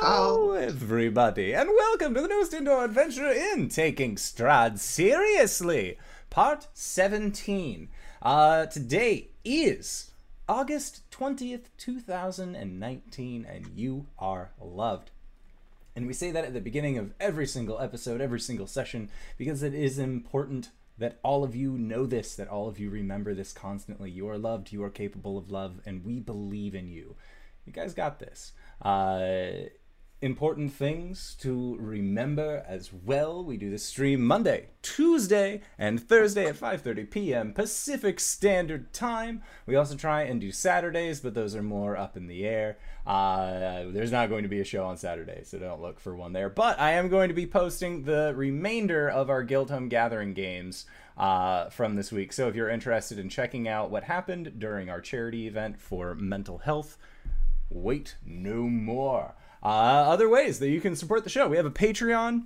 Hello, everybody, and welcome to the newest indoor adventure in Taking Strahd Seriously, part 17. Uh, today is August 20th, 2019, and you are loved. And we say that at the beginning of every single episode, every single session, because it is important that all of you know this, that all of you remember this constantly. You are loved, you are capable of love, and we believe in you. You guys got this. Uh, important things to remember as well. We do the stream Monday, Tuesday, and Thursday at 5:30 p.m. Pacific Standard Time. We also try and do Saturdays, but those are more up in the air. Uh, there's not going to be a show on Saturday, so don't look for one there. But I am going to be posting the remainder of our Guildhome Gathering games uh, from this week. So if you're interested in checking out what happened during our charity event for mental health, wait no more. Uh, other ways that you can support the show. We have a Patreon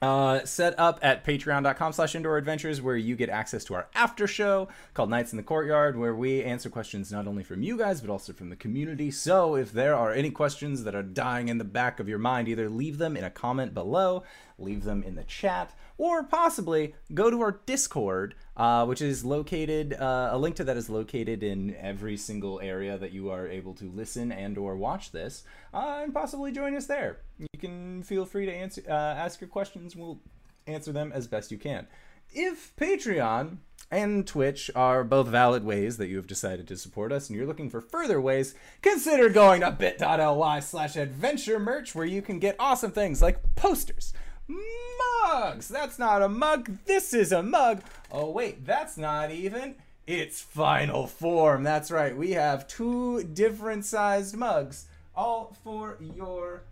uh, set up at patreon.com slash indoor adventures where you get access to our after show called nights in the courtyard where we answer questions not only from you guys but also from the community so if there are any questions that are dying in the back of your mind either leave them in a comment below leave them in the chat or possibly go to our Discord, uh, which is located. Uh, a link to that is located in every single area that you are able to listen and or watch this, uh, and possibly join us there. You can feel free to answer, uh, ask your questions. We'll answer them as best you can. If Patreon and Twitch are both valid ways that you have decided to support us, and you're looking for further ways, consider going to bit.ly slash adventure merch, where you can get awesome things like posters mugs. That's not a mug. This is a mug. Oh, wait, that's not even. It's final form. That's right. We have two different sized mugs, all for your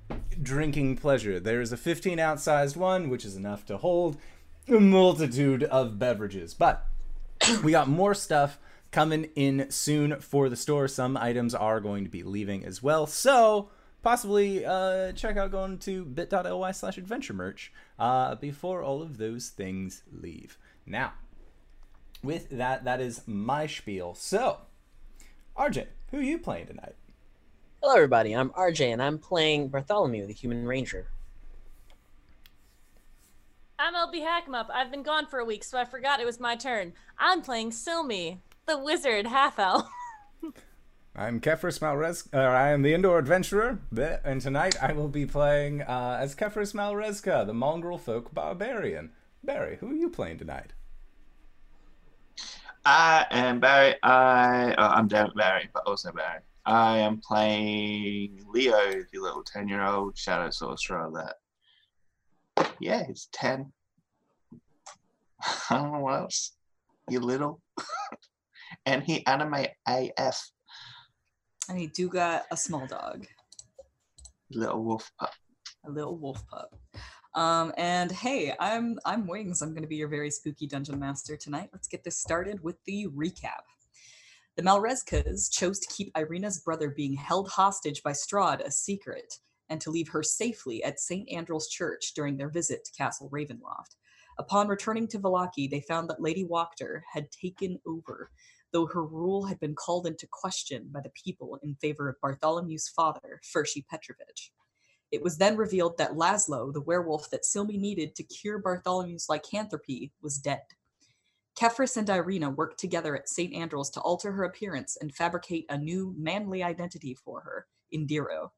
drinking pleasure. There's a 15 ounce sized one, which is enough to hold a multitude of beverages. But we got more stuff coming in soon for the store. Some items are going to be leaving as well. So possibly uh, check out going to bit.ly slash adventure merch uh, before all of those things leave. Now, with that, that is my spiel. So, RJ, who are you playing tonight? Hello, everybody. I'm RJ, and I'm playing Bartholomew, the Human Ranger. I'm LB Hackmup. I've been gone for a week, so I forgot it was my turn. I'm playing Silmi, the wizard half elf. I'm Kefris Malrez. Uh, I am the indoor adventurer, and tonight I will be playing uh, as Kefris Malrezka, the mongrel folk barbarian. Barry, who are you playing tonight? I am Barry. I oh, I'm Barry, but also Barry. I am playing Leo, the little ten-year-old shadow sorcerer. That yeah, he's ten. I don't know what else. You little, and he anime AF. And he do got a small dog, Little wolf pup. a little wolf pup. Um, and hey, I'm I'm Wings. I'm going to be your very spooky dungeon master tonight. Let's get this started with the recap. The Malrezkas chose to keep Irina's brother being held hostage by Strahd a secret, and to leave her safely at St. Andrew's Church during their visit to Castle Ravenloft. Upon returning to Vallaki, they found that Lady Wachter had taken over, though her rule had been called into question by the people in favor of Bartholomew's father, Fershi Petrovich. It was then revealed that Laszlo, the werewolf that Silmi needed to cure Bartholomew's lycanthropy, was dead. Kefris and Irina worked together at St. Andrew's to alter her appearance and fabricate a new manly identity for her, Indiro.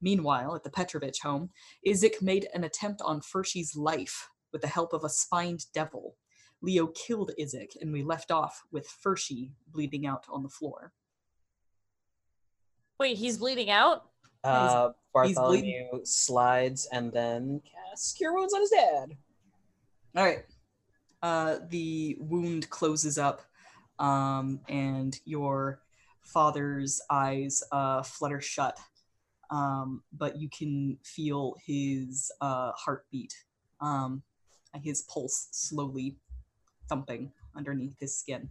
Meanwhile, at the Petrovich home, Izik made an attempt on Fershi's life with the help of a spined devil. Leo killed Izik, and we left off with Fershi bleeding out on the floor. Wait, he's bleeding out? Uh, he's bleeding. Bartholomew slides and then casts Cure Wounds on his dad. All right. Uh, the wound closes up, um, and your father's eyes uh, flutter shut. Um, but you can feel his uh, heartbeat, um, his pulse slowly thumping underneath his skin.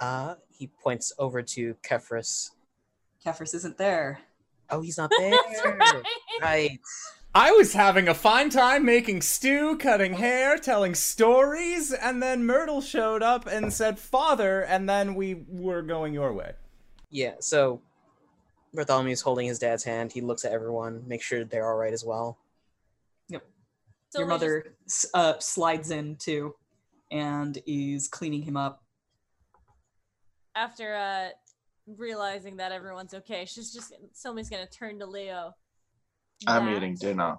Uh, he points over to Kefris. Kefris isn't there. Oh, he's not there. That's right. right. I was having a fine time making stew, cutting hair, telling stories, and then Myrtle showed up and said, Father, and then we were going your way. Yeah, so Bartholomew's holding his dad's hand. He looks at everyone, make sure they're all right as well. So Your we just- mother uh, slides in too, and is cleaning him up. after uh realizing that everyone's okay, she's just Silmi's gonna turn to Leo. I'm That eating dinner.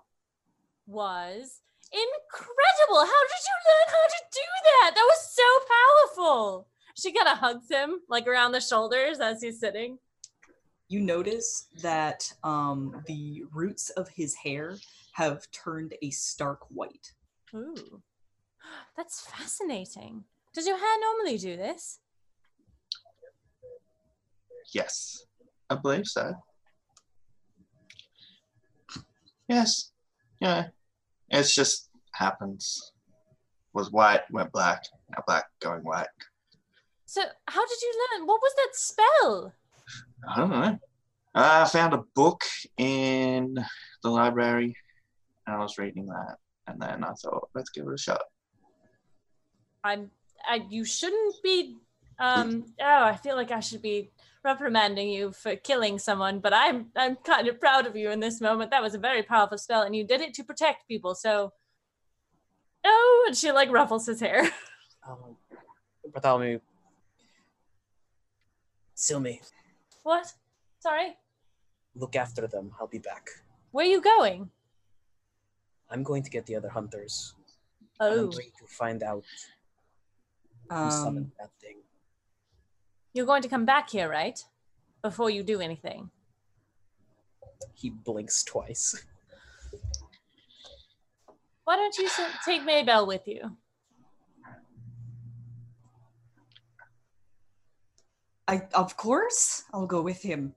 Was incredible. How did you learn how to do that? That was so powerful. She kind of hugs him like around the shoulders as he's sitting. You notice that um, the roots of his hair have turned a stark white. Ooh, that's fascinating. Does your hair normally do this? Yes, I believe so. Yes, yeah. It's just happens. Was white, went black, now black going white. So, how did you learn? What was that spell? I don't know. I found a book in the library and I was reading that. And then I thought, let's give it a shot. I'm. I. You shouldn't be. Um. Oh, I feel like I should be reprimanding you for killing someone, but I'm. I'm kind of proud of you in this moment. That was a very powerful spell, and you did it to protect people. So. Oh, and she like ruffles his hair. Um, Bartholomew. Silmi, what? Sorry. look after them. I'll be back. Where are you going? I'm going to get the other hunters. Oh, I'm going to find out Um, that thing. you're going to come back here, right? Before you do anything. He blinks twice. Why don't you take Maybell with you? I of course I'll go with him.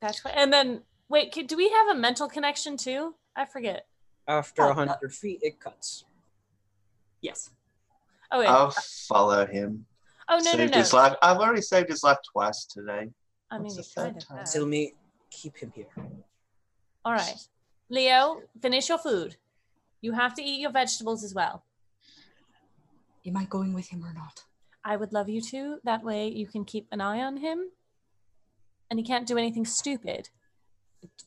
That's why. And then, wait, c- do we have a mental connection too? I forget. After Oh, a uh, hundred feet, it cuts. Yes. Oh wait. I'll follow him. oh no no saved no. his life. I've already saved his life twice today. I mean, What's you the third kind of time? have. Silmi, keep him here. All right, Leo, finish your food. You have to eat your vegetables as well. Am I going with him or not? I would love you to. That way, you can keep an eye on him, and he can't do anything stupid.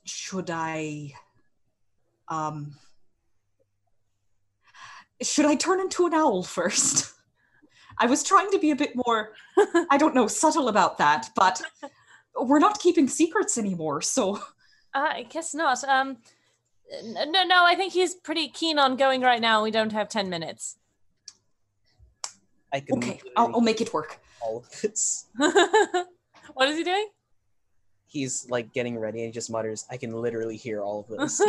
Should I um should I turn into an owl first? I was trying to be a bit more I don't know, subtle about that, but we're not keeping secrets anymore, so Uh, I guess not. Um, no, no, I think he's pretty keen on going right now. We don't have ten minutes. I can okay, I'll, I'll make it work. all of this. what is he doing? He's like getting ready and he just mutters, I can literally hear all of this.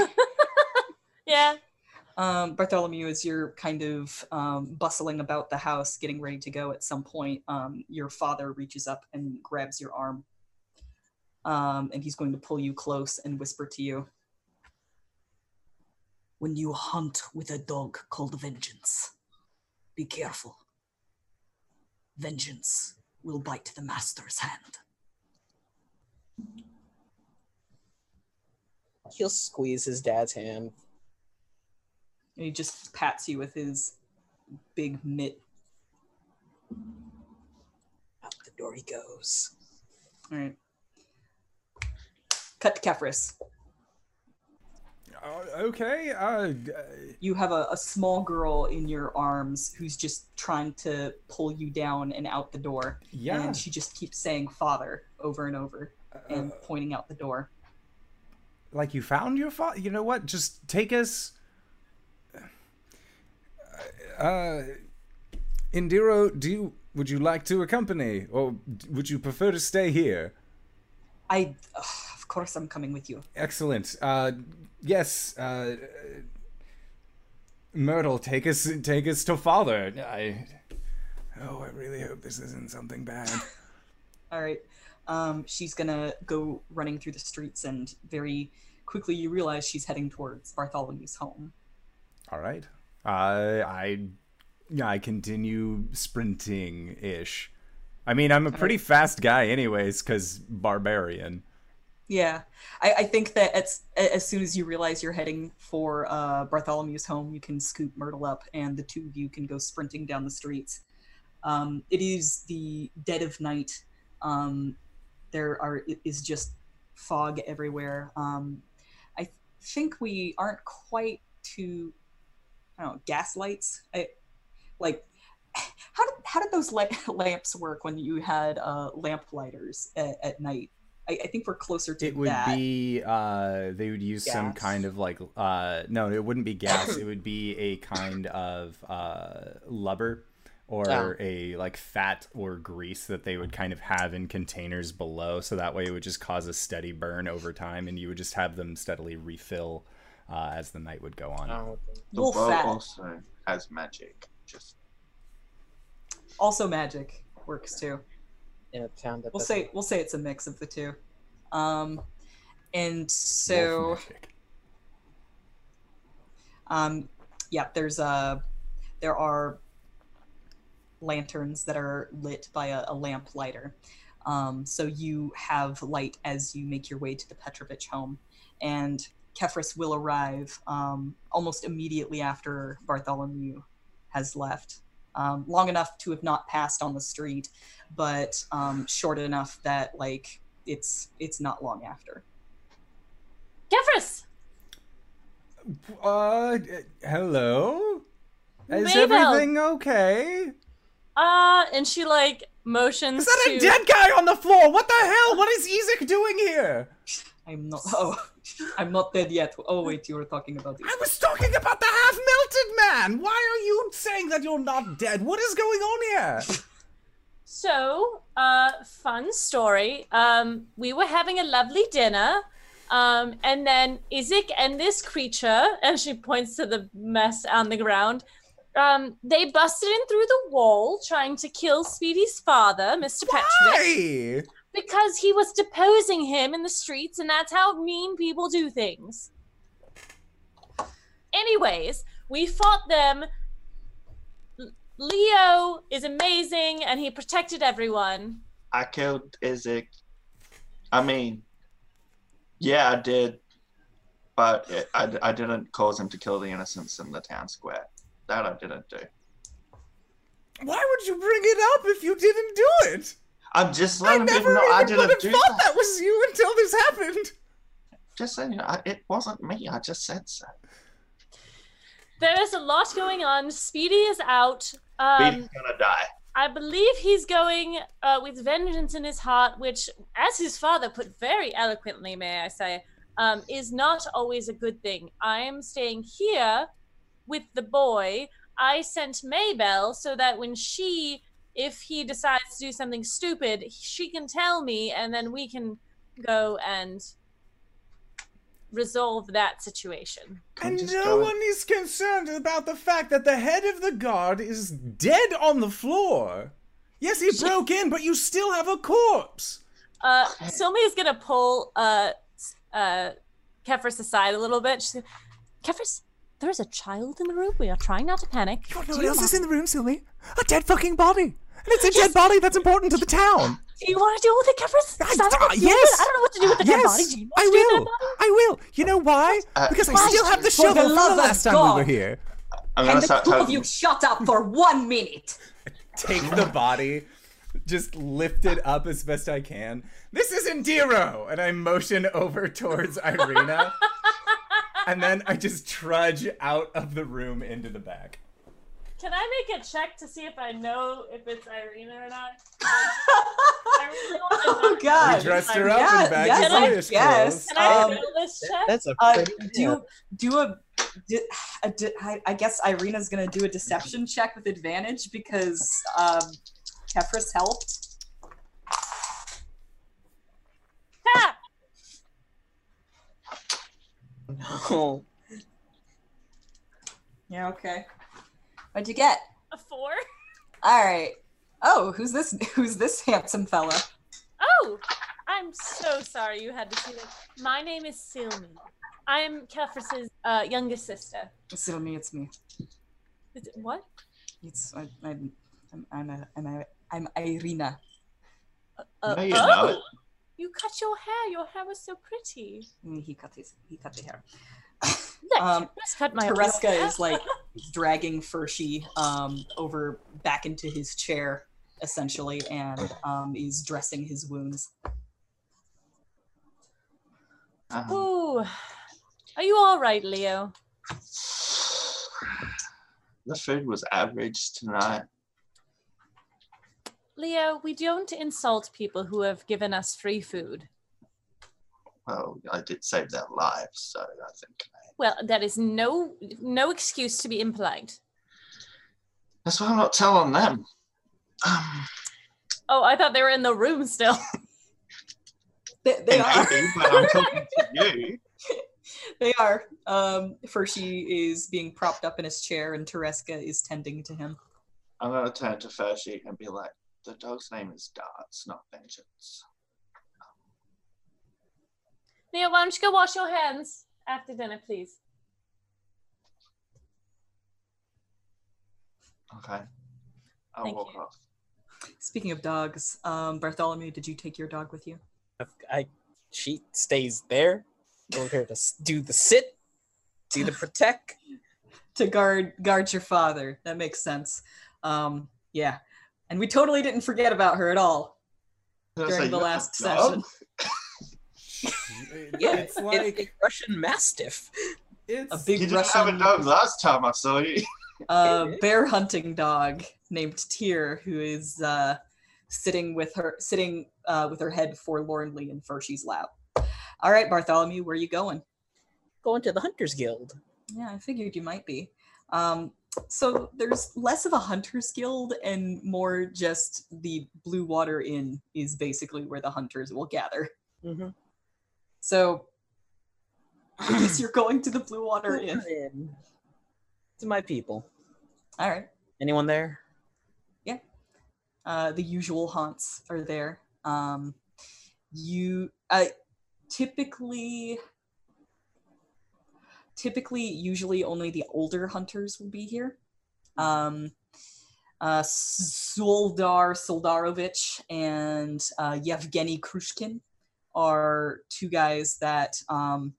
yeah. Um, Bartholomew, as you're kind of um, bustling about the house, getting ready to go at some point, um, your father reaches up and grabs your arm. Um, and he's going to pull you close and whisper to you When you hunt with a dog called Vengeance, be careful. Vengeance will bite the master's hand. He'll squeeze his dad's hand. And he just pats you with his big mitt. Out the door he goes. All right. Cut to Kefris. Uh, okay. Uh, you have a, a small girl in your arms who's just trying to pull you down and out the door. yeah. And she just keeps saying father over and over and Uh, pointing out the door. like you found your father. You know what? Just take us. Uh, Indiro, do you would you like to accompany, or would you prefer to stay here? I, ugh, of course, I'm coming with you. Excellent. Uh, yes. Uh, Myrtle, take us take us to father. I. Oh, I really hope this isn't something bad. All right. Um, she's gonna go running through the streets, and very quickly you realize she's heading towards Bartholomew's home. All right. I I I continue sprinting ish. I mean, I'm a pretty fast guy, anyways, because barbarian. Yeah, I, I think that as as soon as you realize you're heading for uh, Bartholomew's home, you can scoop Myrtle up, and the two of you can go sprinting down the streets. Um, it is the dead of night. Um, there are is just fog everywhere. Um, I think we aren't quite to, I don't know, gas lights. I, like, how did how did those la- lamps work when you had uh, lamp lighters at, at night? I, I think we're closer to It would that. be uh they would use some kind of like uh no, it wouldn't be gas. it would be a kind of uh lubber or Oh. a like fat or grease that they would kind of have in containers below so that way it would just cause a steady burn over time and you would just have them steadily refill uh, as the night would go on. Oh, The Wolf bow fat. also has magic. Just Also, magic works too. yeah, it sounded. We'll that's- say we'll say it's a mix of the two. Um, and so um, yeah, there's a there are lanterns that are lit by a, a lamp lighter. Um, so you have light as you make your way to the Petrovich home, and Kefris will arrive um, almost immediately after Bartholomew has left. Um, long enough to have not passed on the street, but um, short enough that like it's it's not long after. Kefris! Uh hello? Is Mabel. everything okay? Uh, and she like motions Is that to a dead guy on the floor? What the hell? What is Ezek doing here? I'm not. Oh, I'm not dead yet. Oh wait, you were talking about. I was talking about the half melted man. Why are you saying that you're not dead? What is going on here? So, uh, fun story. Um, we were having a lovely dinner. Um, and then Izik and this creature, and she points to the mess on the ground, um, they busted in through the wall trying to kill Speedy's father, Mr. Petrovich, Why? Because he was deposing him in the streets, and that's how mean people do things. Anyways, we fought them. Leo is amazing, and he protected everyone. I killed Isaac. I mean, yeah, I did, but it, I, I didn't cause him to kill the innocents in the town square. That I didn't do. Why would you bring it up if you didn't do it? I'm just letting I never people know even I would didn't have do thought that. that was you until this happened. Just saying, you know, I, it wasn't me. I just said so. There is a lot going on. Speedy is out. Um, Speedy's gonna die. I believe he's going uh, with vengeance in his heart, which, as his father put very eloquently, may I say, um, is not always a good thing. I am staying here with the boy. I sent Maybell so that when she, if he decides to do something stupid, she can tell me, and then we can go and resolve that situation. And no one is concerned about the fact that the head of the guard is dead on the floor. Yes, he broke in, but you still have a corpse. Uh, Silmi is gonna pull uh, uh, Kefris aside a little bit. She's gonna, Kefris, there is a child in the room. We are trying not to panic. You know Do what else is in the room, Sylvie? A dead fucking body. And it's a dead body that's important to the town. Do you want to deal with it, Kefris? 'Cause I, I- don't know uh, what to do with yes. I don't know what to do with the dead body. Yes, Do you I to do will. the body? I will. You know why? Uh, Because I still have the For the shovel from love the of last time we were here. I'm And gonna the start two of you shut up for one minute. Take the body, just lift it up as best I can. This is Indiro, and I motion over towards Irina, and then I just trudge out of the room into the back. Can I make a check to see if I know if it's Irina or not? I really wanna Oh. God. We dressed her up Yeah, in baggy yes, I boyish guess. clothes. Can I Um, fail this check? That's a Uh, do do a, di- a di- I I guess Irina's gonna do a deception check with advantage because um, Kefris helped. Ha! No. Yeah. Okay. What'd you get? A four? All right. Oh, who's this? Who's this handsome fella? Oh, I'm so sorry you had to see that. My name is Silmi. I am Kefris's uh, youngest sister. It's me. It's me. What? It's I, I'm I'm I'm a, I'm, a, I'm Irina. Uh, No, you know. You cut your hair. Your hair was so pretty. He cut his he cut the hair. Look, Um, let's cut my Tereska is like dragging Fershi um, over back into his chair, essentially, and um, is dressing his wounds. Um, Ooh. Are you all right, Leo? the food was average tonight. Leo, we don't insult people who have given us free food. Well, I did save their lives, so I think Well, that is no no excuse to be impolite. that's why I'm not telling them. Um, Oh, I thought they were in the room still. They, they they are. may be, but I'm talking to you. They are. Um, Fershi is being propped up in his chair, and Tereska is tending to him. I'm gonna turn to Fershi and be like, the dog's name is Darts, not Vengeance. Leo, why don't you go wash your hands after dinner, please? Okay. I'll Thank walk you. off. Speaking of dogs, um, Bartholomew, did you take your dog with you? I she stays there. Over here to do the sit, do the protect. To guard guard your father. That makes sense. Um, yeah, and we totally didn't forget about her at all. During like, the last a dog?" Yeah, it's It's a Russian Mastiff. it's A big You didn't have a Russian dog last time I saw you. uh, bear hunting dog named Tyr, who is uh, sitting with her sitting uh, with her head forlornly in Fershi's lap. All right, Bartholomew, where are you going? Going to the Hunters Guild. Yeah, I figured you might be. Um, so there's less of a hunters guild and more just the Blue Water Inn is basically where the hunters will gather. Mm-hmm. So I guess you're going to the Blue Water Inn. in. To my people. All right. Anyone there? Yeah. Uh, the usual haunts are there. Um, you uh, typically, typically, usually only the older hunters will be here. Um, uh, Soldar Soldarovich and uh, Yevgeny Krushkin are two guys that um,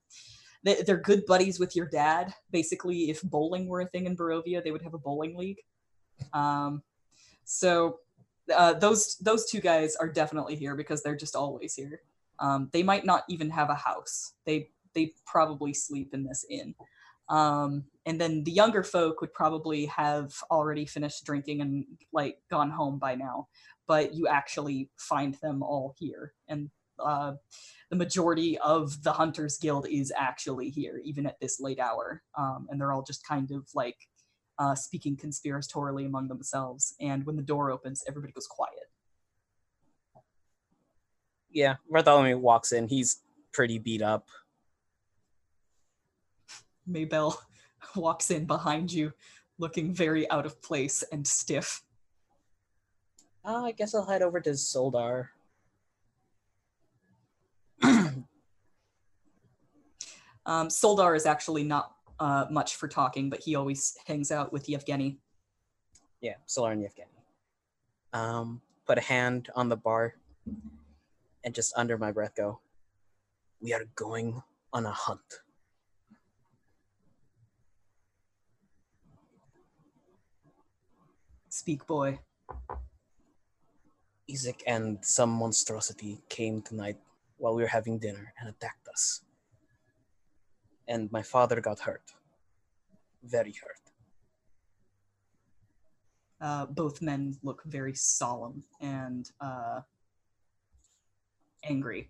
they, they're good buddies with your dad. Basically, if bowling were a thing in Barovia, they would have a bowling league. Um, so uh, those those two guys are definitely here because they're just always here. Um, they might not even have a house. They they probably sleep in this inn. Um, and then the younger folk would probably have already finished drinking and like gone home by now. But you actually find them all here, and uh, the majority of the Hunters Guild is actually here, even at this late hour. Um, and they're all just kind of like uh, speaking conspiratorially among themselves. And when the door opens, everybody goes quiet. Yeah, Bartholomew walks in. He's pretty beat up. Maybell walks in behind you, looking very out of place and stiff. Uh, I guess I'll head over to Soldar. Um, Soldar is actually not uh, much for talking, but he always hangs out with Yevgeny. Yeah, Soldar and Yevgeny. Um, put a hand on the bar and just under my breath go, We are going on a hunt. Speak, boy. Isaac and some monstrosity came tonight while we were having dinner and attacked us. And my father got hurt. Very hurt. Uh, both men look very solemn and uh, angry.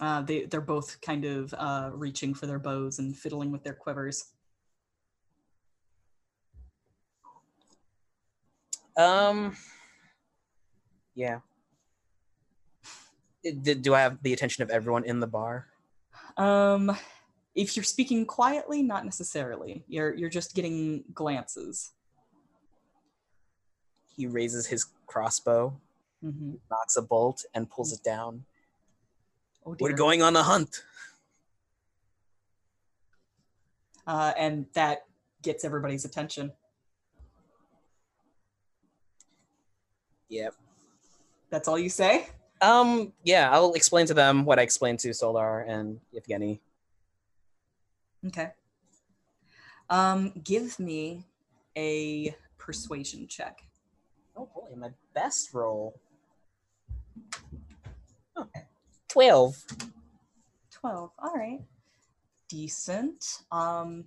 Uh, they, they're both kind of uh, reaching for their bows and fiddling with their quivers. Um, yeah. Did- do I have the attention of everyone in the bar? Um, if you're speaking quietly, not necessarily. You're you're just getting glances. He raises his crossbow, hmm knocks a bolt, and pulls it down. Oh We're going on a hunt. uh, and that gets everybody's attention. Yep. That's all you say. Um, yeah, I'll explain to them what I explained to Soldar and Yevgeny. Okay. Um, give me a persuasion check. Oh boy, my best roll. Twelve. 12 all right decent um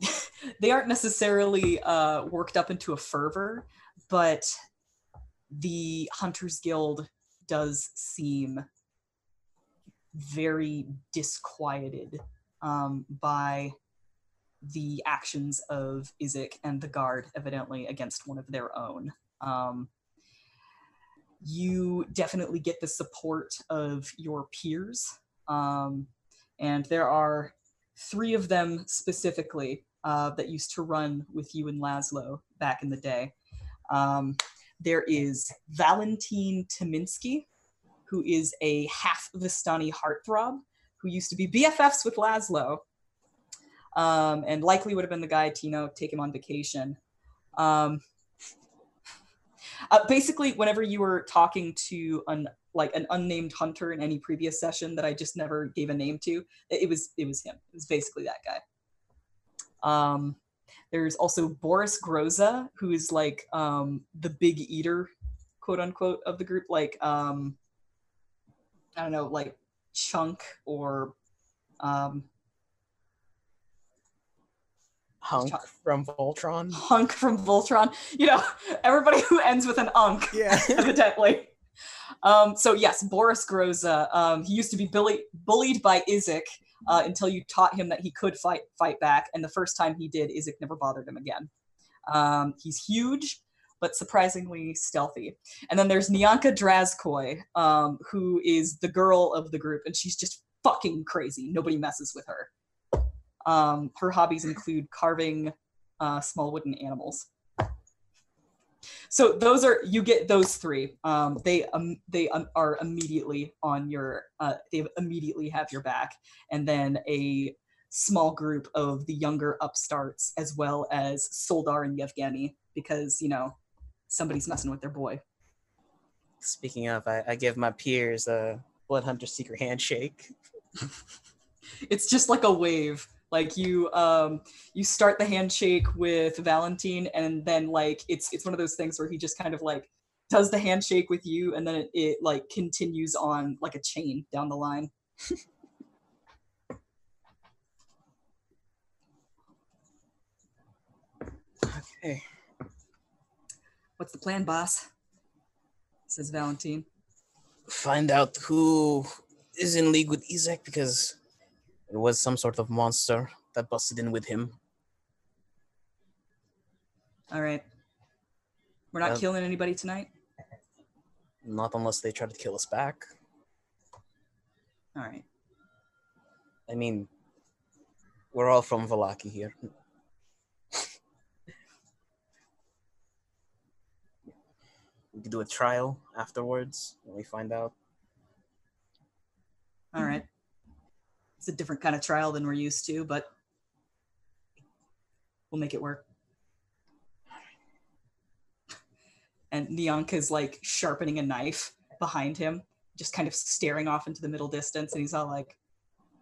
they aren't necessarily uh worked up into a fervor but the hunters guild does seem very disquieted um, by the actions of Isaac and the guard, evidently against one of their own. Um, you definitely get the support of your peers. Um, and there are three of them specifically uh, that used to run with you and Laszlo back in the day. There is Valentine Taminsky, who is a half Vistani heartthrob, who used to be BFFs with Laszlo, um, and likely would have been the guy Tino take him on vacation. Um, uh, basically, whenever you were talking to an like an unnamed hunter in any previous session that I just never gave a name to, it was it was him. It was basically that guy. Um, there's also Boris Groza, who is like um, the big eater, quote unquote, of the group. Like um, I don't know, like Chunk or um, Hunk Chuck. from Voltron. Hunk from Voltron. You know, everybody who ends with an unk. Yeah. evidently. Um, so yes, Boris Groza. Um, he used to be bully- bullied by Isaac uh, until you taught him that he could fight fight back, and the first time he did, Isaac never bothered him again. Um, he's huge, but surprisingly stealthy. And then there's Nyanka Drazkoi, um, who is the girl of the group, and she's just fucking crazy. Nobody messes with her. Um, her hobbies include carving uh, small wooden animals so those are you get those three. Um, they um, they um, are immediately on your uh, they immediately have your back. And then a small group of the younger upstarts as well as soldar and yevgeny because you know somebody's messing with their boy. Speaking of, I, I give my peers a Blood Hunter secret handshake. it's just like a wave like you um you start the handshake with valentine and then like it's it's one of those things where he just kind of like does the handshake with you and then it, it like continues on like a chain down the line. Okay. what's the plan boss? Says valentine. Find out who is in league with Isaac because there was some sort of monster that busted in with him. all right we're not Uh, killing anybody tonight Not unless they try to kill us back. all right I mean, we're all from Vallaki here. we could do a trial afterwards when we find out. all right it's a different kind of trial than we're used to but we'll make it work and Nyanka's like sharpening a knife behind him, just kind of staring off into the middle distance, and he's all like,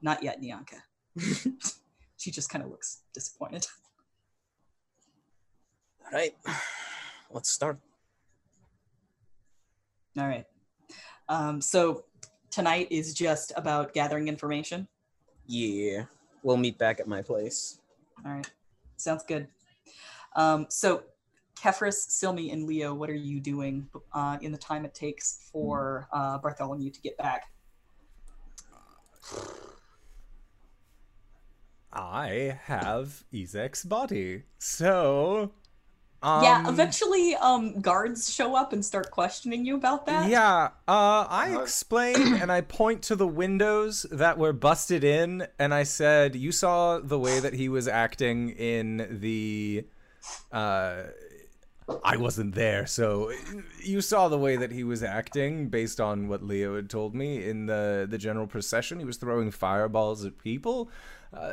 "Not yet, Nyanka." she just kind of looks disappointed. All right, let's start. All right. Um, so tonight is just about gathering information. Yeah, we'll meet back at my place. All right. Sounds good. Um, so, Kefris, Silmi, and Leo, what are you doing uh, in the time it takes for uh, Bartholomew to get back? I have Ezek's body. So. Um, yeah, eventually um, guards show up and start questioning you about that. Yeah, uh, I explain and I point to the windows that were busted in, and I said, "You saw the way that he was acting in the." Uh, I wasn't there, so you saw the way that he was acting based on what Leo had told me in the the general procession. He was throwing fireballs at people. Uh,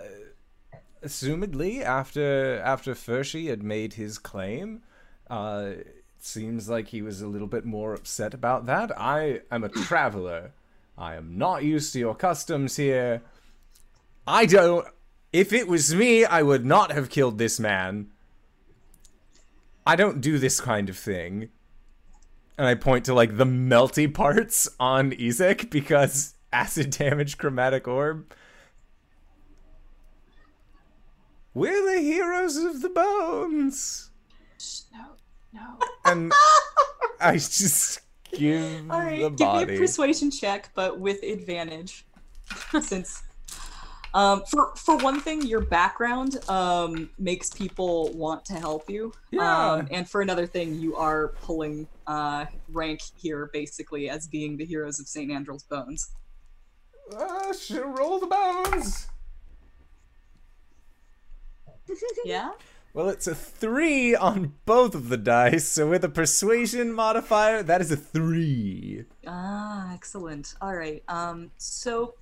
assumedly, after after Fershi had made his claim, uh, it seems like he was a little bit more upset about that. I am a traveler. I am not used to your customs here. I don't. If it was me, I would not have killed this man. I don't do this kind of thing. and I point to like the melty parts on Ezek because acid damage chromatic orb. We're the heroes of the bones. No, no. And I just give All the right, give me a persuasion check, but with advantage, since. Um, for for one thing, your background um, makes people want to help you. Yeah. Um, and for another thing, you are pulling uh, rank here basically as being the heroes of St. Andrew's Bones. Ah, roll the bones. Yeah. Well, it's a three on both of the dice, so with a persuasion modifier, that is a three. Ah, excellent. All right. Um, so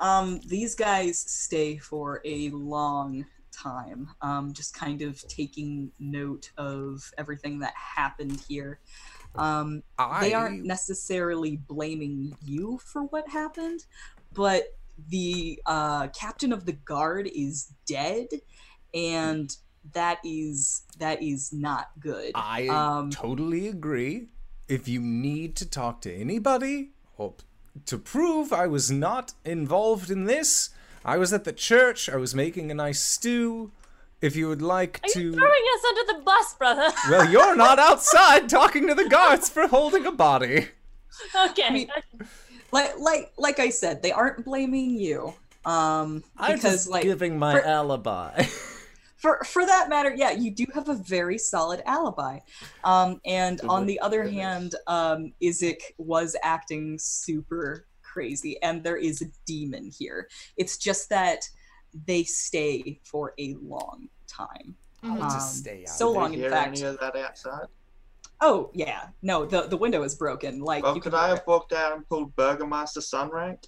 um, these guys stay for a long time, um, just kind of taking note of everything that happened here. Um, they aren't necessarily blaming you for what happened, but the uh, captain of the guard is dead, and that is that is not good. I Um, totally agree. If you need to talk to anybody or to prove I was not involved in this, I was at the church. I was making a nice stew. If you would like Are to. you throwing us under the bus, brother? Well, you're not outside talking to the guards for holding a body. okay. mean, like like like I said, they aren't blaming you. Um, I'm because just like giving my for- alibi. for for that matter, yeah, you do have a very solid alibi. Um, and Good on the other put hand, um, Izik was acting super crazy, and there is a demon here. It's just that they stay for a long time. I'll Mhm. Um, just stay out. so of long, Did in you hear fact. any of that outside? Oh yeah, no, the the window is broken. Like Well, you could I have walked out and pulled Burgomaster Sunrank?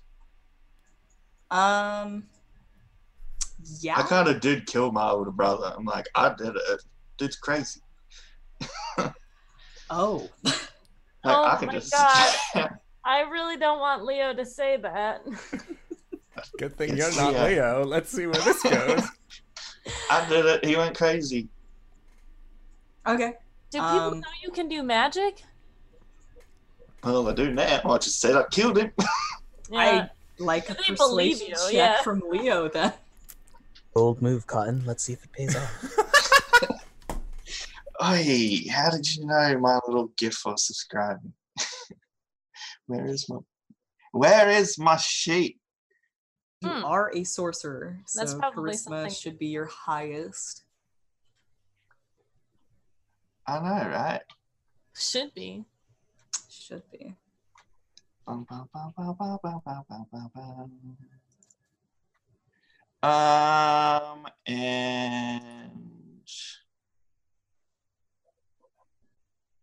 um. Yeah. I kind of did kill my older brother. I'm like, I did it. Dude's crazy. Oh. Like, Oh I can my just. God. I really don't want Leo to say that. Good thing It's you're not Leo. Leo. Let's see where this goes. I did it. He went crazy. Okay. Do people Um, know you can do magic? Well, I do now. I just said I killed him. Yeah. Like a They believe persuasion you, check yeah. from Leo then. Bold move, Cotton. Let's see if it pays off. Oi, how did you know my little gift for subscribing? Where is my Where is my sheet? You Hmm. are a sorcerer, so That's probably charisma something- should be your highest. I know, right? Should be. Should be. Bum, bum, bum, bum, bum, bum, bum, bum, bum, bum. Um, and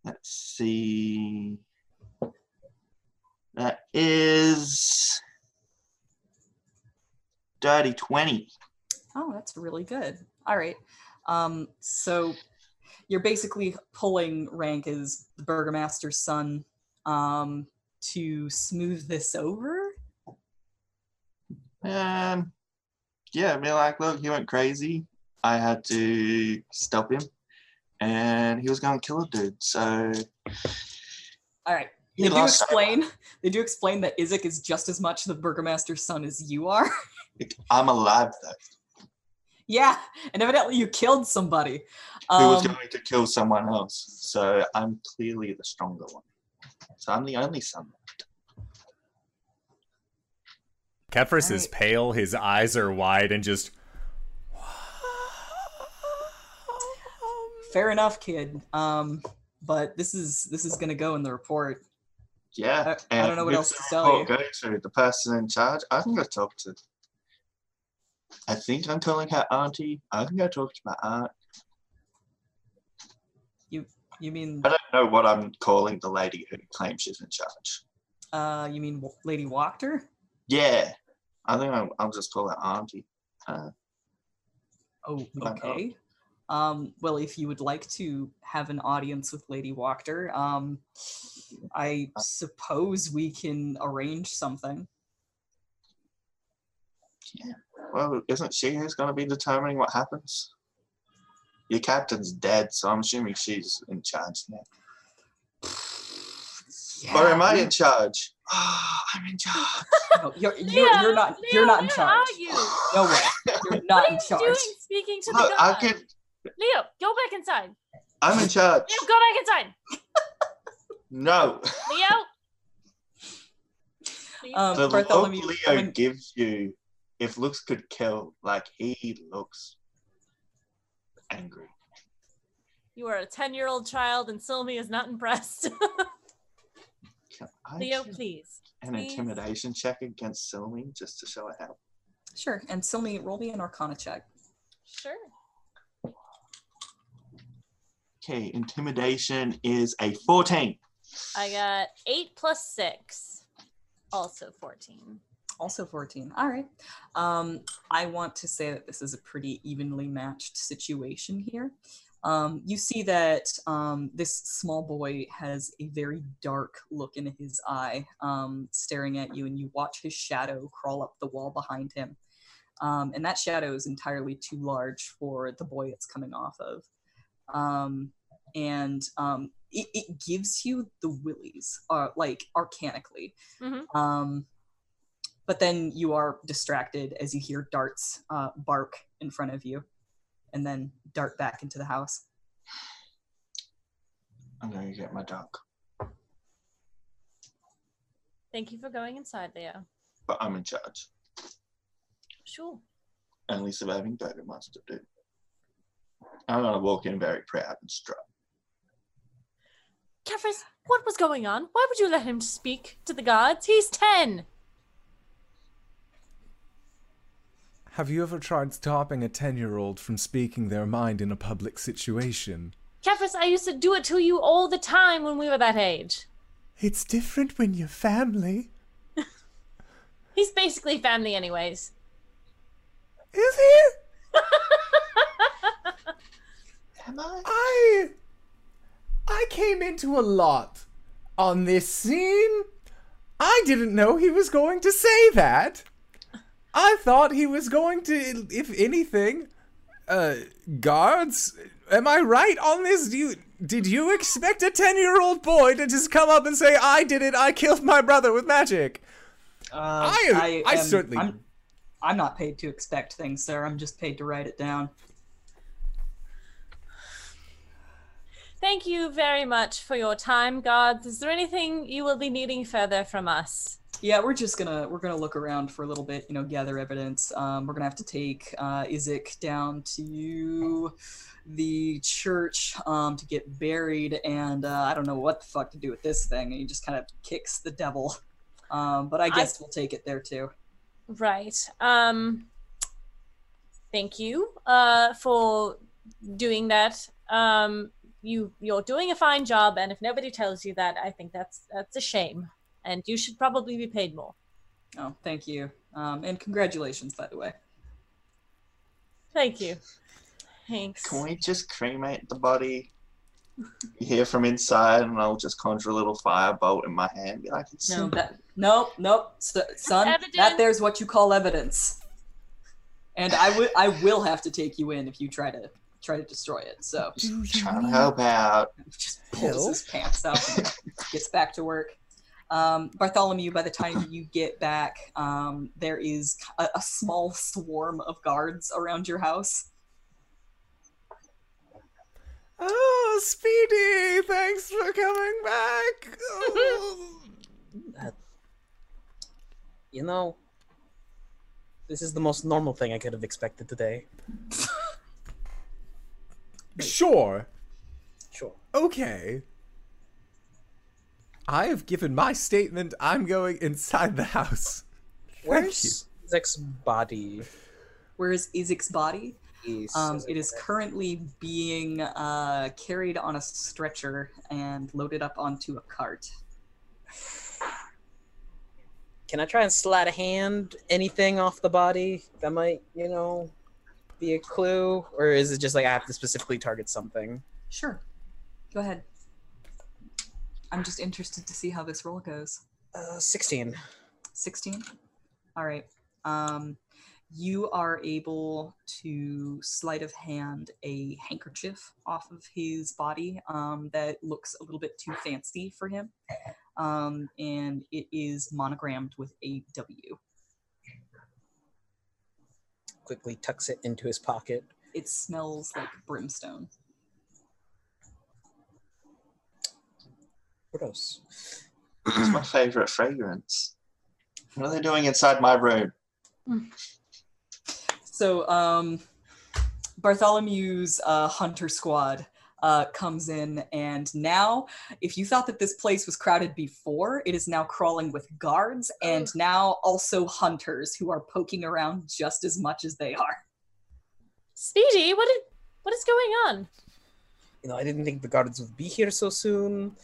let's see. That is dirty 20. Oh, that's really good. All right. Um, so you're basically pulling rank as the burgomaster's son um, to smooth this over. Um, yeah, I mean, like, look, he went crazy. I had to stop him, and he was going to kill a dude. So All right. he They do explain. They do explain that Izik is just as much the burgomaster's son as you are. I'm alive though. yeah, and evidently you killed somebody. Who was Um, going to kill someone else? So I'm clearly the stronger one. So I'm the only son. Kefris is pale, his eyes are wide, and just. fair enough, kid. Um, but this is this is gonna go in the report. Yeah. I- I don't know what else to tell report Go to the person in charge. I can go talk to. I think I'm calling her auntie. I can go talk to my aunt. You you mean I don't know what I'm calling the lady who claims she's in charge. uh you mean Lady Wachter? Yeah. I think I'll, I'll just call her auntie. Uh, Oh, okay. Um, well, if you would like to have an audience with Lady Wachter, um, I suppose we can arrange something. Yeah. well, isn't she who's going to be determining what happens? Your captain's dead, so I'm assuming she's in charge now. Or am I in charge? Ah, I'm in charge. no, you're, you're, you're not. Leo, you're not in where charge. Are you? No way. You're not what in are charge. you doing speaking to Look, the I god? can. Leo, go back inside. I'm in charge. Leo, go back inside. No. Leo. Please. Um, The look Bartholomew, Leo when- gives you, if looks could kill, like he looks angry. you are a 10 year old child, and Sylvie is not impressed. Can I Leo, please. an please. intimidation check against Silmy just to show it how? Sure. And Silmi, roll me an Arcana check. Sure. Okay, intimidation is a 14. I got 8 plus 6, also 14. Also 14. All right. Um, I want to say that this is a pretty evenly matched situation here. Um, you see that um, this small boy has a very dark look in his eye, um, staring at you, and you watch his shadow crawl up the wall behind him. Um, and that shadow is entirely too large for the boy it's coming off of. Um, and um, it, it gives you the willies, uh, like arcanically. Mhm. Um, but then you are distracted as you hear darts uh, bark in front of you and then dart back into the house. I'm going to get my dog, Thank you for going inside, Leo. but I'm in charge. Sure. Only surviving Burgomaster do. I'm going to walk in very proud and strut. Kefris, what was going on? Why would you let him speak to the gods? He's 10. Have you ever tried stopping a 10 year old from speaking their mind in a public situation? Kefris, I used to do it to you all the time when we were that age. It's different when you're family. He's basically family, anyways. Is he? Am I? I. I came into a lot on this scene. I didn't know he was going to say that. I thought he was going to, if anything, uh, guards. Am I right on this? Do you did you expect a ten-year-old boy to just come up and say, "I did it. I killed my brother with magic"? Uh, I- I certainly- I'm, I'm not paid to expect things, sir. I'm just paid to write it down. Thank you very much for your time, guards. Is there anything you will be needing further from us? Yeah, we're just gonna we're gonna look around for a little bit, you know, gather evidence. Um, we're gonna have to take uh, Izik down to the church um, to get buried, and uh, I don't know what the fuck to do with this thing. And he just kind of kicks the devil. Um, but I guess we'll take it there too. Right. Um thank you uh for doing that. Um you you're doing a fine job and if nobody tells you that, I think that's that's a shame. And you should probably be paid more. Oh, thank you, um, and congratulations, by the way. Thank you. Thanks. Can we just cremate the body here from inside and I'll just conjure a little firebolt in my hand? Be like, it's No, simple. that nope, nope, s- son. Evidence. That there's what you call evidence. And I would I will have to take you in if you try to try to destroy it. So Do trying to help out. just pulls Help? his pants up and gets back to work. Um, Bartholomew, by the time you get back, um, there is a, a small swarm of guards around your house. Oh, Speedy! Thanks for coming back. Oh. You know, this is the most normal thing I could have expected today. sure. Sure. Okay. I have given my statement. I'm going inside the house. Where's Zek's body? Where is Izik's body? Is- Um, is it is currently being uh, carried on a stretcher and loaded up onto a cart. Can I try and sleight of hand anything off the body that might, you know, be a clue? Or is it just like I have to specifically target something? Sure. Go ahead. I'm just interested to see how this roll goes. Uh, 16. 16 all right um you are able to sleight of hand a handkerchief off of his body um, that looks a little bit too fancy for him um, and it is monogrammed with a W. Quickly tucks it into his pocket. It smells like brimstone. Gross. It's my favorite fragrance. What are they doing inside my room? So um, Bartholomew's uh, hunter squad uh, comes in, and now, if you thought that this place was crowded before, it is now crawling with guards and now also hunters who are poking around just as much as they are. Speedy, what is, what is going on? You know, I didn't think the guards would be here so soon.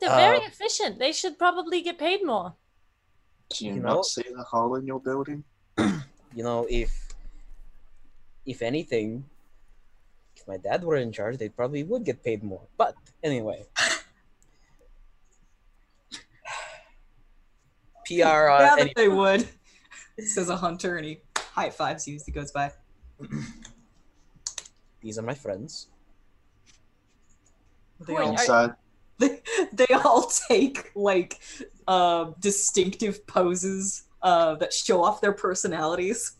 They're very Uh, efficient. They should probably get paid more. Do you, You not know- see the hole in your building? You know, if if anything, if my dad were in charge, they probably would get paid more. But anyway. PR yeah, uh, that any- they would, says a hunter, and he high fives you as he goes by. these are my friends. They Wait, all, are- Inside, they, they all take like uh, distinctive poses uh, that show off their personalities.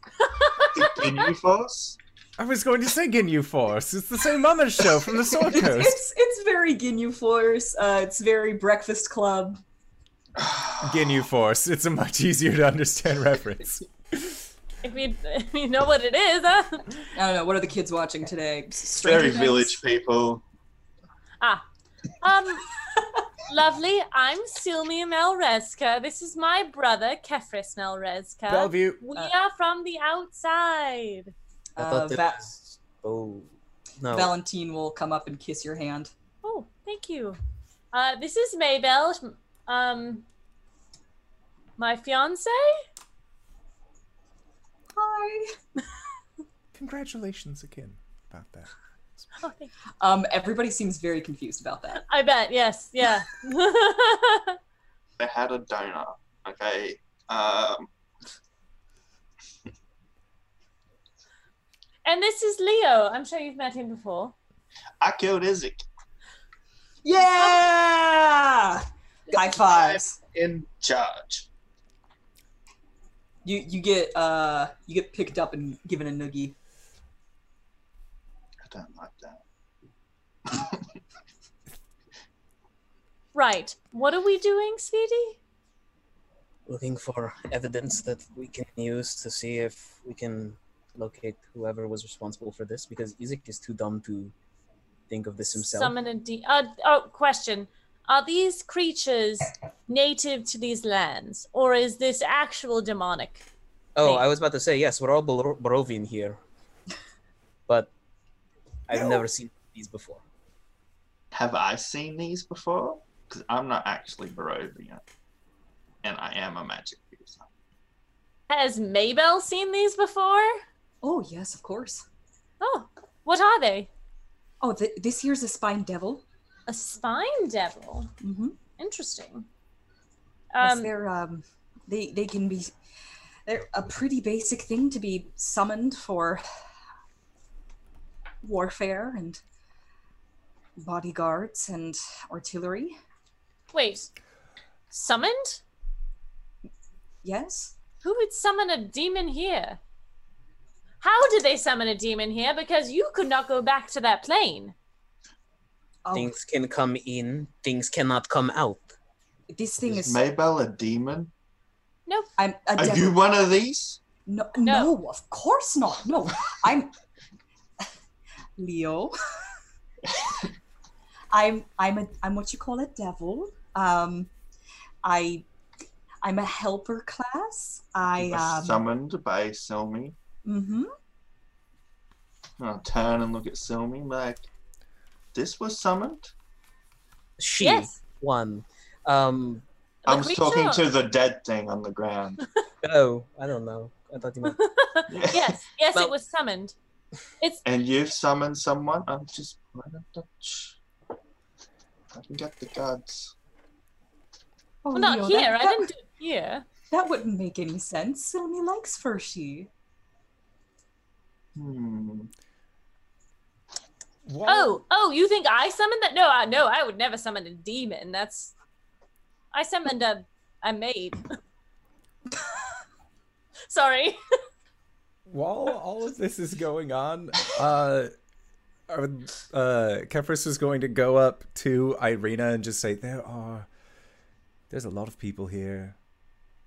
in you force? I was going to say Ginyu Force. It's the same other show from the Sword it's, Coast. it's it's very Ginyu Force. Uh, it's very Breakfast Club. Ginyu Force. It's a much easier to understand reference. If you, if you know what it is, huh? I don't know. What are the kids watching today? Stranger Very Things? village people. Ah. Um, lovely. I'm Silmia Melrezka. This is my brother, Kefris Melrezka. Bellevue. We Uh, are from the outside. I Uh, thought it Va- was- Oh no. Valentine will come up and kiss your hand. Oh, thank you. Uh, this is Maybell. Um, my fiance. Hi. Congratulations again about that. Oh. Um, everybody seems very confused about that. I bet. Yes. Yeah. They had a donor. Okay. Um, and this is Leo. I'm sure you've met him before. I killed Izzy Yeah. High fives. in charge. You you get uh you get picked up and given a noogie. I don't like that. Right. What are we doing, Speedy? Looking for evidence that we can use to see if we can locate whoever was responsible for this because Isaac is too dumb to think of this himself. Summon a de- uh, oh, question. Are these creatures native to these lands, or is this actual demonic? Oh, Hey. I was about to say yes. We're all Bor- Borovian here, but I've never seen these before. Have I seen these before? Because I'm not actually Barovian. And I am a magic user. Has Maybell seen these before? Oh yes, of course. Oh, what are they? Oh, th- this here's a spine devil. A spine devil. Mm-hmm. Interesting. yes, Um, they're um, they they can be they're a pretty basic thing to be summoned for warfare and bodyguards and artillery. wait. Summoned? Yes. Who would summon a demon here? How did they summon a demon here? Because you could not go back to that plane. Oh, Things can come in, things cannot come out. this thing Is is. Maybell a demon? Nope. I'm a Are devil. you one of these? No, No. no, of course not. No, I'm Leo. I'm I'm a I'm what you call a devil. Um, I I'm a helper class. I um. summoned by Silmi. mhm. I'll turn and look at Silmi like, this was summoned? She Yes. one. Um I was talking creature- to the dead thing on the ground. oh, I don't know. I thought you meant yes, yes, Well- it was summoned. It's and you've summoned someone? I'm just. I can get the gods. Oh, well, not Leo, here. That, I that, didn't do it here. that wouldn't make any sense. Silmy likes Fershi. Hmm. While- Oh, oh, you think I summoned that? No, I no, I would never summon a demon. That's I summoned a a maid. Sorry. While all of this is going on, uh, uh, is going to go up to Irina and just say, "There are, there's a lot of people here.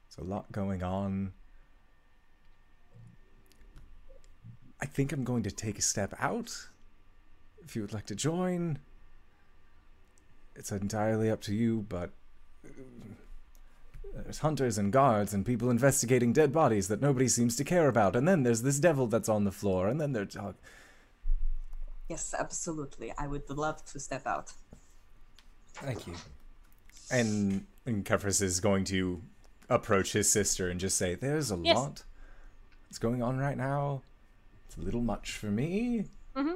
There's a lot going on. I think I'm going to take a step out. If you would like to join, it's entirely up to you. But there's hunters and guards and people investigating dead bodies that nobody seems to care about. And then there's this devil that's on the floor. And then there's uh, Yes, absolutely. I would love to step out. Thank you. And, and Kefris is going to approach his sister and just say, There's a Yes. lot that's going on right now. It's a little much for me. Mm-hmm.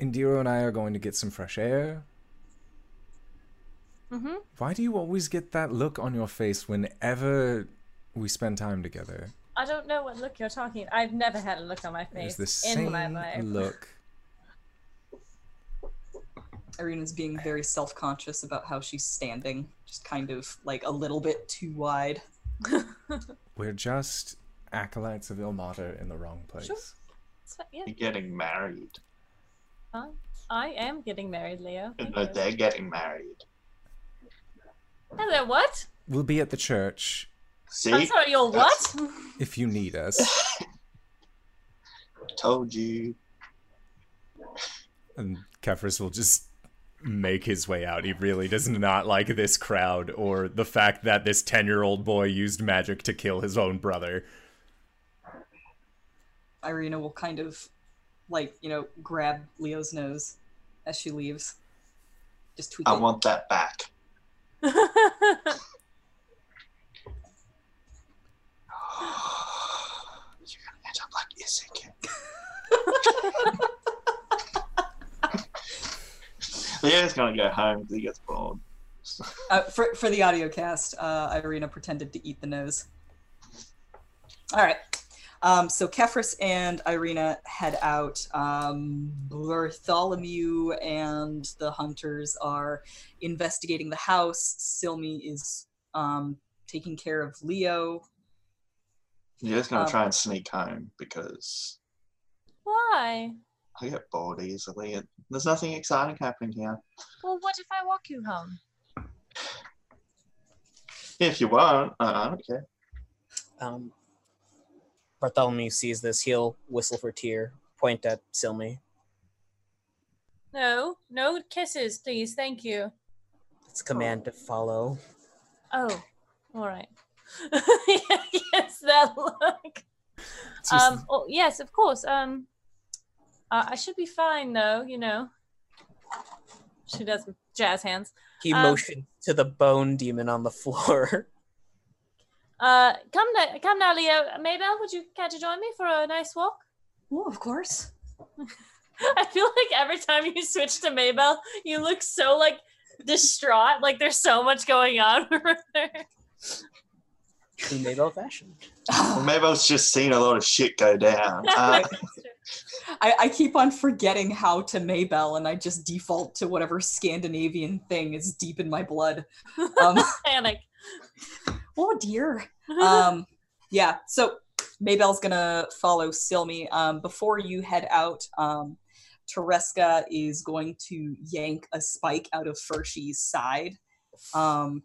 Indiro and I are going to get some fresh air. Mm-hmm. Why do you always get that look on your face whenever we spend time together? I don't know what look you're talking. I've never had a look on my There's face the in my same life. look. Irina's being very self conscious about how she's standing, just kind of like a little bit too wide. We're just acolytes of Ilmater in the wrong place. Sure. It's fine, yeah, You're getting married. fine. I am getting married, Leo. No, they're getting married. Hello, what? We'll be at the church See? I'm sorry, you're what? if you need us. Told you. And Kefris will just make his way out. He really does not like this crowd or the fact that this 10 year old boy used magic to kill his own brother. Irina will kind of like, you know, grab Leo's nose as she leaves. Just tweak I it. want that back. You're gonna end up like Isaac. Leo's gonna go home because he gets bored. Uh, for for the audio cast, uh, Irina pretended to eat the nose. All right. Um, so Kefris and Irina head out. Um, Bartholomew and the hunters are investigating the house. Silmi is um, taking care of Leo. You're just gonna Um, try and sneak home because Why? I get bored easily. and There's nothing exciting happening here. Well, what if I walk you home? If you want, I, I don't care. Um, Bartholomew sees this. He'll whistle for Tyr, point at Silmi. No, no kisses, please. Thank you. It's a command to follow. Oh, all right. yes, that look. Um. Oh, yes, of course. Um. Uh, I should be fine, though. You know. She does jazz hands. He Um, motioned to the bone demon on the floor. Uh, come now, come now, Leo. Maybell, would you care to join me for a nice walk? Oh, of course. I feel like every time you switch to Maybell, you look so like distraught. Like there's so much going on over there. in Maybell fashion. Well, maybe I was just seeing a lot of shit go down. Uh, I, I keep on forgetting how to Maybell, and I just default to whatever Scandinavian thing is deep in my blood. Um, Panic. Oh dear. um yeah so maybell's gonna follow silmi um before you head out um Tereska is going to yank a spike out of Fershi's side. Um,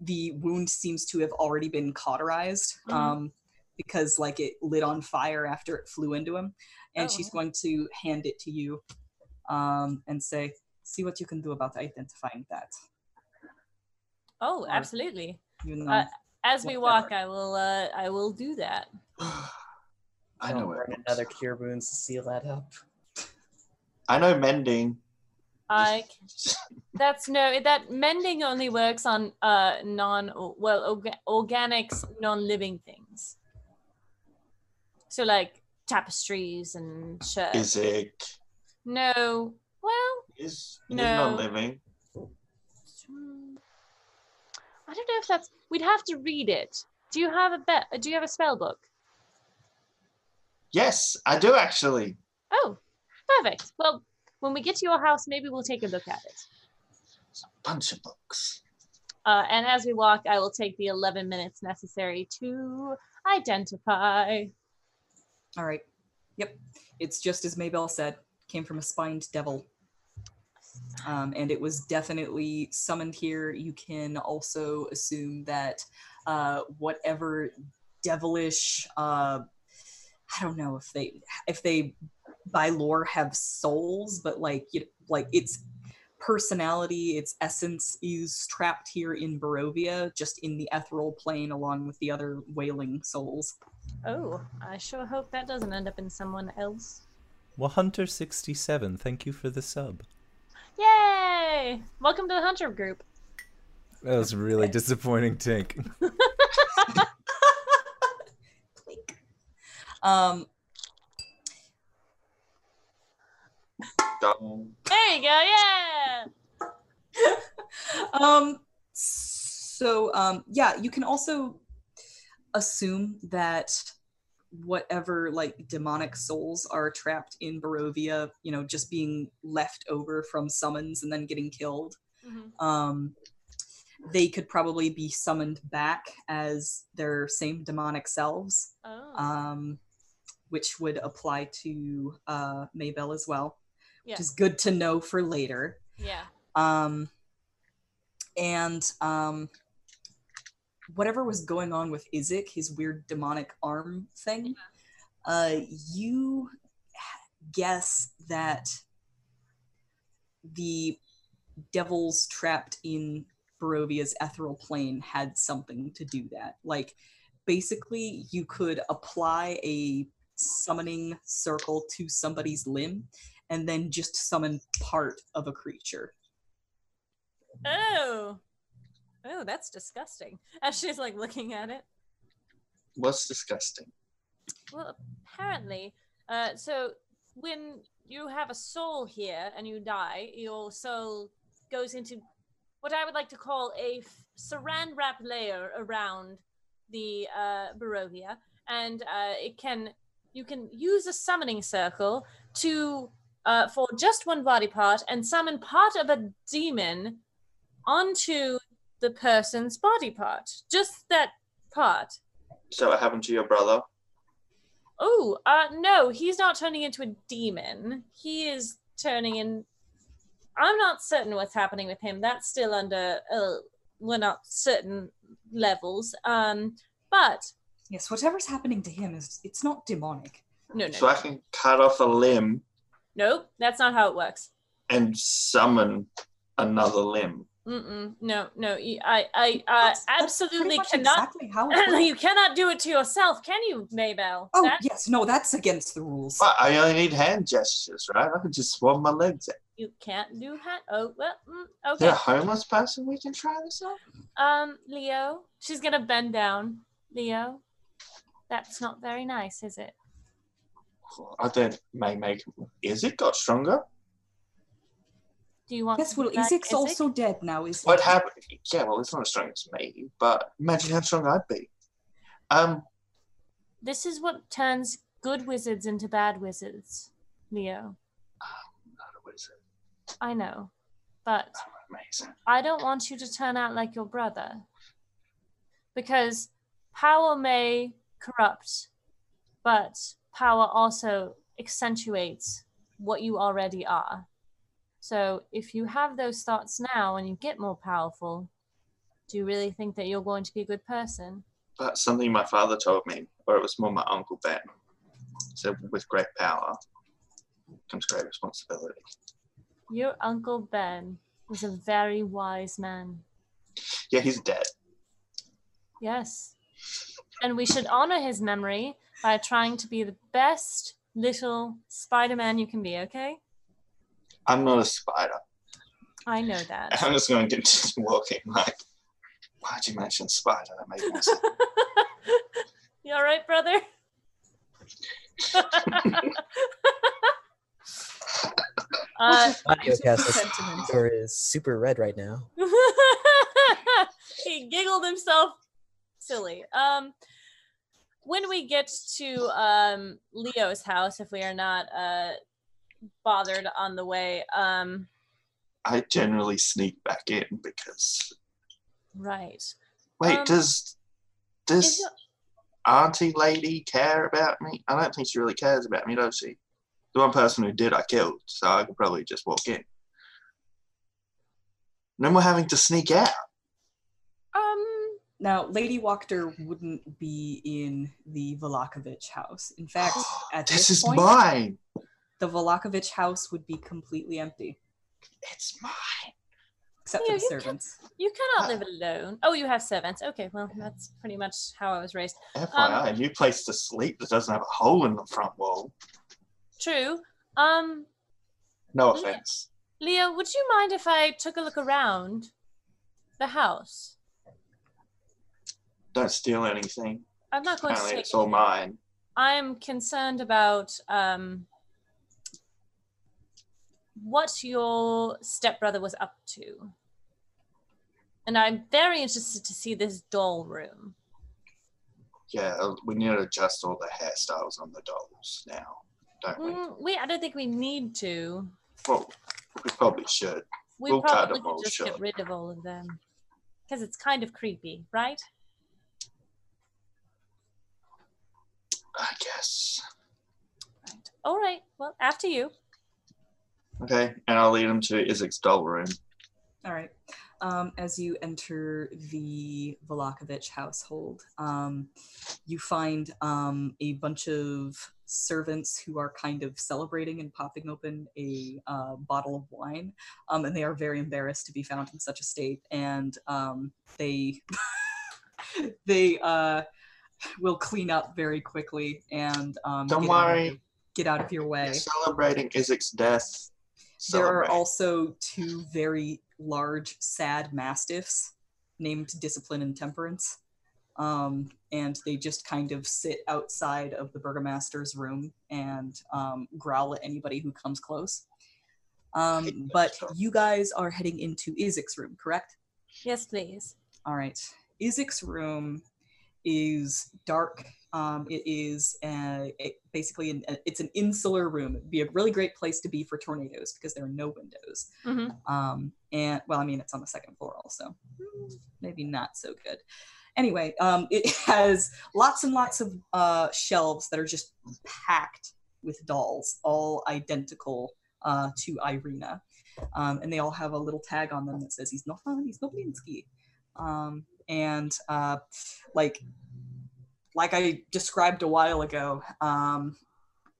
the wound seems to have already been cauterized um, because, like, it lit on fire after it flew into him. And Oh, she's wow. going to hand it to you um, and say, "See what you can do about identifying that." oh, absolutely. You know, Uh, As we Whatever. walk, I will. Uh, I will do that. I know Don't where burn it is. another cure wounds to seal that up. I know mending. I. That's no. That mending only works on uh non well orga- organics, non-living things. So like tapestries and shirts. Is it? No. Well, is he's No. not living. hmm, I don't know if that's. We'd have to read it. Do you have a bet? Do you have a spell book? Yes, I do actually. Oh, perfect. Well, when we get to your house, maybe we'll take a look at it. A Bunch of books. Uh, and as we walk, I will take the 11 minutes necessary to identify. All right. Yep. It's just as Maybell said, came from a spined devil. Um, and it was definitely summoned here. You can also assume that uh, whatever devilish, uh, I don't know if they if they by lore have souls, but like you like its personality, its essence is trapped here in Barovia, just in the ethereal plane, along with the other wailing souls. Oh, I sure hope that doesn't end up in someone else. Well, Hunter67, thank you for the sub. Yay! Welcome to the Hunter group. That was really disappointing, Tink. Um, There you go, yeah! um so um yeah you can also assume that whatever like demonic souls are trapped in barovia you know just being left over from summons and then getting killed Mhm. um they could probably be summoned back as their same demonic selves Oh, um which would apply to uh maybell as well yeah, which is good to know for later yeah. um and um whatever was going on with Izik, his weird demonic arm thing, uh you guess that the devils trapped in Barovia's ethereal plane had something to do that. Like basically you could apply a summoning circle to somebody's limb and then just summon part of a creature. Oh. Oh, that's disgusting. As she's like looking at it. What's disgusting? Well, apparently, uh, so when you have a soul here and you die, your soul goes into what I would like to call a f- saran wrap layer around the uh, Barovia, and uh, it can you can use a summoning circle to uh, for just one body part and summon part of a demon onto the person's body part, just that part. So what happened to your brother? Oh, uh, no, he's not turning into a demon. He is turning in. I'm not certain what's happening with him. That's still under, uh, we're not certain levels. Um, but Yes, whatever's happening to him is it's not demonic. no, no, So I can cut off a limb nope, that's not how it works. and summon another limb. Mm-mm, no, no, I, uh, That's- that's absolutely much cannot. Exactly how it works. you cannot do it to yourself, can you, Maybell? Oh That- yes, no, that's against the rules. But I only need hand gestures, right? I can just swab my legs. out. you can't do that. Oh, well, mm, Is okay. there a homeless person we can try this on? Um, Leo, she's gonna bend down. Leo, that's not very nice, is it? I don't may make is it got stronger? Do you want? Yes, to be well, like Izik's Izek? also dead now, is What happened? Yeah, well it's not as strong as me, but imagine how strong I'd be. Um This is what turns good wizards into bad wizards, Leo. what is it? I know, but Amazing. I don't want you to turn out like your brother. Because power may corrupt, but power also accentuates what you already are. So if you have those thoughts now and you get more powerful, do you really think that you're going to be a good person? That's something my father told me, or it was more my uncle Ben. So with great power comes great responsibility. Your Uncle Ben was a very wise man. Yeah, he's dead. Yes. And we should honor his memory by trying to be the best little Spider Man you can be, okay? I'm not a spider. I know that. I'm just going to continue walking. Like, why'd you mention spider? That made no sense. you all right, brother? uh, Audiocast Sentiment. is super red right now. he giggled himself silly. Um, when we get to um, Leo's house, if we are not uh, bothered on the way, um, I generally sneak back in because Right. Wait, Um, does Is does your- Auntie Lady care about me? I don't think she really cares about me, does she? The one person who did, I killed, so I could probably just walk in. No more having to sneak out. um. Now, Lady Wachter wouldn't be in the Vallakovich house. In fact, at this this, is point, mine. The Vallakovich house would be completely empty, It's mine. except Yeah, for the you can- servants. You cannot Uh, live alone. Oh, you have servants. Okay, well, that's pretty much how I was raised. FYI, a new place to sleep that doesn't have a hole in the front wall. True. Um, No offense. Leo, would you mind if I took a look around the house? Don't steal anything. I'm not going to Apparently, take it's all mine. I'm concerned about um what your stepbrother was up to. And I'm very interested to see this doll room. Yeah, we need to adjust all the hairstyles on the dolls now, don't we? Mm, we I don't think we need to. Well, we probably should. We We'll cut probably could just short. get rid of all of them. Because it's kind of creepy, right? I guess. Right. All right. Well, after you. Okay, and I'll lead him to Isaac's doll room. All right. Um, as you enter the Vallakovich household, um, you find um, a bunch of servants who are kind of celebrating and popping open a uh, bottle of wine, um, and they are very embarrassed to be found in such a state, and um, they they uh, will clean up very quickly and um, Don't get out of worry. your- get out of your way. We're celebrating Isaac's death. There are also two very large, sad mastiffs named Discipline and Temperance. Um, and they just kind of sit outside of the burgomaster's room and um, growl at anybody who comes close. Um, but you guys are heading into Isaac's room, correct? Yes, please. All right. Isaac's room is dark. Um, it is uh a, basically an, it's an insular room. It'd be a really great place to be for tornadoes because there are no windows. hmm Um, and well, I mean, it's on the second floor also. Maybe not so good. Anyway, um, it has lots and lots of uh, shelves that are just packed with dolls, all identical uh, to Irina. Um, and they all have a little tag on them that says he's not he's Noblinsky. Um, and uh, like like I described a while ago, um,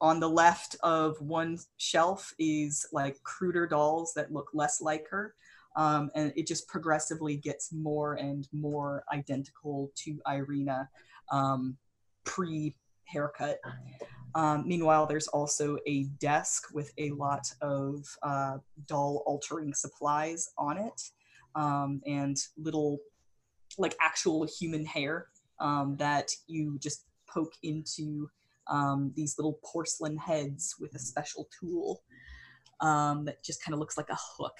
on the left of one shelf is like cruder dolls that look less like her. Um, and it just progressively gets more and more identical to Irina um, pre haircut. Um, meanwhile, there's also a desk with a lot of uh, doll altering supplies on it um, and little, like actual human hair um, that you just poke into um, these little porcelain heads with a special tool um, that just kind of looks like a hook.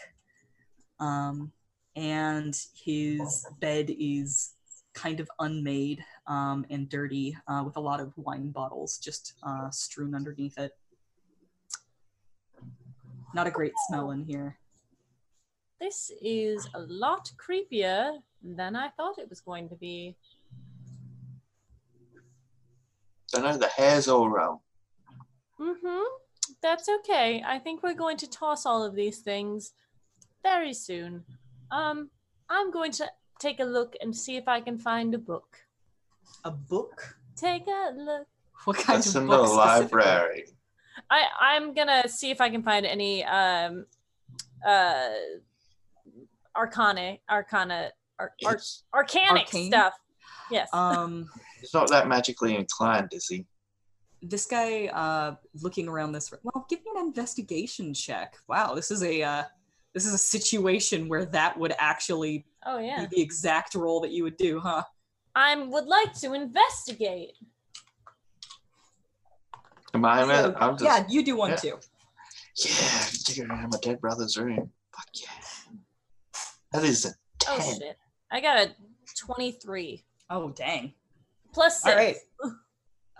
Um, and his bed is kind of unmade um, and dirty uh, with a lot of wine bottles just uh, strewn underneath it. Not a great smell in here. This is a lot creepier than I thought it was going to be. Don't know, the hair's all wrong. Mm-hmm. That's okay. I think we're going to toss all of these things very soon. Um, I'm going to take a look and see if I can find a book. A book? Take a look. What kind That's of in book? the specifically? library. I I'm gonna see if I can find any um uh arcana arcana ar, ar, Arcane? stuff. Yes. Um, it's not that magically inclined, is he? this guy uh looking around this well give me an investigation check wow this is a uh this is a situation where that would actually oh yeah. be the exact role that you would do huh I would like to investigate. Am I? So, I'm just, yeah you do one yeah. too yeah, dig around my dead brother's room. Fuck yeah. That is a 10. Oh shit. I got a 23 oh dang plus six. all right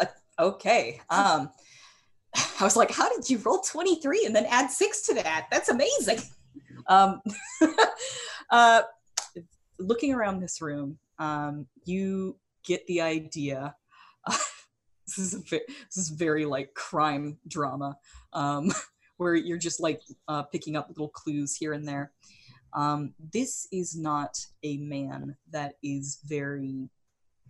uh, okay um i was like how did you roll 23 and then add six to that that's amazing um uh looking around this room, um, you get the idea. this is a ve- this is very like crime drama, um, where you're just like uh, picking up little clues here and there. Um, this is not a man that is very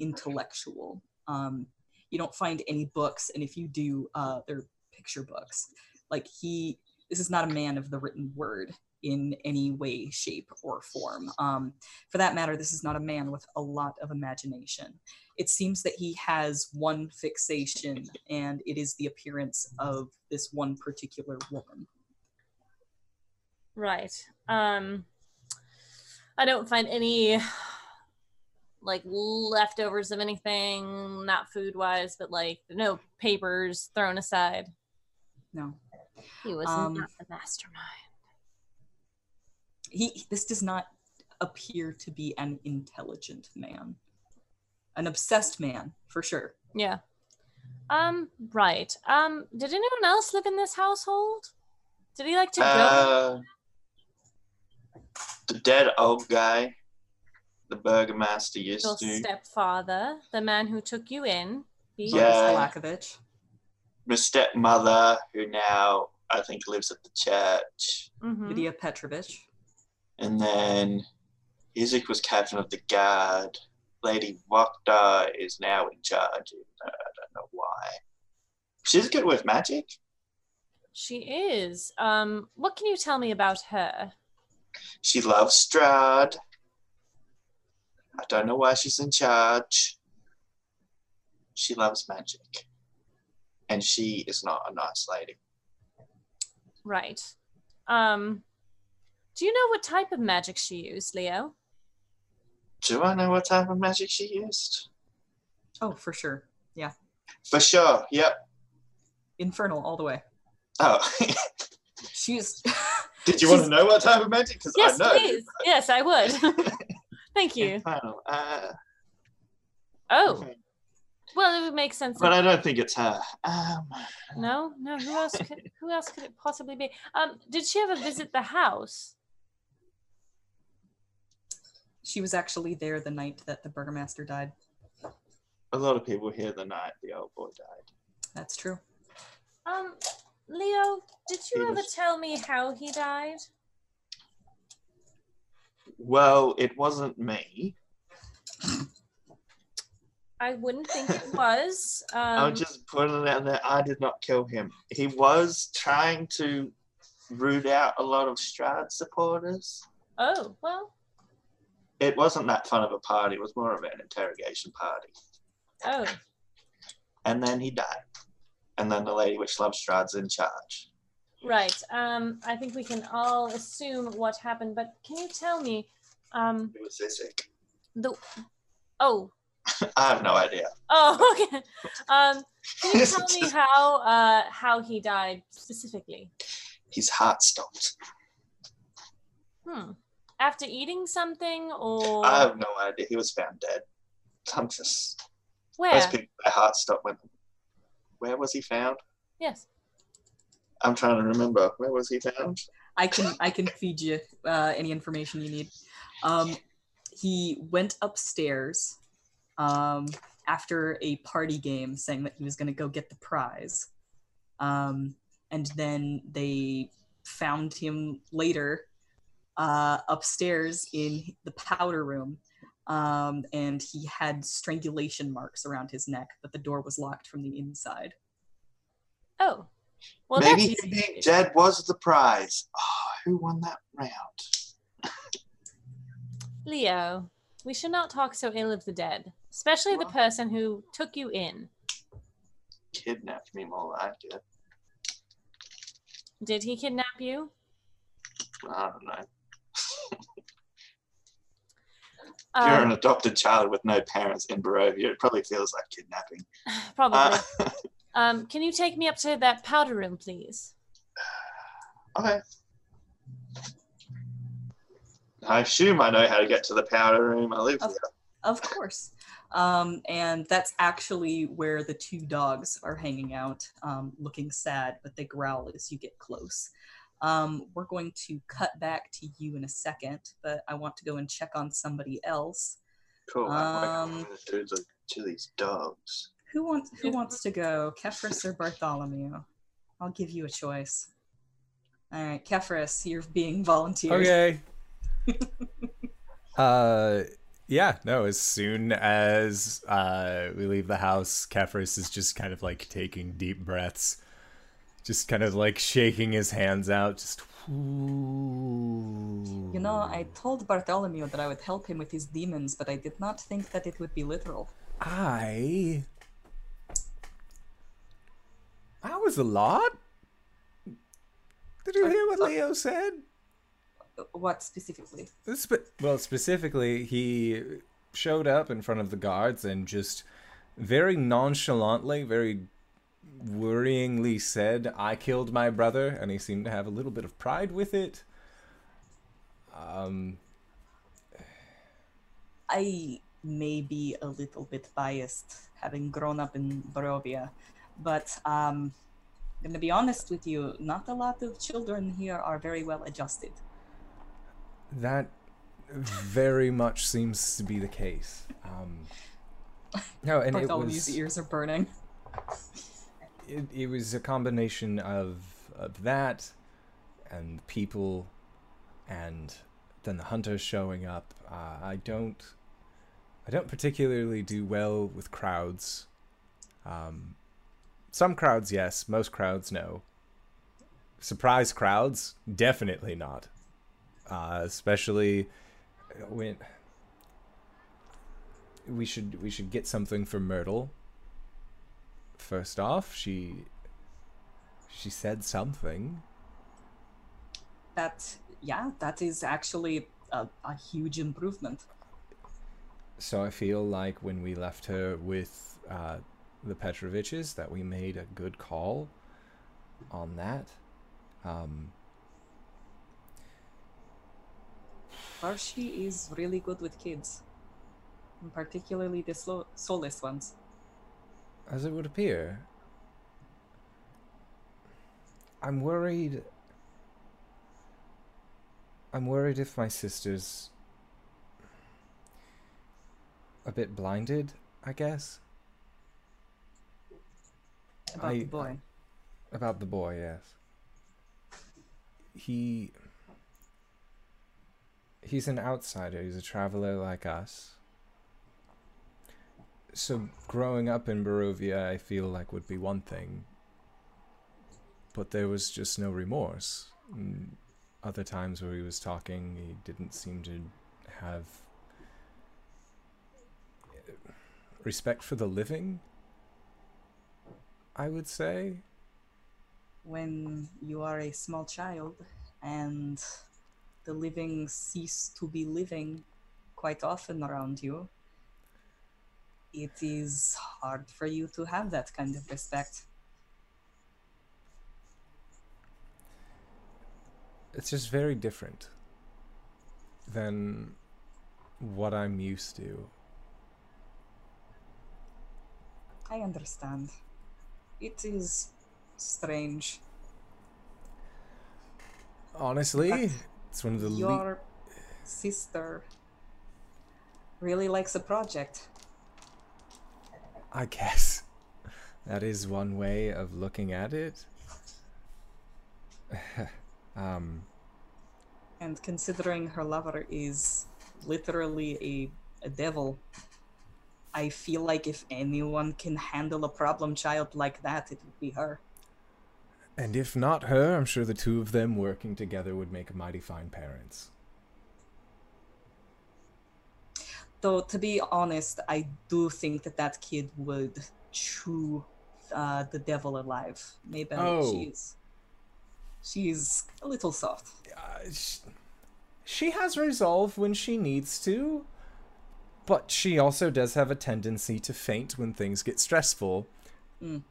intellectual. Um, you don't find any books, and if you do, uh, they're picture books. Like he, this is not a man of the written word in any way, shape, or form. Um, for that matter, this is not a man with a lot of imagination. It seems that he has one fixation, and it is the appearance of this one particular woman. Right. Um I don't find any like leftovers of anything, not food wise, but like no papers thrown aside. No, He was Um, not the mastermind. he. This does not appear to be an intelligent man, an obsessed man for sure. Yeah. Um, right. Um, did anyone else live in this household? Did he like to go? Uh, the dead old guy, the burgomaster used Your to. stepfather, the man who took you in. He Yeah. Malakovich. My stepmother, who now I think lives at the church. Mhm. Lydia Petrovich. And then Isaac was captain of the guard. Lady Wachter is now in charge. I don't know why. She's good with magic. She is. Um, what can you tell me about her? She loves Strahd. I don't know why she's in charge. She loves magic. And she is not a nice lady. Right. Um, do you know what type of magic she used, Leo? Do I know what type of magic she used? Oh, for sure. Yeah. For sure, yep. Infernal all the way. Oh, She's. did you She's- want to know what type of magic? Because Yes, I know. please. Yes, I would. Thank you. Infernal. Uh, Oh, well, it would make sense. but I don't think it's her. Um, No, no. Who else could? Who else could it possibly be? Um, did she ever visit the house? she was actually there the night that the burgomaster died. a lot of people here the night the old boy died. That's true. Um, Leo, did you He ever was- tell me how he died? Well, it wasn't me. I wouldn't think it was. Um, I'll just put it out there. I did not kill him. He was trying to root out a lot of Strahd supporters. oh well. It wasn't that fun of a party. It was more of an interrogation party. Oh, And then he died. And then the lady which loves Strahd's in charge. Right. Um, I think we can all assume what happened, but can you tell me, um, It was Isaac. the? Oh, I have no idea. oh, okay. Um, can you tell me how uh how he died specifically? His heart stopped. Hmm. After eating something or I have no idea. He was found dead. I'm just. where? Most people, their heart stopped when. Where was he found? Yes. I'm trying to remember. Where was he found? I can I can feed you uh, any information you need. Um, he went upstairs um, after a party game, saying that he was going to go get the prize, um, and then they found him later uh, upstairs in the powder room, um, and he had strangulation marks around his neck, but the door was locked from the inside. Oh. Well, Maybe him being dead was the prize. Oh, who won that round? Leo. We should not talk so ill of the dead, especially the person who took you in. Kidnapped me more like it. Did he kidnap you? I don't know. If you're an adopted child with no parents in Barovia, it probably feels like kidnapping. probably. Uh, um, can you take me up to that powder room, please? okay. I assume I know how to get to the powder room. I live Of- here. Of course. Um, and that's actually where the two dogs are hanging out, um, looking sad, but they growl as you get close. Um, we're going to cut back to you in a second, but I want to go and check on somebody else. Cool. I'm Um, like, to, the, to these dogs. Who wants Who wants to go, Kefris or Bartholomew? I'll give you a choice. All right, Kefris, you're being volunteered. Okay. uh, yeah. No. As soon as uh we leave the house, Kefris is just kind of like taking deep breaths, just kind of like shaking his hands out, just. You know, I told Bartholomew that I would help him with his demons, but I did not think that it would be literal. I. That was a lot. Did you hear what Leo said? What specifically? Spe- well, specifically, he showed up in front of the guards and just very nonchalantly, very worryingly said, I killed my brother, and he seemed to have a little bit of pride with it. Um, I may be a little bit biased, having grown up in Barovia, but um, I'm gonna be honest with you. Not a lot of children here are very well adjusted. that very much seems to be the case. Um, no, and it was. ears are burning. it, it was a combination of of that and people and then the hunters showing up uh, i don't i don't particularly do well with crowds um, some crowds yes. Most crowds no. Surprise crowds? Definitely not. Uh, especially when we should we should get something for myrtle. First off, she she said something. That yeah, that is actually a, a huge improvement. So I feel like when we left her with uh, the Petroviches, that we made a good call on that. Um, is really good with kids, and particularly the slow, soulless ones. as it would appear, I'm worried. I'm worried if my sister's a bit blinded, I guess. About I- the boy. About the boy, yes. He. He's an outsider. He's a traveler like us. So, growing up in Barovia, I feel like would be one thing. But there was just no remorse. Mm, Other times where he was talking, he didn't seem to have respect for the living, I would say. when you are a small child and the living cease to be living quite often around you, it is hard for you to have that kind of respect. it's just very different than what I'm used to. I understand. It is strange. Honestly, But it's one of the Your sister really likes a project. I guess that is one way of looking at it. um, And considering her lover is literally a, a devil, I feel like if anyone can handle a problem child like that, it would be her. and if not her, I'm sure the two of them working together would make mighty fine parents. Though, to be honest, I do think that that kid would chew uh, the devil alive. Maybe Oh. she's she's a little soft. Uh, sh- she has resolve when she needs to, but she also does have a tendency to faint when things get stressful. Mm.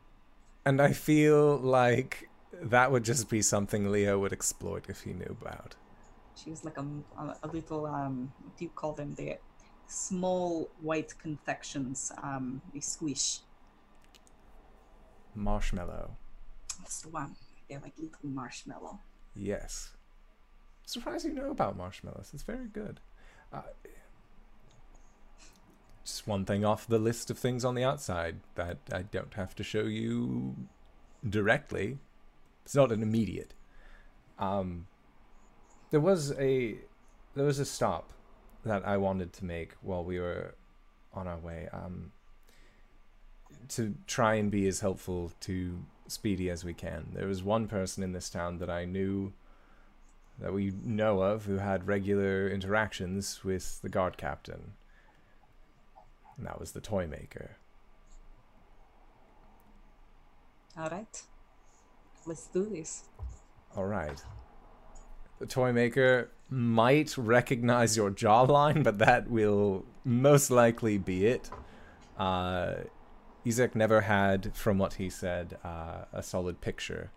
And I feel like that would just be something Leo would exploit if he knew about. She's like a, a, a little um, what do you call them? The small white confections. Um, they squish. Marshmallow. That's the one. They're like little marshmallow. Yes. Surprised you know about marshmallows. It's very good. Uh, just one thing off the list of things on the outside that I don't have to show you directly. It's not an immediate. Um, there was a there was a stop that I wanted to make while we were on our way. Um, to try and be as helpful to Speedy as we can. There was one person in this town that I knew that we know of who had regular interactions with the guard captain. And that was the toy maker. All right. Let's do this. All right. The toy maker might recognize your jawline, but that will most likely be it. Uh, Isaac never had, from what he said, uh, a solid picture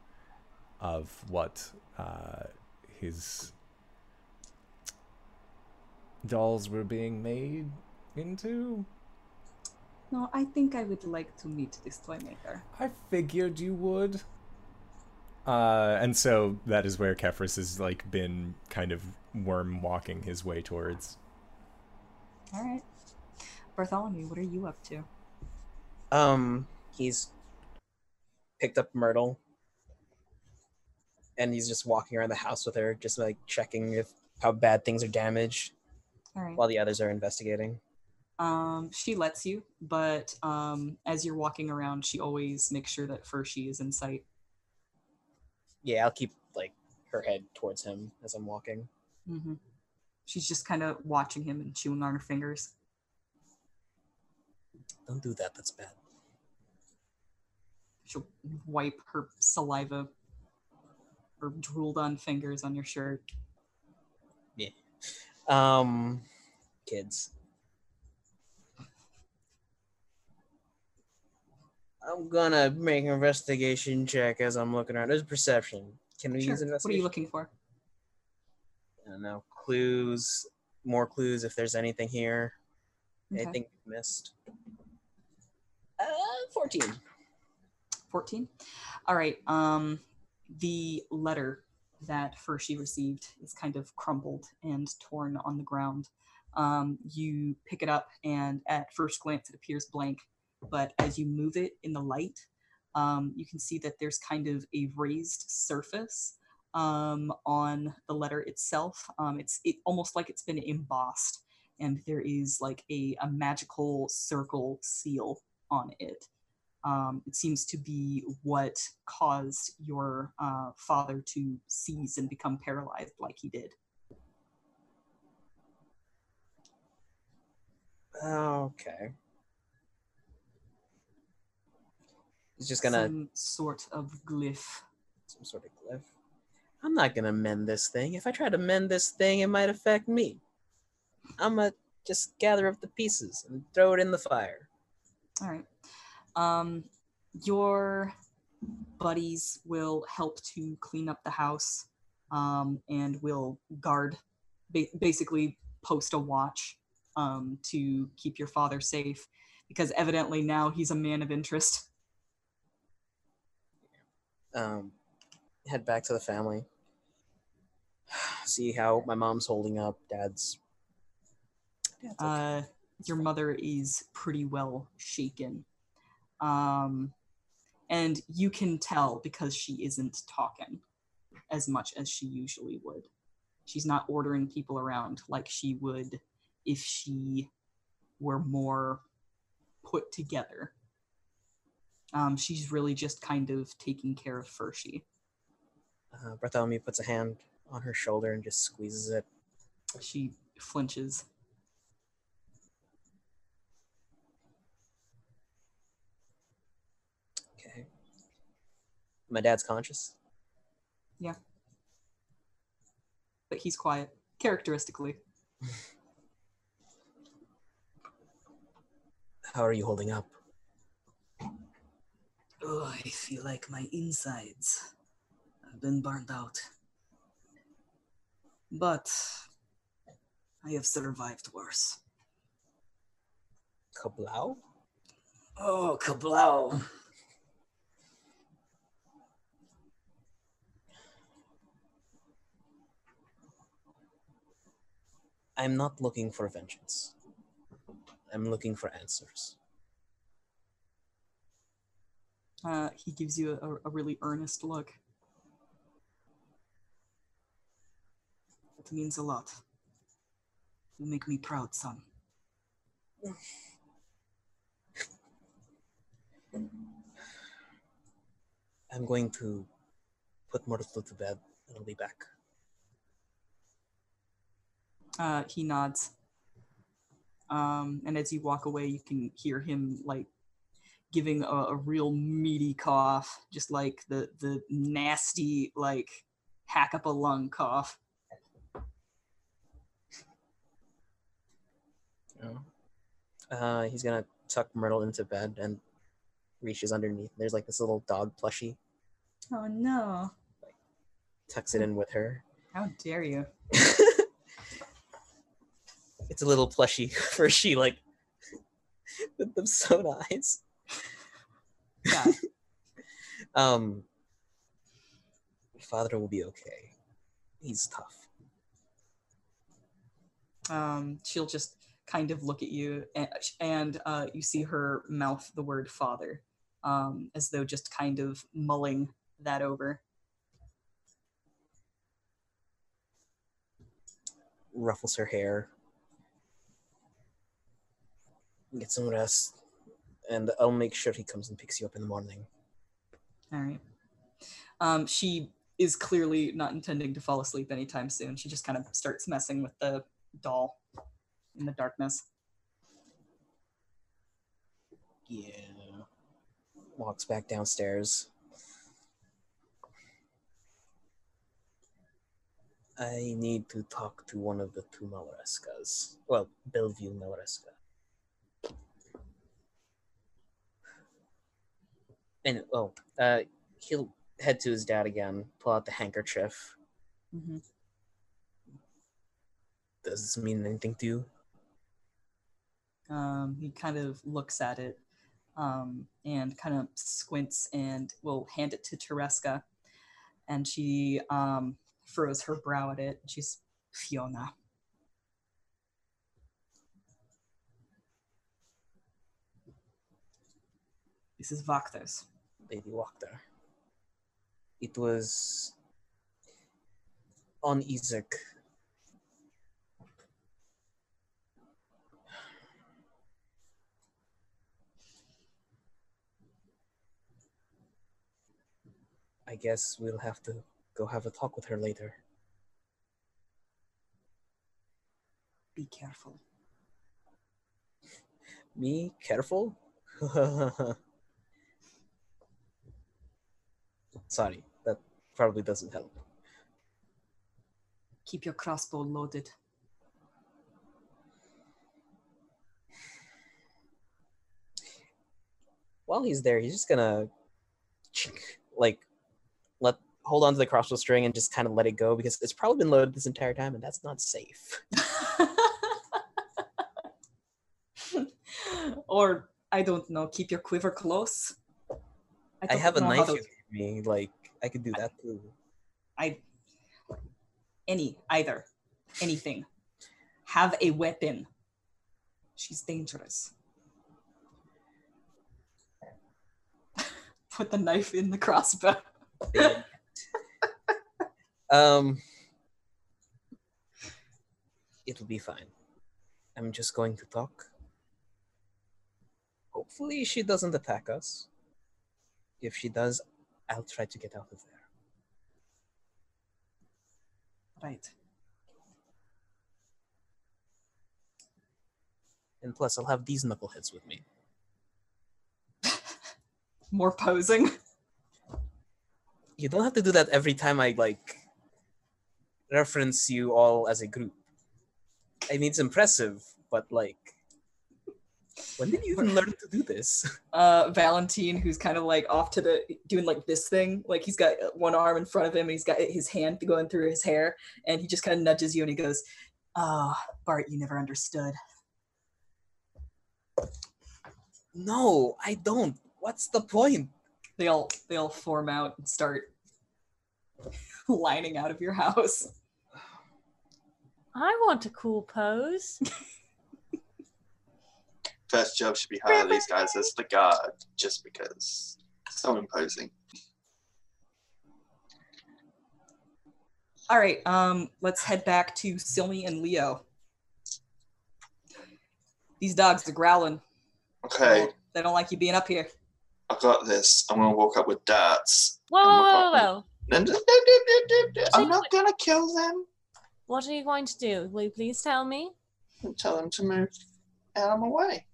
of what uh, his dolls were being made into. No, I think I would like to meet this toy maker. I figured you would. Uh, and so that is where Kefris has like been kind of worm walking his way towards. All right. Bartholomew, what are you up to? Um, he's picked up Myrtle, and he's just walking around the house with her, just like checking if how bad things are damaged, All right. while the others are investigating. Um, she lets you, but um, as you're walking around, she always makes sure that Fershi is in sight. Yeah, I'll keep like her head towards him as I'm walking. hmm She's just kind of watching him and chewing on her fingers. Don't do that. That's bad. She'll wipe her saliva or drooled on fingers on your shirt. Yeah. Um, kids. I'm gonna make an investigation check as I'm looking around. There's perception. Can we Sure. use investigation? What are you looking for? I don't know. Clues, more clues if there's anything here. Okay. Anything missed? Uh, 14. 14 all right um the letter that Fershi received is kind of crumpled and torn on the ground um, you pick it up and at first glance it appears blank but as you move it in the light um, you can see that there's kind of a raised surface um, on the letter itself um, it's it almost like it's been embossed and there is like a, a magical circle seal on it um, it seems to be what caused your uh, father to seize and become paralyzed like he did. Okay. He's just gonna Some sort of glyph. some sort of glyph. I'm not gonna mend this thing. If I try to mend this thing, it might affect me. I'm gonna just gather up the pieces and throw it in the fire. All right. Um, your buddies will help to clean up the house um, and will guard, ba- basically post a watch um, to keep your father safe because evidently now he's a man of interest. Um, head back to the family. See how my mom's holding up. Dad's. Dad's okay. Uh, your mother is pretty well shaken. Um, and you can tell because she isn't talking as much as she usually would. She's not ordering people around like she would if she were more put together. Um, she's really just kind of taking care of Fershi. Uh, Bartholomew puts a hand on her shoulder and just squeezes it. She flinches. Okay. My dad's conscious. Yeah. But he's quiet, characteristically. How are you holding up? Oh, I feel like my insides have been burned out. But I have survived worse. Kablau. Oh, Kablau! I'm not looking for vengeance. I'm looking for answers. Uh, he gives you a, a really earnest look. It means a lot. You make me proud, son. I'm going to put Myrtle to bed and I'll be back. Uh, he nods. Um, and as you walk away, you can hear him like giving a, a real meaty cough, just like the the nasty like hack up a lung cough. Uh, he's gonna tuck Myrtle into bed and reaches underneath. There's like this little dog plushie. Oh no! Tucks it in with her. How dare you? it's a little plushie for she like with the soda eyes. Yeah. Um, father will be okay. He's tough. um, she'll just kind of look at you and, and uh, you see her mouth the word father um, as though just kind of mulling that over Ruffles her hair. Get some rest, and I'll make sure he comes and picks you up in the morning. all right um, she is clearly not intending to fall asleep anytime soon she just kind of starts messing with the doll in the darkness Yeah. Walks back downstairs. I need to talk to one of the two Malarescas. Well, Bellevue Malaresca. And, oh, uh, he'll head to his dad again, pull out the handkerchief. Mhm. Does this mean anything to you? um, he kind of looks at it um, and kind of squints and will hand it to Tereska. And she um, furrows her brow at it. She's Fiona. This is Wachter's. Lady Wachter. It was on Isaac. I guess we'll have to go have a talk with her later. Be careful. Me? Careful? Sorry, that probably doesn't help. Keep your crossbow loaded. while he's there, he's just gonna like let hold on to the crossbow string and just kind of let it go because it's probably been loaded this entire time and that's not safe. or, I don't know, keep your quiver close. I don't have a knife to- you gave me, like I could do that too. I any either anything. Have a weapon. She's dangerous. Put the knife in the crossbow. um, it'll be fine. I'm just going to talk. Hopefully, she doesn't attack us. If she does, I'll try to get out of there. Right. And plus, I'll have these knuckleheads with me. More posing. You don't have to do that every time I like reference you all as a group. I mean, it's impressive, but like, when did you even learn to do this? Uh Valentine, who's kind of like off to the doing like this thing. Like he's got one arm in front of him and he's got his hand going through his hair, and he just kind of nudges you and he goes, Oh, Bart, you never understood. No, I don't. What's the point? They all they all form out and start lining out of your house. I want a cool pose. First job should be hire these guys as the guard, just because so imposing. All right, um, let's head back to Silmy and Leo. These dogs are growling. Okay, They don't like you being up here. I got this. I'm gonna walk up with darts. Whoa, whoa, whoa, whoa. I'm not gonna kill them. What are you going to do? Will you please tell me? and Tell them to move out of my way.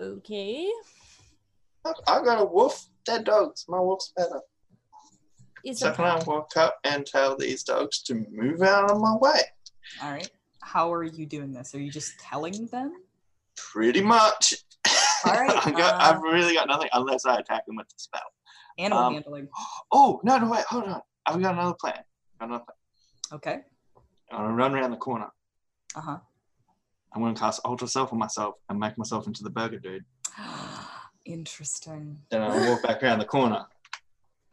Okay. Look, I got a wolf. Dead dogs. My wolf's better. Is So a can I walk up and tell these dogs to move out of my way? All right. How are you doing this? Are you just telling them? Pretty much. All right, I got, uh, I've really got nothing unless I attack them with the spell. Animal Um, handling. Oh no, no, wait, hold on. I've got another plan. Got another plan. Okay. I'm gonna run around the corner. Uh huh. I'm gonna cast Alter Self on myself and make myself into the burger dude. Interesting. Then I'll walk back around the corner.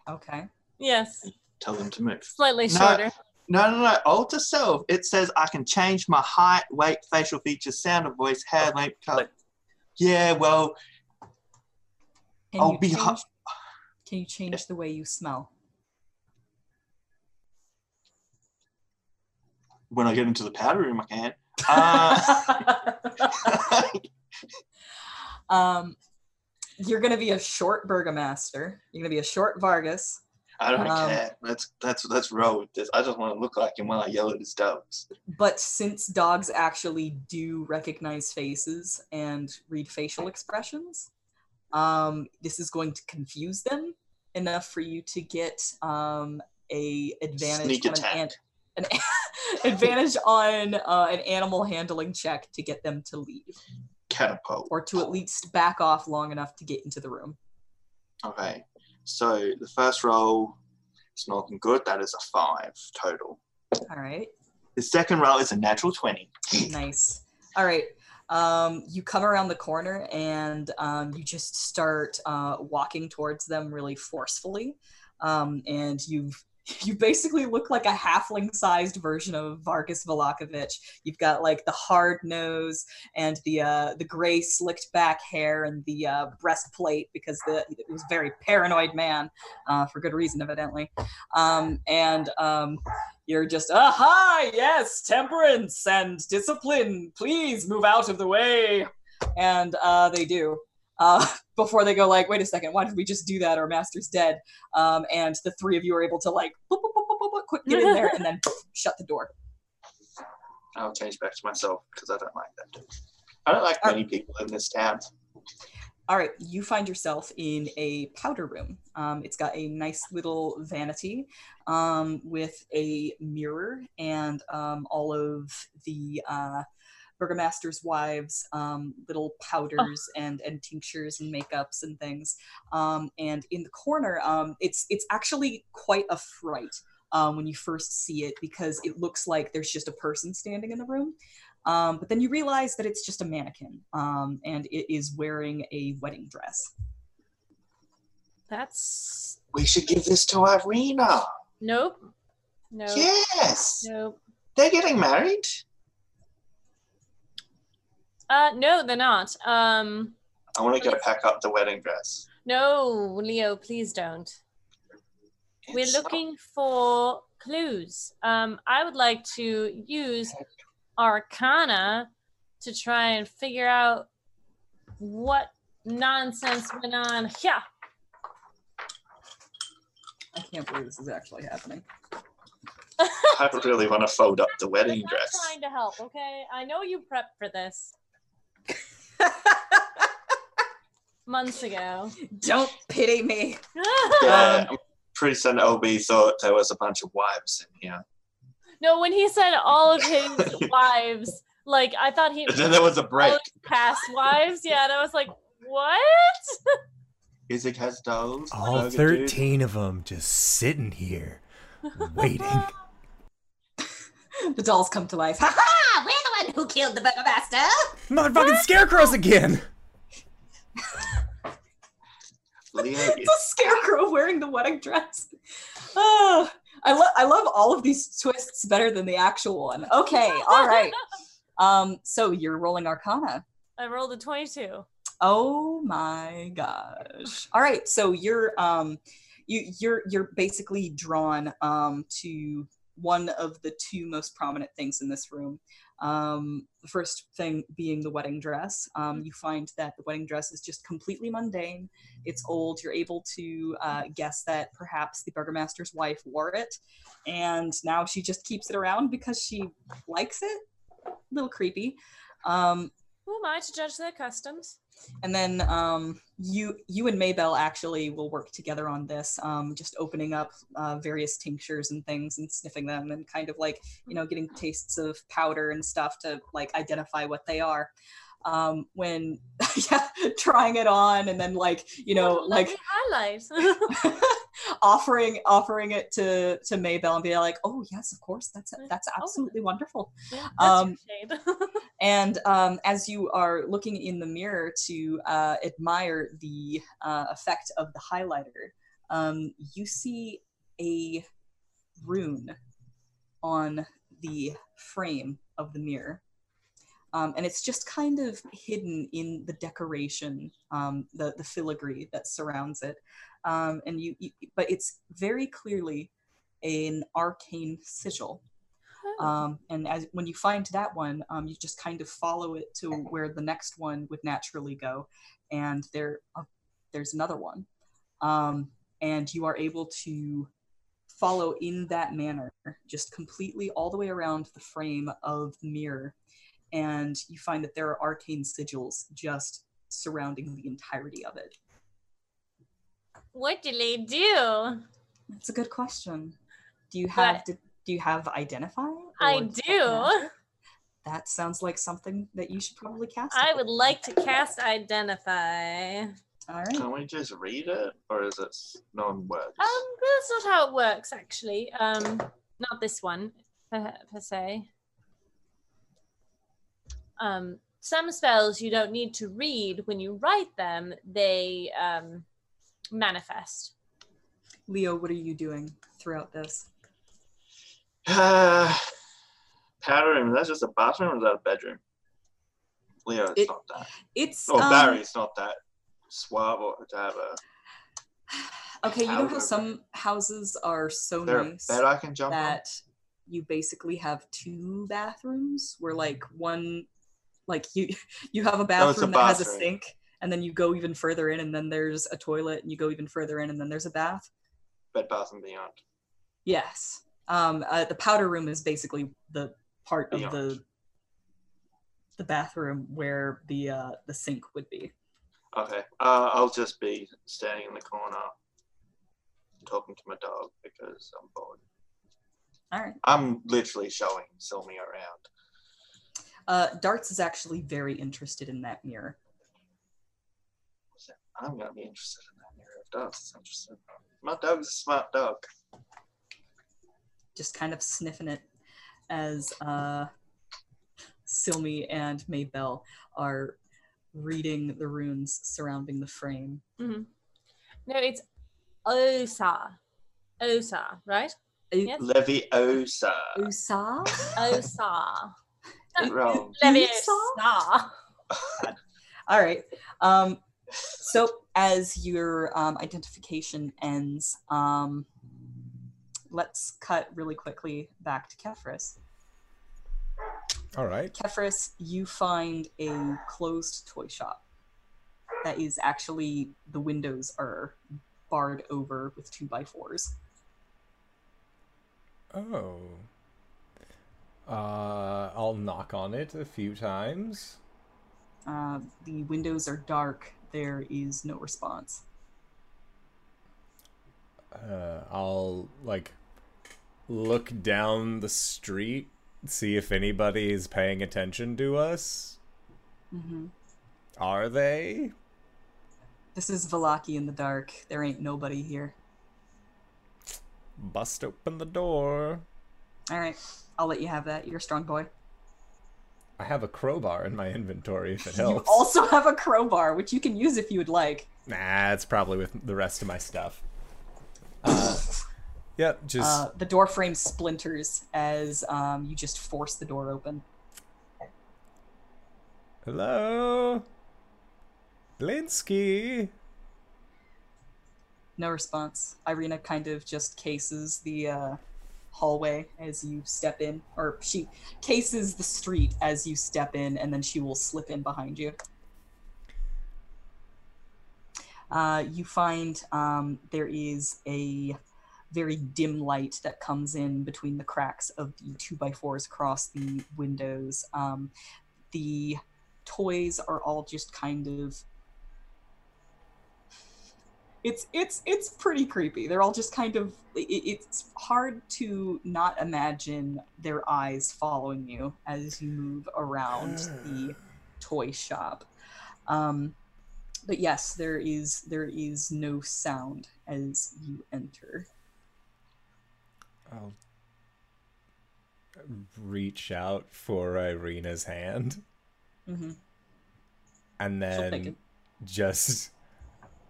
Okay. yes, Tell them to move. slightly No. shorter. No, no, no. Alter self. It says I can change my height, weight, facial features, sound of voice, hair length, color. Yeah, well, Can I'll you be change, hu- Can you change the way you smell? when I get into the powder room, I can. Uh, um, you're gonna be a short burgomaster. You're gonna be a short Vargas. I don't Um, care. Let's let's let's roll with this. I just want to look like him while I yell at his dogs. But since dogs actually do recognize faces and read facial expressions, um, this is going to confuse them enough for you to get um, a advantage Sneak on attack. an- an advantage on uh, an animal handling check to get them to leave, Catapult. or to at least back off long enough to get into the room. Okay. So the first roll is not looking good. That is a five total. All right. The second roll is a natural twenty. Nice. All right. Um, you come around the corner and um, you just start uh, walking towards them really forcefully. Um, and you've you basically look like a halfling-sized version of Vargas Vallakovich. You've got like the hard nose and the uh, the gray slicked back hair and the uh, breastplate because the it was a very paranoid man uh, for good reason, evidently. Um, and um, you're just aha yes temperance and discipline please move out of the way and uh, they do uh, before they go like wait a second why did we just do that? Our master's dead. Um, and the three of you are able to like boop, boop, boop, boop, boop, boop, quick get in there and then shut the door. I'll change back to myself because I don't like that. I don't like Uh, many people in this town. all right you find yourself in a powder room. Um, it's got a nice little vanity um, with a mirror and um, all of the uh, burgomaster's wives um, little powders and, and tinctures and makeups and things um, and in the corner um, it's it's actually quite a fright um, when you first see it because it looks like there's just a person standing in the room um, but then you realize that it's just a mannequin um, and it is wearing a wedding dress. That's We should give this to Irina. nope. No. Yes, Nope. they're getting married. Uh, no, they're not. Um, I want to go pack up the wedding dress. no, Leo, please don't. We're It's not- looking for clues. Um, I would like to use Arcana to try and figure out what nonsense went on here. I can't believe this is actually happening. I really want to fold up the wedding I'm wedding not dress. trying to help, okay? I know you prepped for this months ago. Don't pity me. Yeah, Um, I'm pretty certain LB thought there was a bunch of wives in here. no, when he said all of his wives, like I thought he But then there was a all break. past wives. Yeah, and I was like, what? Isaac has dolls. All Burger Dude. 13 of them just sitting here, waiting. The dolls come to life. Ha ha! We're the one who killed the burgomaster. Motherfucking scarecrows again! It's a scarecrow wearing the wedding dress. Oh, I love I love all of these twists better than the actual one. Okay, all right. Um, so you're rolling Arcana. I rolled a 22. Oh my gosh. All right, so you're um you you're you're basically drawn um to one of the two most prominent things in this room. Um, the first thing being the wedding dress. Um, you find that the wedding dress is just completely mundane. It's old. You're able to uh, guess that perhaps the burgomaster's wife wore it, and now she just keeps it around because she likes it. A little creepy. Um, Who am I to judge their customs? and then um, you you and Maybell actually will work together on this, um, just opening up uh, various tinctures and things and sniffing them and kind of like you know getting tastes of powder and stuff to like identify what they are. Um, when yeah, trying it on and then like you know like lovely highlight. offering offering it to to Maybell and be like, oh yes, of course, that's that's Oh. absolutely wonderful. Yeah, that's Um. And um, as you are looking in the mirror to uh, admire the uh, effect of the highlighter, um, you see a rune on the frame of the mirror. Um, and it's just kind of hidden in the decoration, um, the, the filigree that surrounds it. Um, and you, you, but it's very clearly an arcane sigil. Oh. Um, and as when you find that one, um, you just kind of follow it to where the next one would naturally go, and there, uh, there's another one, um, and you are able to follow in that manner, just completely all the way around the frame of the mirror, and you find that there are arcane sigils just surrounding the entirety of it. What do they do? That's a good question. Do you have do, do you have identify? I or do. That sounds like something that you should probably cast. I it. would like to cast Identify. All right. Can we just read it, or is it non-words? Um, that's not how it works, actually. Um, not this one per, per se. Um, some spells you don't need to read when you write them; they um, manifest. Leo, what are you doing throughout this? Uh, pattern. That's just a bathroom or is that a bedroom? Leo, it's It- not that. It's Oh, um, it's not that suave or to have a. Okay, you know how some houses are so there nice bed I can jump that you basically have two bathrooms where like one like you you have a bathroom it's a that has a sink and then you go even further in and then there's a toilet and you go even further in and then there's a bath. Bed Bath and Beyond. Yes. Um uh, the powder room is basically the part of the the bathroom where the uh the sink would be. Okay. Uh, I'll just be standing in the corner, talking to my dog because I'm bored. All right. I'm literally showing Silmy around. Uh Darts is actually very interested in that mirror. I'm gonna be interested in that mirror. If Dogs is interested. My dog's a smart dog. just kind of sniffing it as uh, Silmi and Maybell are reading the runes surrounding the frame. No, it's Osa. Osa, right? Yes. Leviosa. Usa? Osa. Osa. Wrong. Leviosa. All right. Um, so as your um, identification ends, um, let's cut really quickly back to Kefris. All right. Kefris, you find a closed toy shop that is actually the windows are barred over with two by fours. Oh. Uh, I'll knock on it a few times. Uh, the windows are dark. There is no response. Uh, I'll like look down the street, see if anybody is paying attention to us. hmm Are they? This is Vallaki in the dark. There ain't nobody here. Bust open the door. All right, I'll let you have that. You're a strong boy. I have a crowbar in my inventory if it helps. You also have a crowbar, which you can use if you would like. Nah, it's probably with the rest of my stuff. Uh, Yep, just Uh, the door frame splinters as um, you just force the door open. hello, Blinsky. No response. Irina kind of just cases the uh, hallway as you step in, or she cases the street as you step in, and then she will slip in behind you. Uh, you find um, there is a very dim light that comes in between the cracks of the two by fours across the windows. Um, the toys are all just kind of it's it's it's pretty creepy. They're all just kind of it, it's hard to not imagine their eyes following you as you move around the toy shop. Um, but yes, there is there is no sound as you enter. I'll reach out for Irina's hand hmm and then just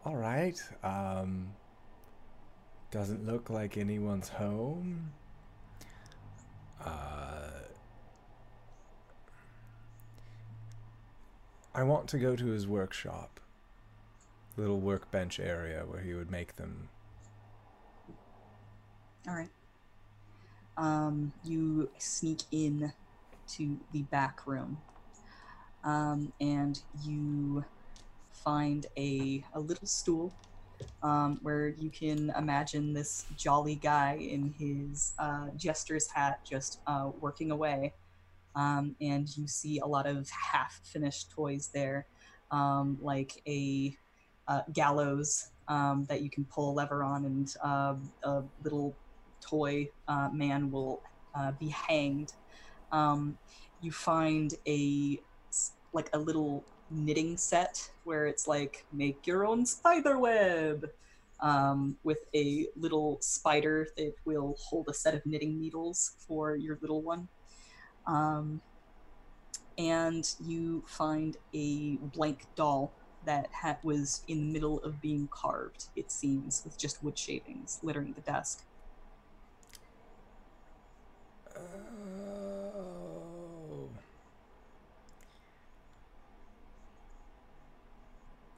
all right. Um, doesn't look like anyone's home. Uh, I want to go to his workshop, little workbench area where he would make them. All right. Um, you sneak in to the back room, um, and you find a a little stool um, where you can imagine this jolly guy in his uh, jester's hat just uh, working away. Um, and you see a lot of half finished toys there, um, like a uh, gallows um, that you can pull a lever on, and uh, a little toy uh, man will uh, be hanged. Um, you find a like a little knitting set where it's like make your own spider web um, with a little spider that will hold a set of knitting needles for your little one. Um, and you find a blank doll that ha- was in the middle of being carved, it seems, with just wood shavings littering the desk.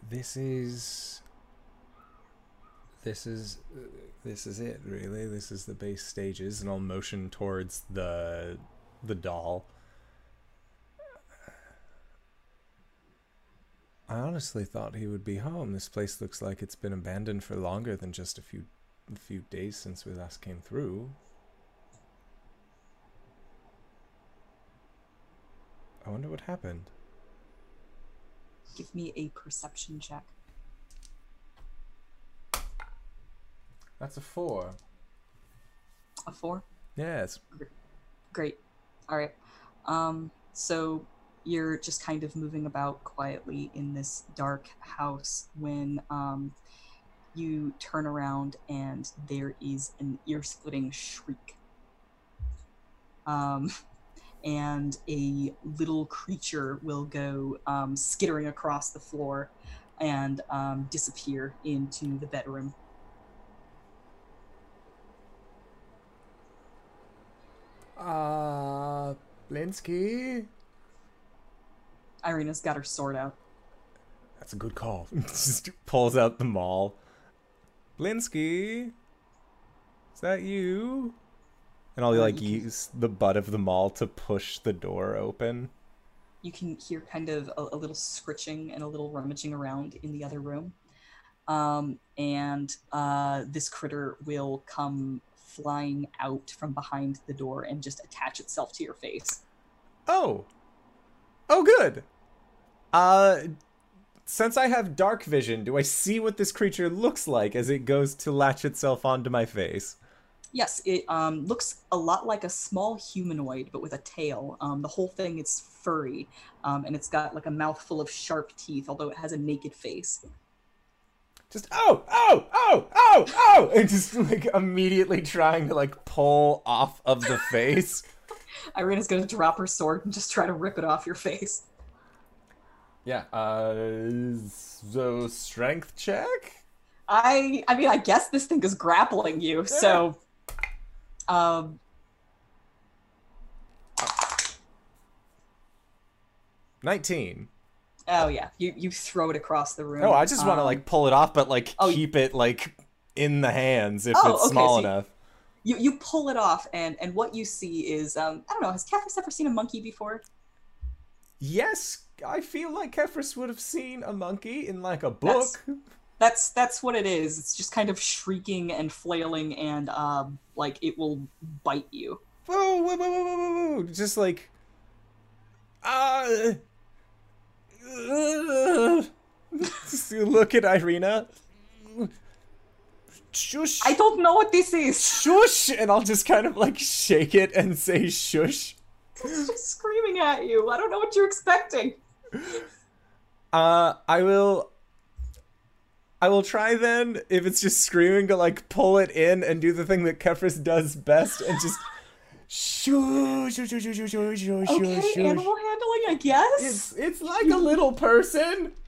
This is. This is. This is it, really. This is the base stages, and I'll motion towards the the doll. I honestly thought he would be home. This place looks like it's been abandoned for longer than just a few a few days since we last came through. I wonder what happened. Me a perception check. That's a four. A four? Yes. Great. All right. Um, so you're just kind of moving about quietly in this dark house when um, you turn around and there is an ear splitting shriek. Um, and a little creature will go um, skittering across the floor and um, disappear into the bedroom. Uh, Blinsky? Irina's got her sword out. That's a good call. Just pulls out the maul. Blinsky? Is that you? And I'll like can- use the butt of the maul to push the door open. you can hear kind of a, a little scritching and a little rummaging around in the other room. Um, and uh, this critter will come flying out from behind the door and just attach itself to your face. Oh. Oh, good. Uh, since I have dark vision, do I see what this creature looks like as it goes to latch itself onto my face? Yes, it um, looks a lot like a small humanoid, but with a tail. Um, the whole thing is furry, um, and it's got like a mouthful of sharp teeth, although it has a naked face. Just oh, oh, oh, oh, oh, and just like immediately trying to like pull off of the face. Irina's gonna drop her sword and just try to rip it off your face. Yeah. Uh, so strength check. I I mean I guess this thing is grappling you, so Um, Nineteen. oh yeah, you you throw it across the room. Oh, I just want to Um, like pull it off, but like oh, keep it like in the hands if Oh, it's okay, small so enough. you you pull it off, and and what you see is um I don't know. Has Catherine ever seen a monkey before? Yes, I feel like Kefris would have seen a monkey in like a book. That's- That's that's what it is. It's just kind of shrieking and flailing, and um like it will bite you. Whoa, whoa, whoa, whoa, whoa, whoa. Just like. Uh, uh, look at Irina. Shush. I don't know what this is. Shush! And I'll just kind of like shake it and say shush. It's just screaming at you. I don't know what you're expecting. Uh, I will. I will try then, if it's just screaming, to like pull it in and do the thing that Kefris does best and just. Shush, shush, shush, shush, shush, shush, shush, Okay, shush. animal handling, I guess. It's it's like a little person.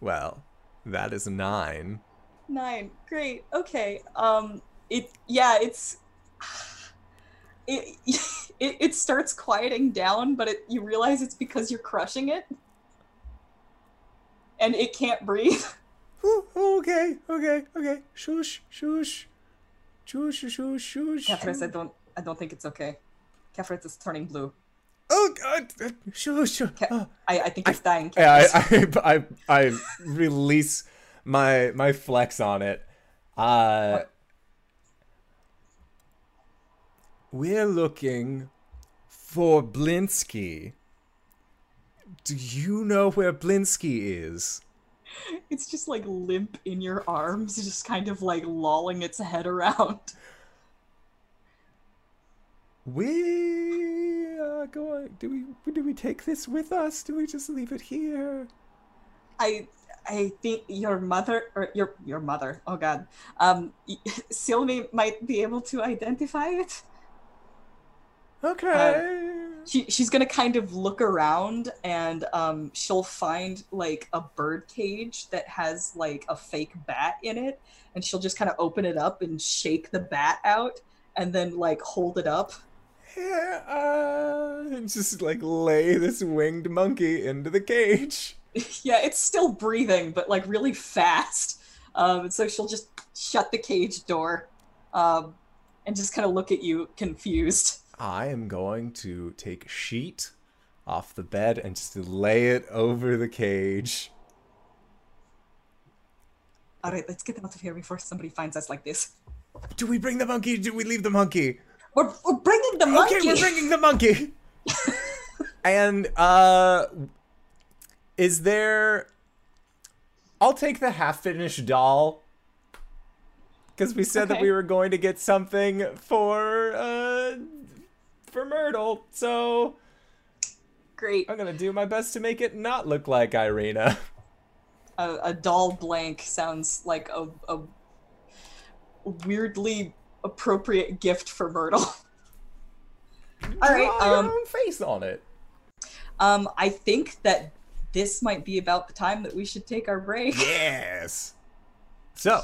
Well, that is nine. Nine. Great. Okay. Um. It. Yeah. It's. It. It, it starts quieting down, but it, you realize it's because you're crushing it, and it can't breathe. Ooh, okay, okay, okay. Shush, shush, shush, shush, shush, shush. I don't. I don't think it's okay. Kefris is turning blue. Oh God! Shush, shush. Oh. I. I think it's dying. Yeah, I, I, I, I release my my flex on it. Uh, we're looking for Blinsky. Do you know where Blinsky is? It's just like limp in your arms, just kind of like lolling its head around. We are going. Do we? Do we take this with us? Do we just leave it here? I I think your mother or your your mother. Oh God, um, Sylvie might be able to identify it. Okay. She she's gonna kind of look around and um she'll find like a bird cage that has like a fake bat in it, and she'll just kind of open it up and shake the bat out, and then like hold it up. Yeah, uh, and just like lay this winged monkey into the cage. yeah, it's still breathing, but like really fast. Um, and so she'll just shut the cage door, um, and just kind of look at you confused. I am going to take a sheet off the bed and just lay it over the cage. All right, let's get them out of here before somebody finds us like this. Do we bring the monkey? Do we leave the monkey? We're, we're bringing the monkey. Okay, we're bringing the monkey. and uh, is there? I'll take the half-finished doll because we said that we were going to get something for uh for Myrtle. So Great. I'm gonna do my best to make it not look like Irina. A, a doll blank sounds like a, a weirdly appropriate gift for Myrtle. All right. Um, own face on it. um, I think that this might be about the time that we should take our break. Yes. So,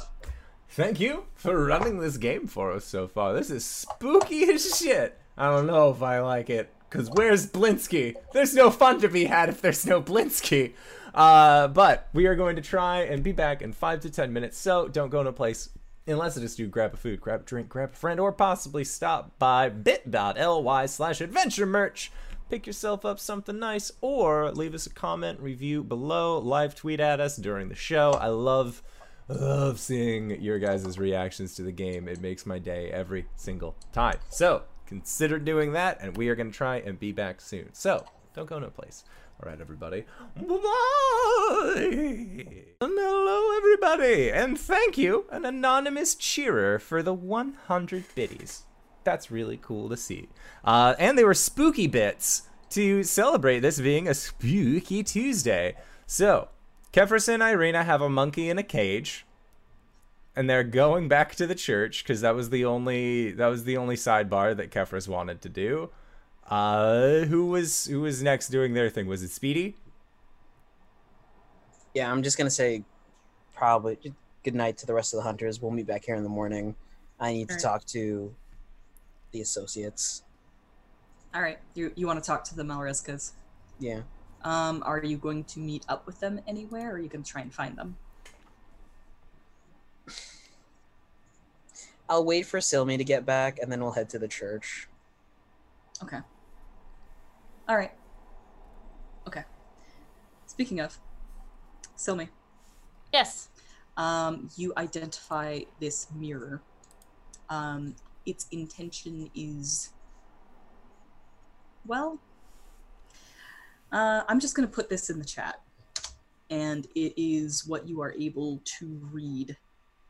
thank you for running this game for us so far. This is spooky as shit. I don't know if I like it. Cause where's Blinsky? There's no fun to be had if there's no Blinsky. Uh, but we are going to try and be back in five to ten minutes. So don't go in a place unless it is to grab a food, grab a drink, grab a friend, or possibly stop by bit.ly slash adventure merch. Pick yourself up something nice, or leave us a comment, review below, live tweet at us during the show. I love, love seeing your guys' reactions to the game. It makes my day every single time. So consider doing that, and we are going to try and be back soon. So don't go no place. All right, everybody. Bye. And hello, everybody, and thank you, an anonymous cheerer, for the 100 biddies. That's really cool to see. Uh, and they were spooky bits to celebrate this being a spooky Tuesday. So, Kefris and Irina have a monkey in a cage, and they're going back to the church because that was the only that was the only sidebar that Kefris wanted to do. Uh, who was who was next doing their thing? Was it Speedy? Yeah, I'm just gonna say probably good night to the rest of the hunters. We'll meet back here in the morning. I need to Alright. talk to the associates. All right, you you want to talk to the Malreskas? Yeah. Um, are you going to meet up with them anywhere, or are you going to try and find them? I'll wait for Silmi to get back, and then we'll head to the church. Okay. All right. Okay. Speaking of, Silmi, Yes. um, you identify this mirror. Um, its intention is, well, uh, I'm just going to put this in the chat, and it is what you are able to read,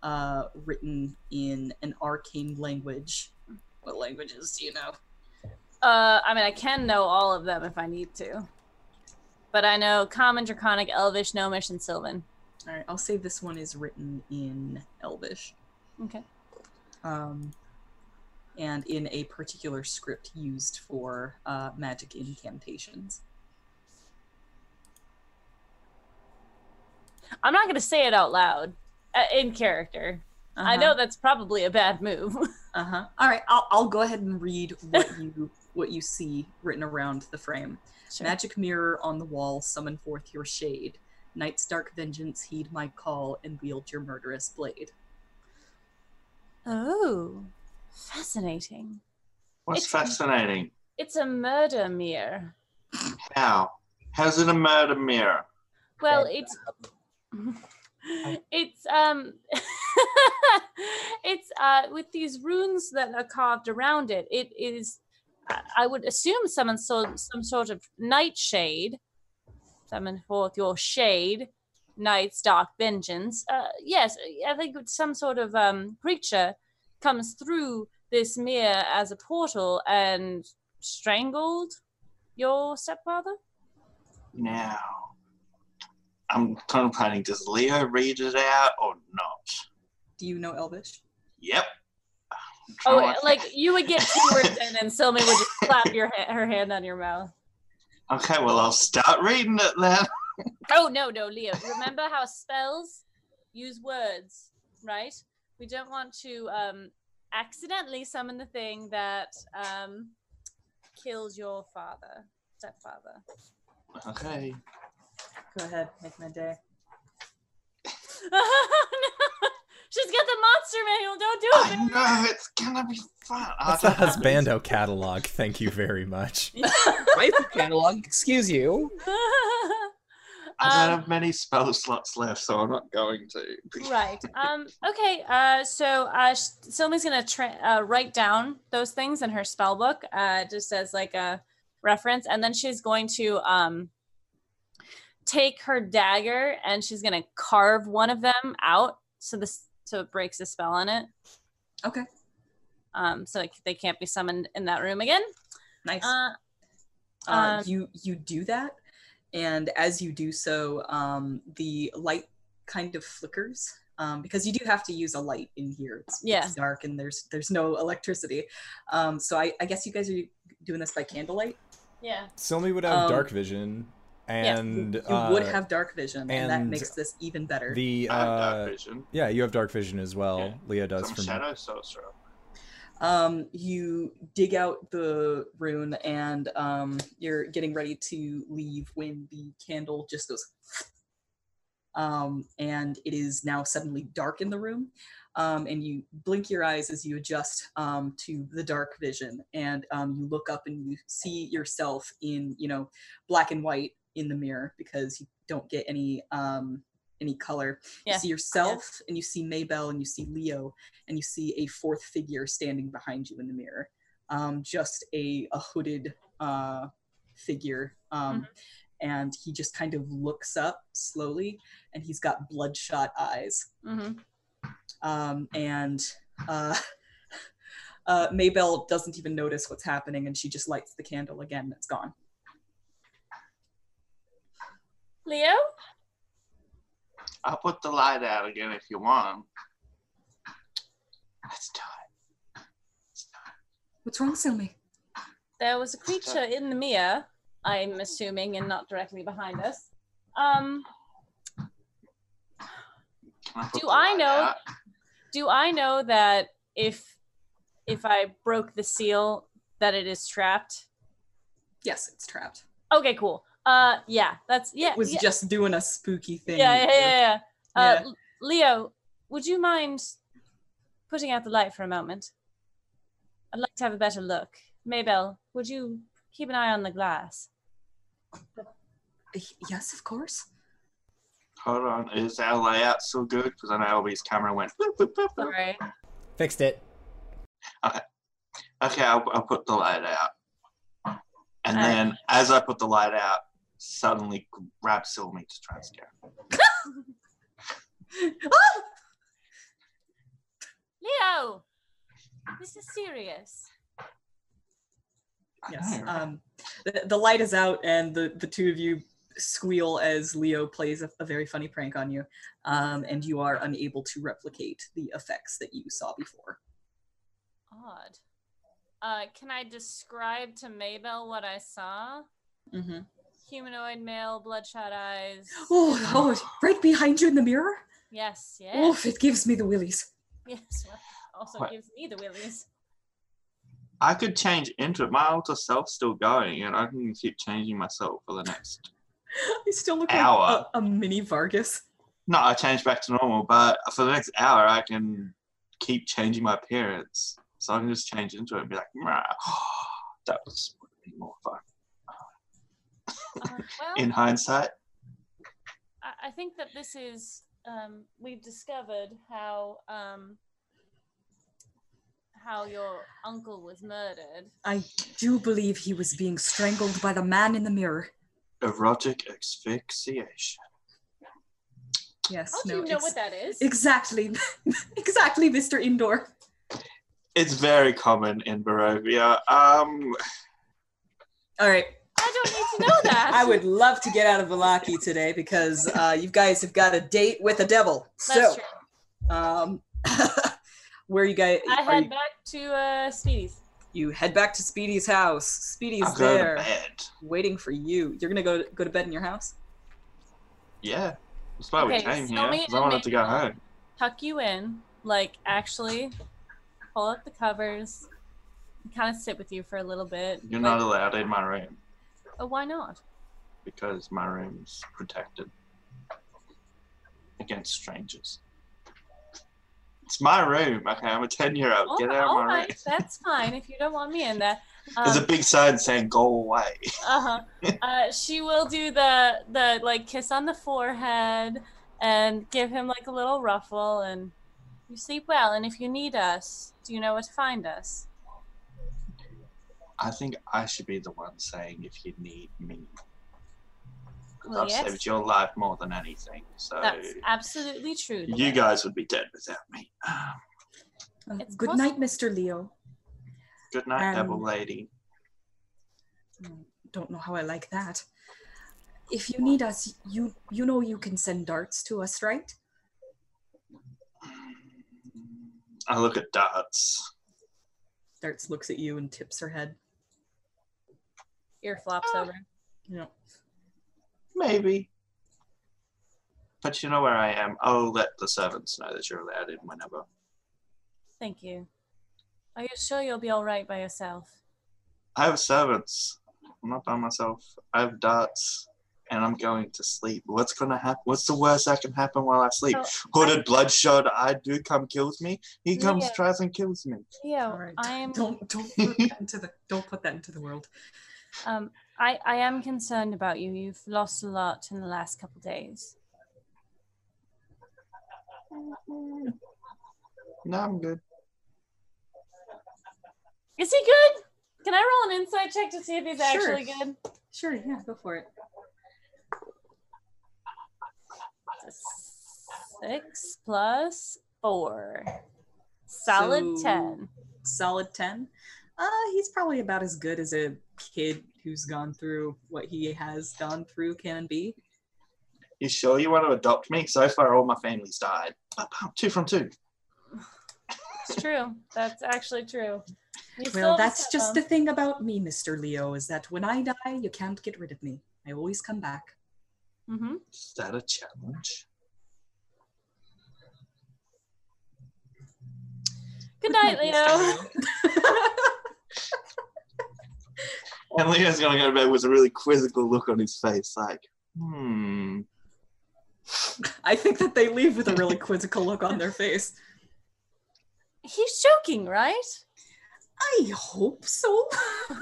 uh, written in an arcane language. What languages do you know? Uh, I mean, I can know all of them if I need to. But I know Common, Draconic, Elvish, Gnomish, and Sylvan. All right, I'll say this one is written in Elvish. Okay. um, and in a particular script used for uh, magic incantations. I'm not going to say it out loud uh, in character. I know that's probably a bad move. Uh huh. All right, I'll, I'll go ahead and read what you what you see written around the frame. Sure. Magic mirror on the wall, summon forth your shade. Night's dark vengeance, heed my call, and wield your murderous blade. Oh, fascinating. What's It's- fascinating? It's a murder mirror. How? How's it a murder mirror? Well, it's it's um it's uh with these runes that are carved around it. It is I- would assume someone saw some sort of nightshade. Summon forth your shade, night's dark vengeance. Uh, yes, I think it's some sort of um creature comes through this mirror as a portal and strangled your stepfather. Now, I'm contemplating does Leo read it out or not? Do you know Elvish? Yep. Oh, like you would get two words in, and Sylvie would just slap your ha- her hand on your mouth. Okay, well, I'll start reading it then. Oh no, no, Leo. Remember how spells use words, right? We don't want to um, accidentally summon the thing that um, kills your father, stepfather. Okay. Go ahead, make my day. oh no! She's got the monster manual. Don't do I it. know, it's gonna be fun. That's I the. Husbando catalog. Thank you very much. Rifle catalog, excuse you. I don't Um, have many spell slots left, so I'm not going to. right. Um. Okay. Uh. So, uh, sh- Sylvie's gonna tra- uh, write down those things in her spell book, uh, just as like a reference, and then she's going to um take her dagger and she's gonna carve one of them out, so this so it breaks the spell on it. Okay, Um. So like, they can't be summoned in that room again. nice. Uh. uh, um, you you do that and as you do so um, the light kind of flickers um, because you do have to use a light in here it's, Yeah. it's dark and there's there's no electricity um, so I, I guess you guys are doing this by candlelight Yeah. Silmi would have Um, dark vision, and you uh, would have dark vision and, that makes this even better the I have uh, dark vision. yeah. You have dark vision as well. Yeah. Leah does Some from shadow sorcerer. um, you dig out the rune and um, you're getting ready to leave when the candle just goes um, and it is now suddenly dark in the room um, and you blink your eyes as you adjust um, to the dark vision and um, you look up and you see yourself in you know black and white in the mirror because you don't get any um, any color. Yeah. you see yourself and you see maybell and you see leo and you see a fourth figure standing behind you in the mirror. Um, just a, a hooded uh, figure um, and he just kind of looks up slowly and he's got bloodshot eyes. Mm-hmm. um, and uh, uh, maybell doesn't even notice what's happening and she just lights the candle again it's gone Leo. I'll put the light out again if you want. Let's do it. Let's do it. what's wrong Silmi? There was a creature in the mirror, I'm assuming, and not directly behind us. Um, Can put Do I know- out? Do I know that if if I broke the seal that it is trapped? Yes, it's trapped. Okay, cool. Uh yeah, that's yeah. it was yeah, just doing a spooky thing. yeah, yeah, with you. yeah, yeah. Uh, Yeah. Leo, would you mind putting out the light for a moment? I'd like to have a better look. Maybell, would you keep an eye on the glass? Uh, Yes, of course. Hold on, is our layout still good? Because I know LB's camera went. boop, boop, boop, boop. Sorry. Fixed it. Okay, I'll, I'll put the light out. And Alright. then, as I put the light out, suddenly grab Silmi to try and scare him. Leo, this is serious. Yes. Um, the, the light is out, and the, the two of you squeal as Leo plays a, a very funny prank on you, um, and you are unable to replicate the effects that you saw before. Odd. Uh, can I describe to Maybell what I saw? Mm-hmm. Humanoid male, bloodshot eyes. Oh, oh, right behind you in the mirror. Yes, yes. Oh, it gives me the willies. Yes. well, Also What? gives me the willies. I could change into it. My alter self's still going, and I can keep changing myself for the next. I still look Hour. like a, a mini Vargas. No, I changed back to normal, but for the next hour, I can keep changing my appearance. So I can just change into it and be like, "Meh, that was more fun. Uh, well, In hindsight, I, I think that this is um, we've discovered how um, how your uncle was murdered. I do believe he was being strangled by the man in the mirror. erotic asphyxiation. Yes. How do you know ex- what that is? Exactly. exactly, Mr. Indoor. It's very common in Barovia. Um, All right. I don't need to know that. I would love to get out of Vallaki today because uh, you guys have got a date with a devil. That's so, true. um, where you guys? I head you, back to uh, Speedy's. you head back to Speedy's house. Speedy's I'll go to there, bed. waiting for you. You're gonna go go to bed in your house. Yeah, that's why we came so here. me 'cause I and wanted to go home. Tuck you in, like actually pull up the covers, kind of sit with you for a little bit. You're like- not allowed in my room Oh, why not? because my room's protected against strangers. It's my room. Okay, I'm a ten-year-old. Oh, Get out of my room. that's fine if you don't want me in there. There's a Um, big sign saying "Go away." uh-huh. uh She will do the the like kiss on the forehead and give him like a little ruffle and you sleep well. And if you need us, do you know where to find us? I think I should be the one saying if you need me. Well, I've yes. saved your life more than anything. So That's absolutely true. you guys would be dead without me. It's good night, Mr. Leo. Good night, devil Um, lady. Don't know how I like that. If you need us, you you know you can send darts to us, right? I look at darts. Darts looks at you and tips her head. Ear flops uh, over. You know, Maybe. But you know where I am. I'll let the servants know that you're allowed in whenever. Thank you. Are you sure you'll be all right by yourself? I have servants. I'm not by myself. I have darts. And I'm going to sleep. What's gonna happen? What's the worst that can happen while I sleep? So, Hooded, bloodshot, I do come kills me. He comes, Yeah. tries and kills me. Leo, all right. I am Don't don't put that into the don't put that into the world. Um I I am concerned about you. You've lost a lot in the last couple days. No, I'm good. Is he good? Can I roll an insight check to see if he's Sure. actually good? Sure, yeah, go for it. Six plus four. Solid So- ten. Solid ten. Uh, he's probably about as good as a kid who's gone through what he has gone through can be. You sure you want to adopt me? So far, all my family's died. Oh, Two from two. It's true. That's actually true. You Well, have a that's just the thing about me, Mr. Leo, is that when I die, you can't get rid of me. I always come back. Mhm. Is that a challenge? Good night, Leo. And Leo's gonna go to bed with a really quizzical look on his face, like, hmm. I think that they leave with a really quizzical look on their face. He's joking, right? I hope so.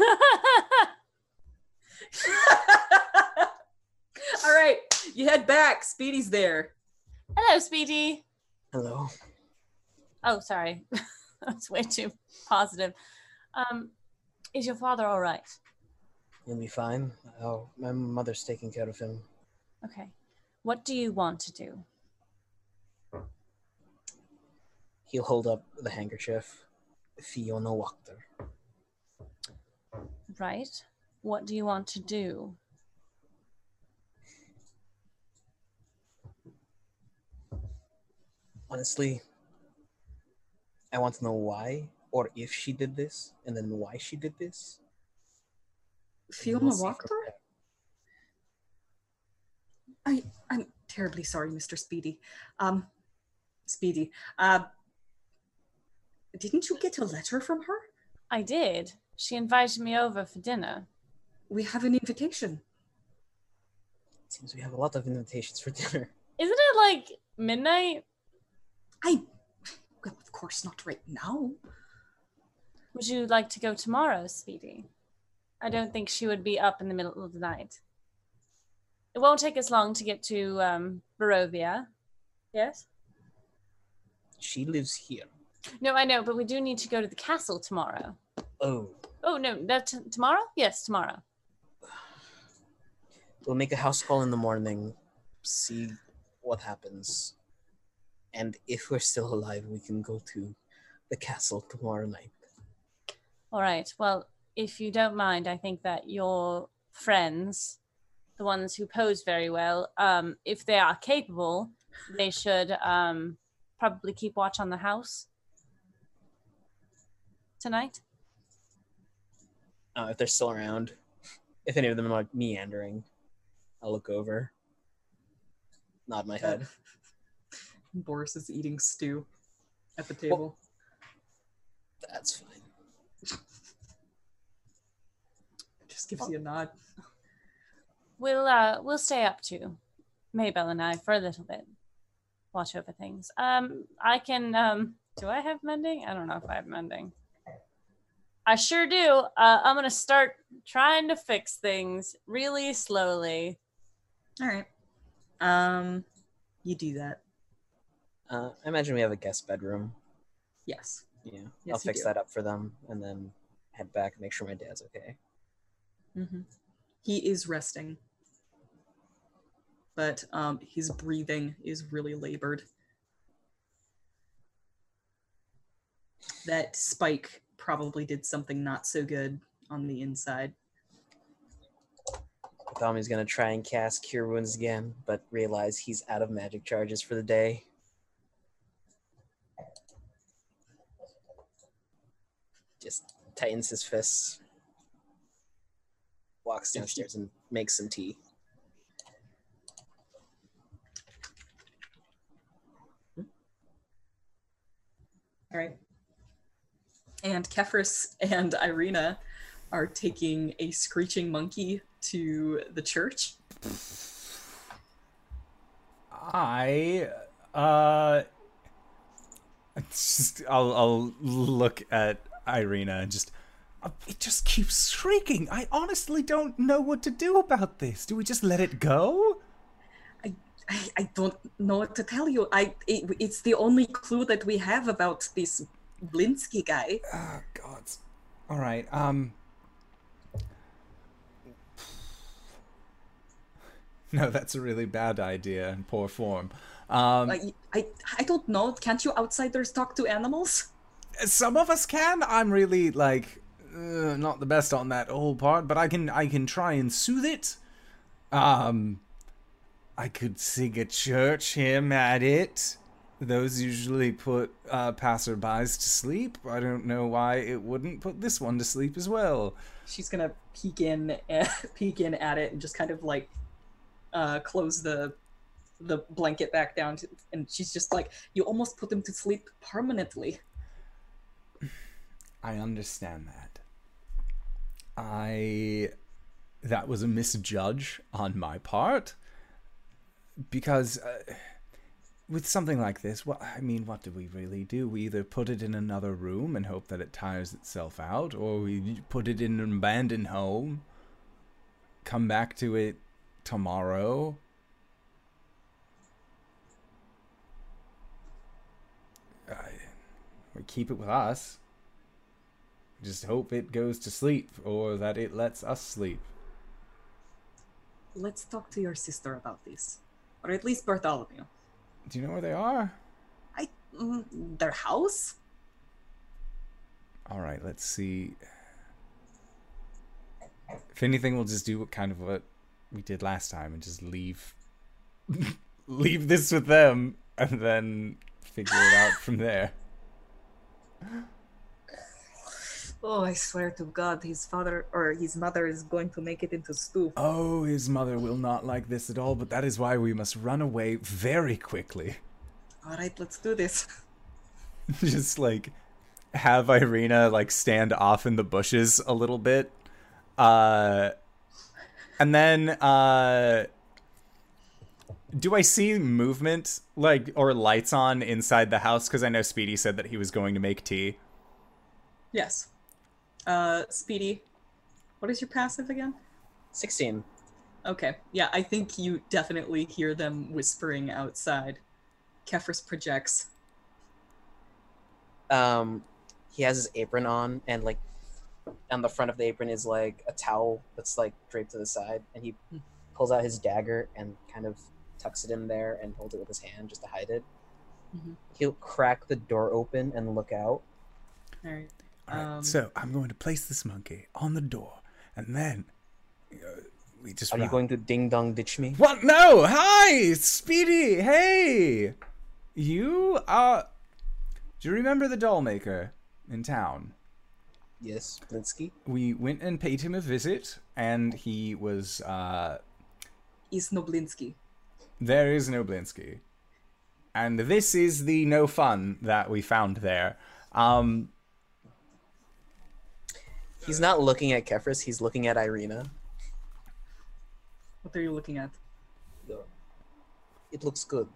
All right, you head back. Speedy's there. Hello, Speedy. Hello. Oh, sorry. That's way too positive. Um, is your father all right? He'll be fine. Oh, my mother's taking care of him. Okay. What do you want to do? He'll hold up the handkerchief. Fiona Wachter. Right. What do you want to do? Honestly, I want to know why or if she did this, and then why she did this. Fiona we'll see from Wachter? there. I I'm terribly sorry, Mr. Speedy. Um, Speedy. Uh, didn't you get a letter from her? I did. She invited me over for dinner. We have an invitation. Seems we have a lot of invitations for dinner. Isn't it like midnight? I, well, of course not right now. Would you like to go tomorrow, Speedy? I don't think she would be up in the middle of the night. It won't take us long to get to um, Barovia. Yes? She lives here. No, I know, but we do need to go to the castle tomorrow. Oh, Oh, no, that t- tomorrow? Yes, tomorrow. we'll make a house call in the morning, see what happens, and if we're still alive, we can go to the castle tomorrow night. All right. Well, if you don't mind, I think that your friends, the ones who pose very well, um, if they are capable, they should um, probably keep watch on the house tonight. Uh, if they're still around, if any of them are like meandering, I'll look over, nod my head. Boris is eating stew at the table. That's fine. Just gives you a nod. We'll uh, we'll stay up too, Maybell and I, for a little bit. Watch over things. Um, I can. Um, do I have mending? I don't know if I have mending. I sure do. Uh, I'm gonna start trying to fix things really slowly. All right. Um, you do that. Uh, I imagine we have a guest bedroom. Yes. Yeah, I'll fix do. that up for them, and then head back, make sure my dad's okay. Hmm He is resting, but um, his breathing is really labored. That spike probably did something not so good on the inside. Tommy's gonna try and cast Cure Wounds again, but realize he's out of magic charges for the day. Just tightens his fists, walks downstairs, and makes some tea. All right. And Kefris and Irina are taking a screeching monkey to the church. I uh just I'll I'll look at Irina and just it just keeps shrieking. I honestly don't know what to do about this. Do we just let it go? I, I don't know what to tell you. I it, it's the only clue that we have about this Blinsky guy. Oh god. All right. Um No, that's a really bad idea in poor form. Um I, I I don't know. Can't you outsiders talk to animals? some of us can. I'm really like uh, not the best on that whole part, but I can I can try and soothe it. Um, I could sing a church hymn at it. Those usually put uh, passerbys to sleep. I don't know why it wouldn't put this one to sleep as well. She's gonna peek in, eh, peek in at it, and just kind of like uh, close the the blanket back down, to, and she's just like, "You almost put them to sleep permanently." I understand that. I that was a misjudge on my part because uh, with something like this, what I mean, what do we really do? We either put it in another room and hope that it tires itself out, or we put it in an abandoned home, come back to it tomorrow. We keep it with us. Just hope it goes to sleep, or that it lets us sleep. Let's talk to your sister about this, or at least Bartholomew. Do you know where they are? I mm, their house. All right, let's see. If anything, we'll just do what kind of what we did last time and just leave, leave this with them, and then figure it out from there. Oh, I swear to God, his father or his mother is going to make it into stew. Oh, his mother will not like this at all, but that is why we must run away very quickly. All right, let's do this. just like have Irina like stand off in the bushes a little bit. Uh and then uh do I see movement like or lights on inside the house cuz I know Speedy said that he was going to make tea. Yes. Uh, Speedy, what is your passive again? 16. Okay. Yeah, I think you definitely hear them whispering outside. Kefris projects. Um, he has his apron on, and like on the front of the apron is like a towel that's like draped to the side, and he pulls out his dagger and kind of tucks it in there and holds it with his hand just to hide it. Mhm. He'll crack the door open and look out. All right. All right, Um, so I'm going to place this monkey on the door and then uh, we just Are you going to ding dong ditch me? What? No! Hi! Speedy! Hey! You are. Do you remember the doll maker in town? Yes, Blinsky. We went and paid him a visit, and he was. uh Is Noblinsky. There is no Blinsky. And this is the no fun that we found there. Um, He's not looking at Kefris, he's looking at Irina. What are you looking at? It looks good.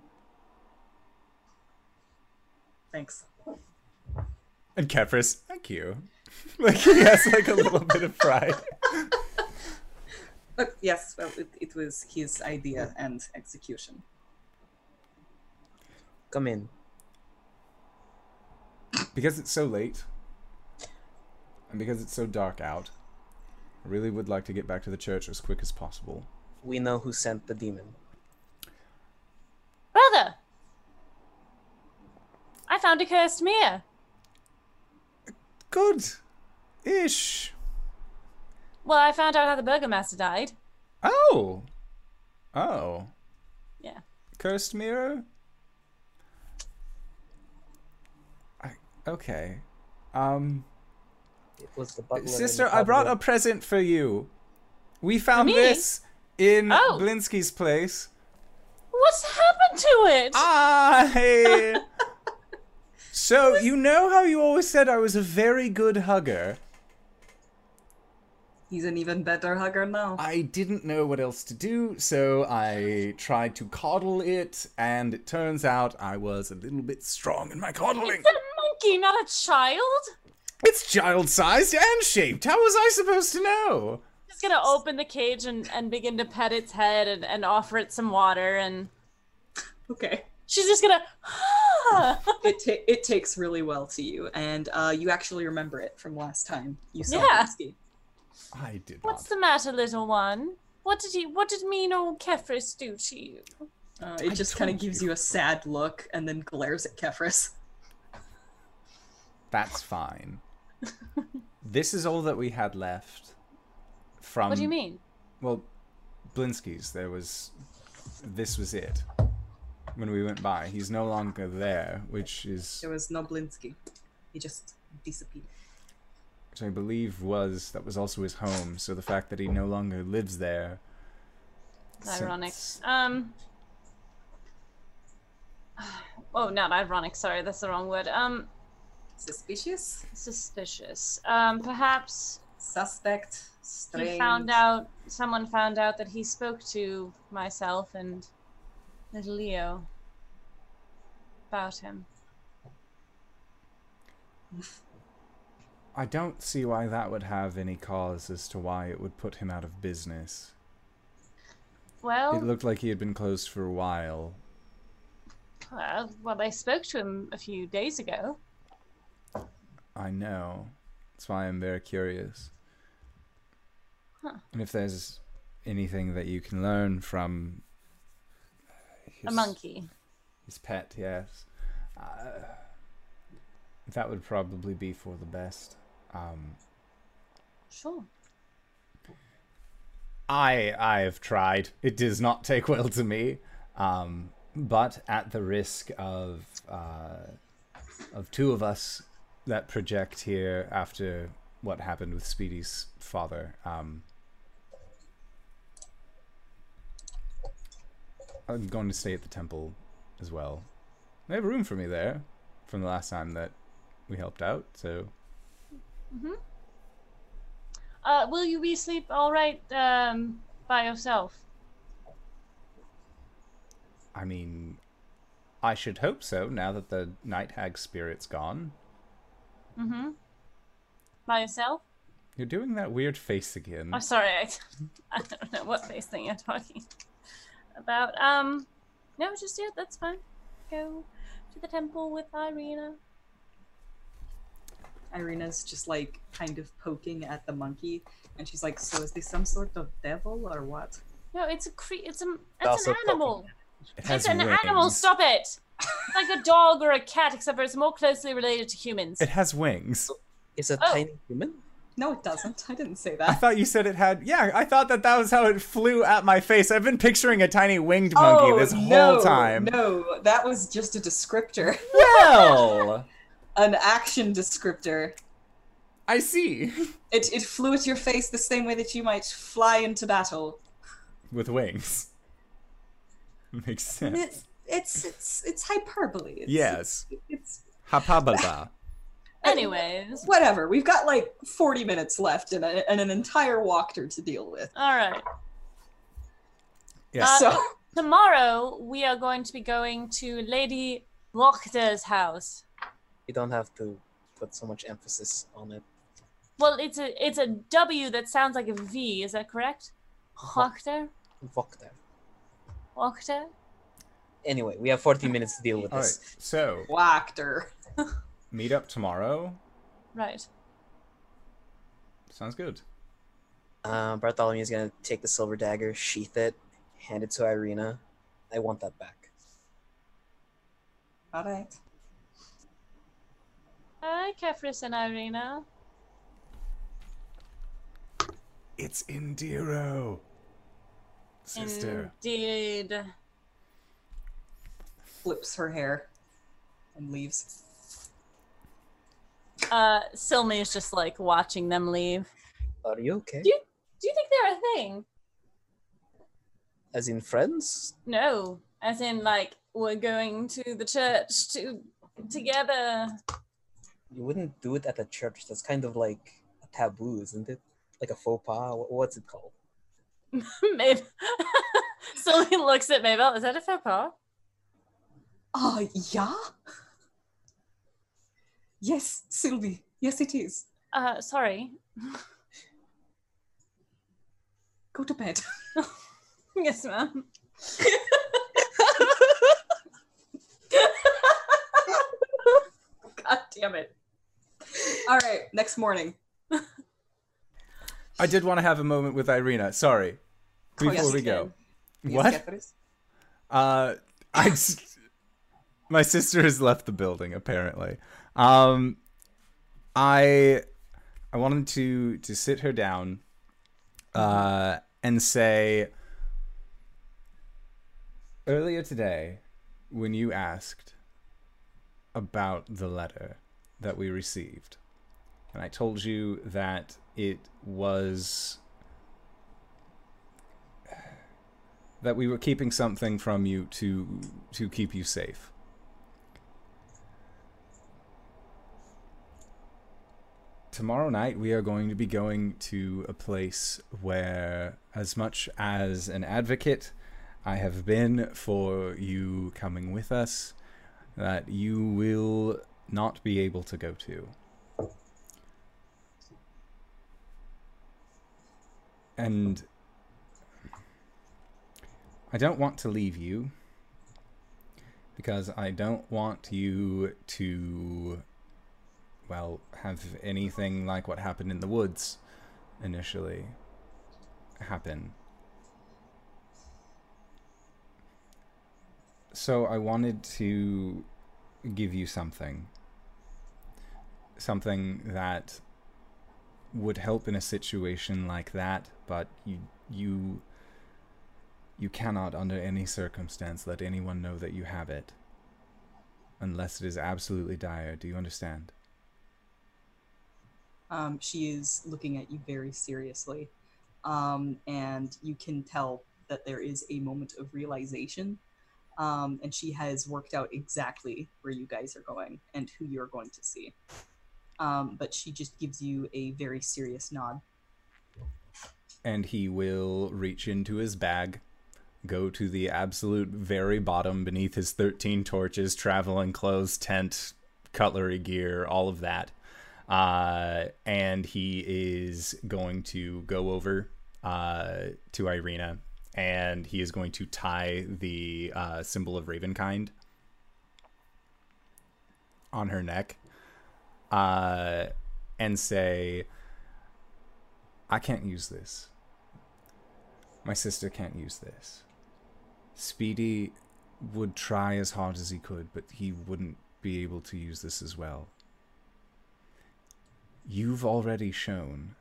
Thanks. and Kefris, thank you. like, he has like a little bit of pride. But yes, well, it, it was his idea and execution. Come in. because it's so late and because it's so dark out i really would like to get back to the church as quick as possible We know who sent the demon. Brother! I found a cursed mirror. good ish Well, I found out how the Burgomaster died. oh oh Yeah. cursed mirror I, okay um It was the butler. sister i brought a present for you we found me? this in Oh. blinsky's place What's happened to it? I. so you know how you always said I was a very good hugger. He's an even better hugger now. I didn't know what else to do, so I tried to coddle it, and it turns out I was a little bit strong in my coddling. It's a monkey, not a child. It's child-sized and shaped. How was I supposed to know? Just gonna open the cage and, and begin to pet its head and, and offer it some water and Okay. she's just gonna It ta- it takes really well to you, and uh, you actually remember it from last time you saw Yeah. Blinsky. I did What's not. the matter, little one? What did he what did mean old Kefris do to you? Uh, it I just kind of gives you. you a sad look and then glares at Kefris. That's fine. this is all that we had left. From what do you mean? Well, Blinsky's. There was. This was it. When we went by, he's no longer there, which is, There was no Blinsky. He just disappeared. which I believe was that was also his home. So the fact that he no longer lives there. Ironic. Um Oh, not ironic, sorry, that's the wrong word. Um Suspicious? Suspicious. Um, perhaps Suspect? Strange? he found out. Someone found out that he spoke to myself and little Leo about him. I don't see why that would have any cause as to why it would put him out of business. Well, It looked like he had been closed for a while. uh, well, I spoke to him a few days ago. I know. That's why I'm very curious. Huh. And if there's anything that you can learn from A monkey. his pet, yes, uh, that would probably be for the best. Um, Sure. I I have tried. It does not take well to me. Um, but at the risk of uh, of two of us that project here after what happened with Speedy's father, um, I'm going to stay at the temple as well. They have room for me there from the last time that we helped out. So Uh, will you be sleep all right um, by yourself? I mean, I should hope so. Now that the night hag spirit's gone. Mm-hmm. By yourself? You're doing that weird face again. I'm oh, sorry. I, I don't know what face thing you're talking about. Um, no, just yeah, that's fine. Go to the temple with Irina. Irina's just like kind of poking at the monkey, and she's like, "So is this some sort of devil or what?" No, it's a cre- It's a. It's Also an animal. It has It's an animal. Stop it! It's like a dog or a cat, except for it's more closely related to humans. It has wings. Is a Oh. tiny human? No, it doesn't. I didn't say that. I thought you said it had. Yeah, I thought that that was how it flew at my face. I've been picturing a tiny winged oh, monkey oh this no, whole time. no, that was just a descriptor, Well, an action descriptor. I see. It it flew at your face the same way that you might fly into battle. With wings. Makes sense. It's it's it's, it's hyperbole. It's, Yes. It's, it's Hapababa. Anyways, whatever. We've got like forty minutes left and, a, and an entire walkthrough to deal with. all right. Yeah. Uh, so Tomorrow we are going to be going to Lady Lochter's house. You don't have to put so much emphasis on it. Well, it's a it's a W that sounds like a V. Is that correct? Lochter. Vokter. Lochter. Anyway, we have 40 minutes to deal with All right. this. So walked meet up tomorrow. Right. Sounds good. Uh, Bartholomew is gonna take the silver dagger, sheath it, hand it to Irina. I want that back. All right. Hi, Kefris and Irina. It's Indiro. Sister. Indeed. Flips her hair and leaves. Uh, Silmi is just like watching them leave. Are you okay? Do you, do you think they're a thing? As in friends? No, as in like we're going to the church to together. You wouldn't do it at a church. That's kind of like a taboo, isn't it? Like a faux pas. What's it called? Maybe. Silmi looks at Mabel. Is that a faux pas? Ah, yeah? Yes, Sylvie. Yes, it is. Uh, sorry. Go to bed. yes, ma'am. God damn it. All right, next morning. I did want to have a moment with Irina. Sorry. Before we go. What? Uh, I just, my sister has left the building apparently. Um, I I wanted to to sit her down, uh, and say. Earlier today, when you asked about the letter that we received, and I told you that it was that we were keeping something from you to to keep you safe. tomorrow night we are going to be going to a place where, as much as an advocate I have been for you coming with us, that you will not be able to go to. And I don't want to leave you because I don't want you to, well, have anything like what happened in the woods initially happen. So I wanted to give you something. Something that would help in a situation like that, but you you you cannot under any circumstance let anyone know that you have it unless it is absolutely dire. Do you understand? Um, she is looking at you very seriously, um, and you can tell that there is a moment of realization. Um, and she has worked out exactly where you guys are going and who you're going to see. Um, but she just gives you a very serious nod. and he will reach into his bag, go to the absolute very bottom beneath his 13 torches, traveling clothes, tent, cutlery gear, all of that. Uh, and he is going to go over uh, to Irina and he is going to tie the uh, symbol of Ravenkind on her neck uh, and say, I can't use this. My sister can't use this. Speedy would try as hard as he could, but he wouldn't be able to use this as well. You've already shown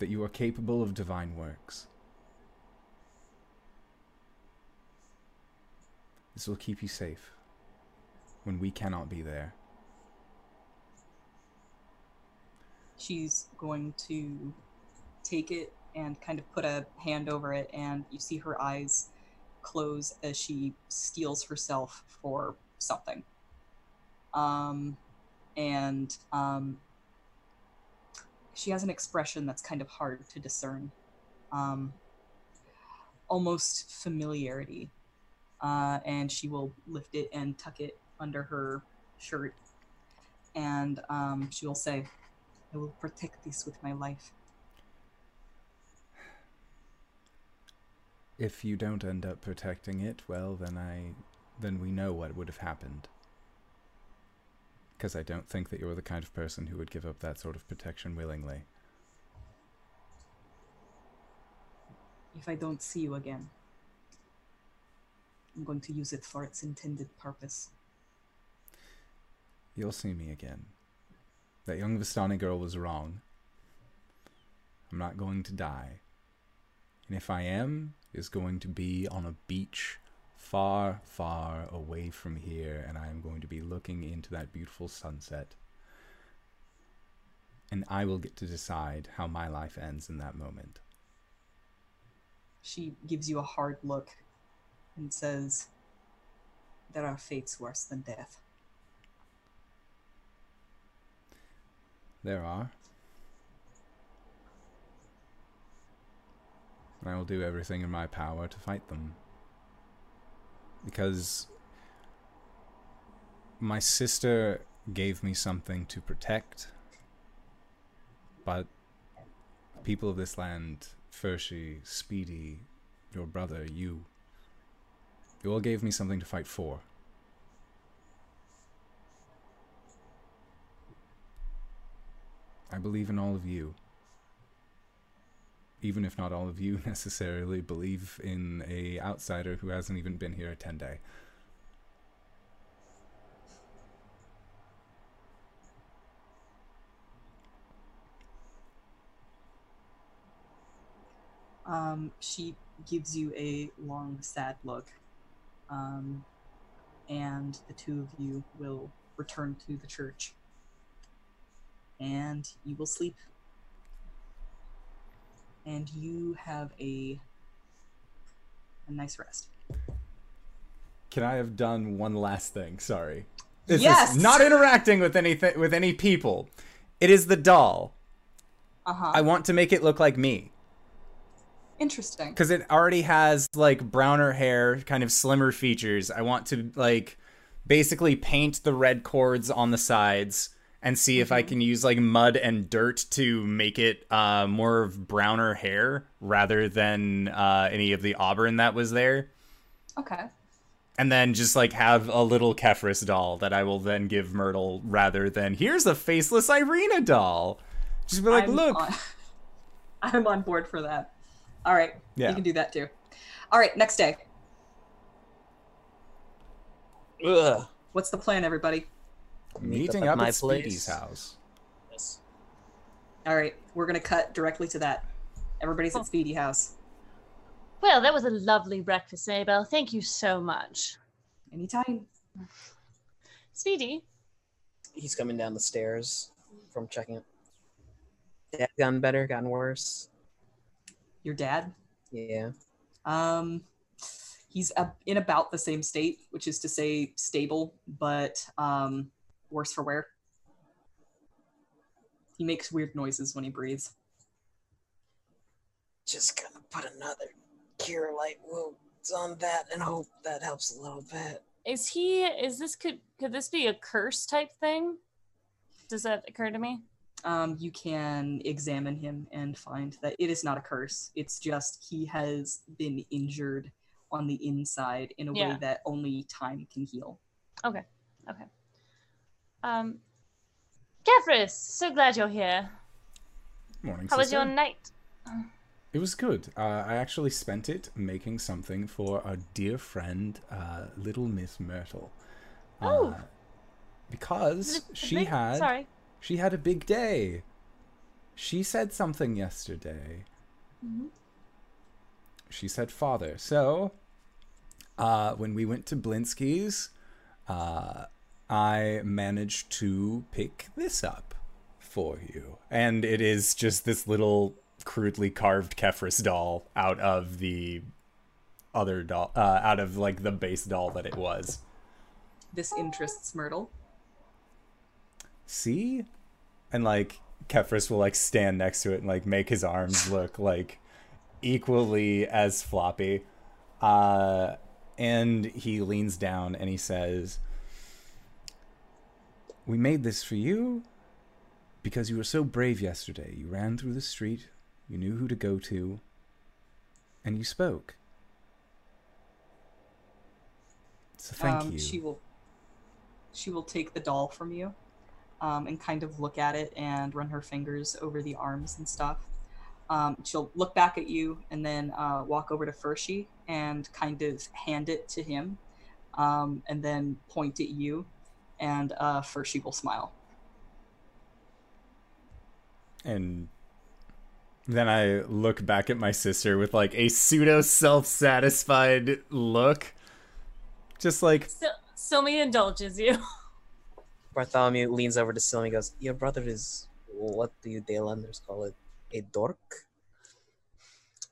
that you are capable of divine works. This will keep you safe when we cannot be there. She's going to take it and kind of put a hand over it, and you see her eyes close as she steels herself for something. Um, and um, she has an expression that's kind of hard to discern. Um, almost familiarity. Uh, and she will lift it and tuck it under her shirt. And um, she will say, I will protect this with my life. If you don't end up protecting it, well, then I. then we know what would have happened. Because I don't think that you're the kind of person who would give up that sort of protection willingly. If I don't see you again, I'm going to use it for its intended purpose. You'll see me again. That young Vistani girl was wrong. I'm not going to die. And if I am, it's going to be on a beach far, far away from here, and I am going to be looking into that beautiful sunset. And I will get to decide how my life ends in that moment. She gives you a hard look and says, There are fates worse than death. There are. And I will do everything in my power to fight them. Because my sister gave me something to protect, but people of this land, Fershi, Speedy, your brother, you, you all gave me something to fight for. I believe in all of you. Even if not all of you necessarily believe in a outsider who hasn't even been here a 10 day. Um, she gives you a long, sad look. Um, and the two of you will return to the church. And you will sleep. And you have a a nice rest. Can I have done one last thing? Sorry. This Yes! is not interacting with anything with any people. It is the doll. Uh huh. I want to make it look like me. Interesting. because it already has like browner hair, kind of slimmer features. I want to like basically paint the red cords on the sides and see if I can use like mud and dirt to make it uh, more of browner hair rather than uh, any of the auburn that was there. Okay. And then just like have a little Kefris doll that I will then give Myrtle rather than here's a faceless Irina doll. Just be like, I'm look, on- I'm on board for that. All right. Yeah. You can do that too. All right. Next day. Ugh. What's the plan, everybody? Meeting at up my at Speedy's place. house. Yes. All right. We're gonna cut directly to that. Everybody's Oh. at Speedy House. Well, that was a lovely breakfast, Abel. Thank you so much. Anytime. Speedy, He's coming down the stairs from checking it. Dad gotten better, gotten worse. Your dad. Yeah. Um, he's a, in about the same state, which is to say stable, but um, worse for wear. He makes weird noises when he breathes. Just gonna put another cure light wounds on that and hope that helps a little bit. is he? Is this could could this be a curse type thing? Does that occur to me? Um, you can examine him and find that it is not a curse. It's just he has been injured on the inside in a way that only time can heal. Okay. Okay. Um, Kefris, so glad you're here. Morning. How was your night? It was good. Uh, I actually spent it making something for our dear friend, uh, Little Miss Myrtle. Oh. Uh, because Is it- is she it- had Sorry. she had a big day. She said something yesterday. Mm-hmm. She said father. So, uh, when we went to Blinsky's, uh, I managed to pick this up for you. And it is just this little crudely carved Kefris doll out of the other doll, uh, out of like the base doll that it was. This interests Myrtle. See? And like Kefris will like stand next to it and like make his arms look like equally as floppy. Uh and he leans down and he says, "We made this for you because you were so brave yesterday. You ran through the street, you knew who to go to, and you spoke." So thank um, you. She will she will take the doll from you um, and kind of look at it and run her fingers over the arms and stuff. Um, she'll look back at you and then uh, walk over to Fershi and kind of hand it to him um, and then point at you and uh, she will smile. And then I look back at my sister with like a pseudo self satisfied look. Just like, So, Silmi indulges you. Bartholomew leans over to Sylvie and goes, Your brother is, what do you Daylanders call it? A dork?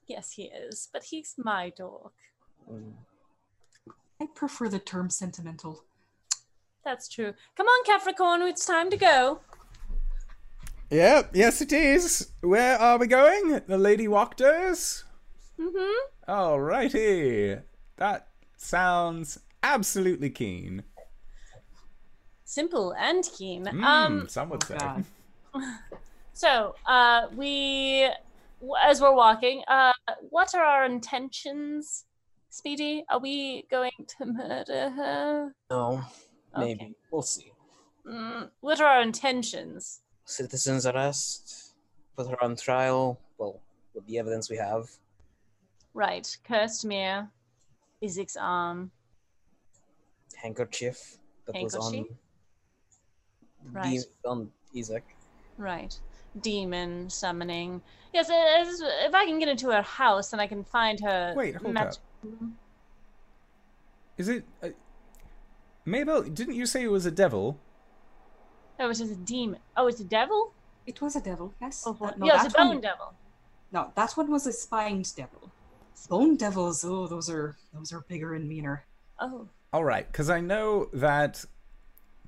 yes, he is, but he's my dog. Mm. I prefer the term sentimental. That's true. Come on, Capricorn, it's time to go. yep, yes it is. Where are we going? The Lady Wachter's? Mm-hmm. Alrighty. That sounds absolutely keen. Simple and keen. Mm, Um, some would oh say. So uh, we, as we're walking, uh, what are our intentions, Speedy? Are we going to murder her? No, maybe. Okay. We'll see. Mm, what are our intentions? Citizens arrest, put her on trial. Well, with the evidence we have. Right, cursed mirror, Izek's arm. Handkerchief that was on, Handkerchief? the- Right. on Izek. Right. Demon summoning. Yes, as- if I can get into her house and I can find her. Wait, hold mag- up. Is it. Uh, Mabel, didn't you say it was a devil? Oh, it's just a demon. Oh, it's a devil? It was a devil, yes. Oh, Uh, no, yeah, it's a bone one- devil. No, that one was a spined devil. Bone devils, oh, those are those are bigger and meaner. Oh, All right, because I know that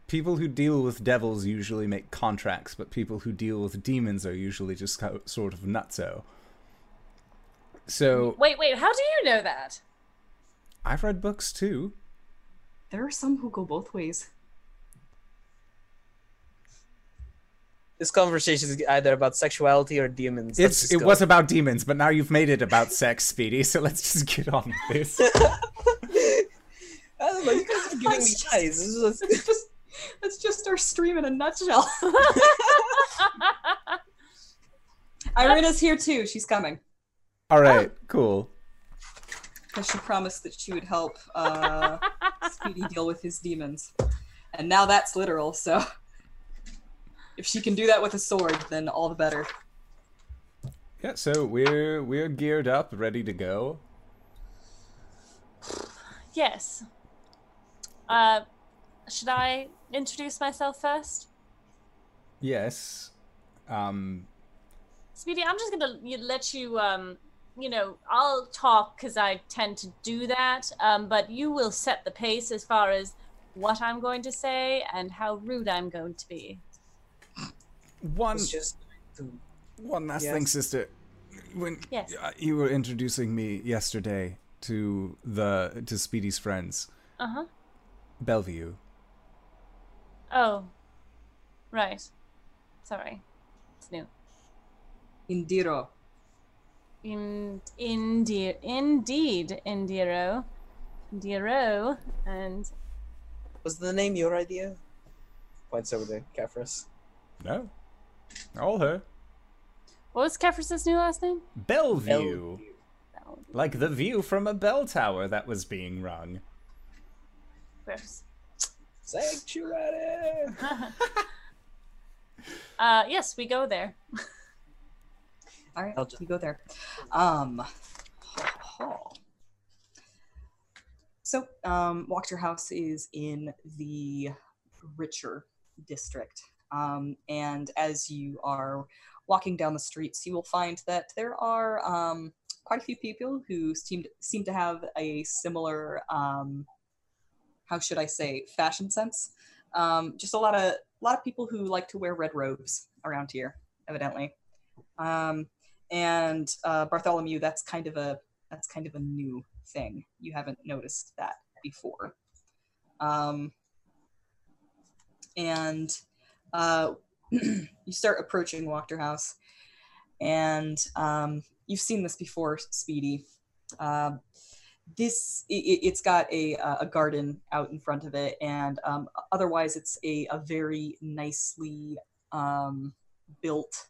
people who deal with devils usually make contracts, but people who deal with demons are usually just sort of nutso. So Wait, wait. How do you know that? I've read books too. There are some who go both ways. This conversation is either about sexuality or demons. Let's It's it go. was about demons, but now you've made it about sex, Speedy. So let's just get on with this. I don't know. You guys are giving me That's just- eyes. This is just- That's just that's just our stream in a nutshell. Irina's here too. She's coming All right, cool. Because she promised that she would help uh, Speedy deal with his demons, and now that's literal. So if she can do that with a sword, then all the better. Yeah, so we're we're geared up, ready to go. yes. Uh, should I introduce myself first? Yes. Um Speedy, I'm just gonna let you, um, you know, I'll talk because I tend to do that, um, but you will set the pace as far as what I'm going to say and how rude I'm going to be. one just one last Yes. thing, sister. When Yes. uh, you were introducing me yesterday to the to Speedy's friends, Uh huh. Bellevue. Oh, right. Sorry, it's new. Indiro. In indeed, indeed, Indiro, Indiro, and was the name your idea? Points over to Kefris. No, all her. what was Kefris's new last name? Bellevue, Oh, like the view from a bell tower that was being rung. gross. Sanctuary. Uh, yes, we go there. All right, I'll just- you go there. Um, so, um, Wachter House is in the richer district. Um, and as you are walking down the streets, you will find that there are um, quite a few people who seem seem to have a similar, um, how should I say, fashion sense. Um, just a lot of a lot of people who like to wear red robes around here, evidently. And uh, Bartholomew, that's kind of a that's kind of a new thing. You haven't noticed that before. Um, and uh, you start approaching Wachter House, and um, you've seen this before, Speedy. Um, this i i- it's got a uh, a garden out in front of it, and um, otherwise it's a a very nicely um, built,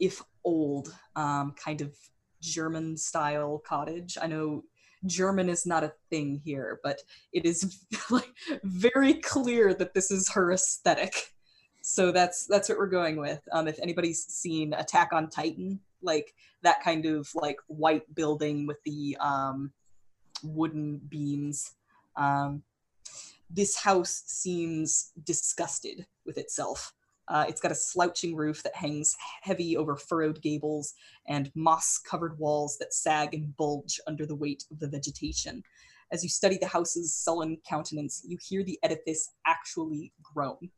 if old, um, kind of German style cottage. I know German is not a thing here, but it is like very clear that this is her aesthetic. So that's that's what we're going with. Um, if anybody's seen Attack on Titan, like that kind of like white building with the um, wooden beams, um, this house seems disgusted with itself. Uh, it's got a slouching roof that hangs heavy over furrowed gables and moss covered walls that sag and bulge under the weight of the vegetation. As you study the house's sullen countenance, you hear the edifice actually groan.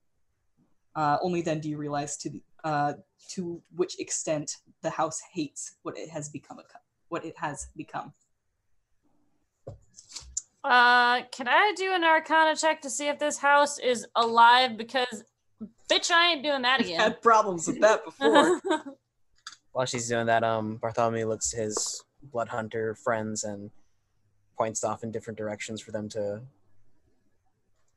Uh, only then do you realize to the, uh, to which extent the house hates what it has become. What it has become. Uh, can I do an Arcana check to see if this house is alive? Because, bitch, I ain't doing that I've again. had problems with that before. While she's doing that, um, Bartholomew looks to his blood hunter friends and points off in different directions for them to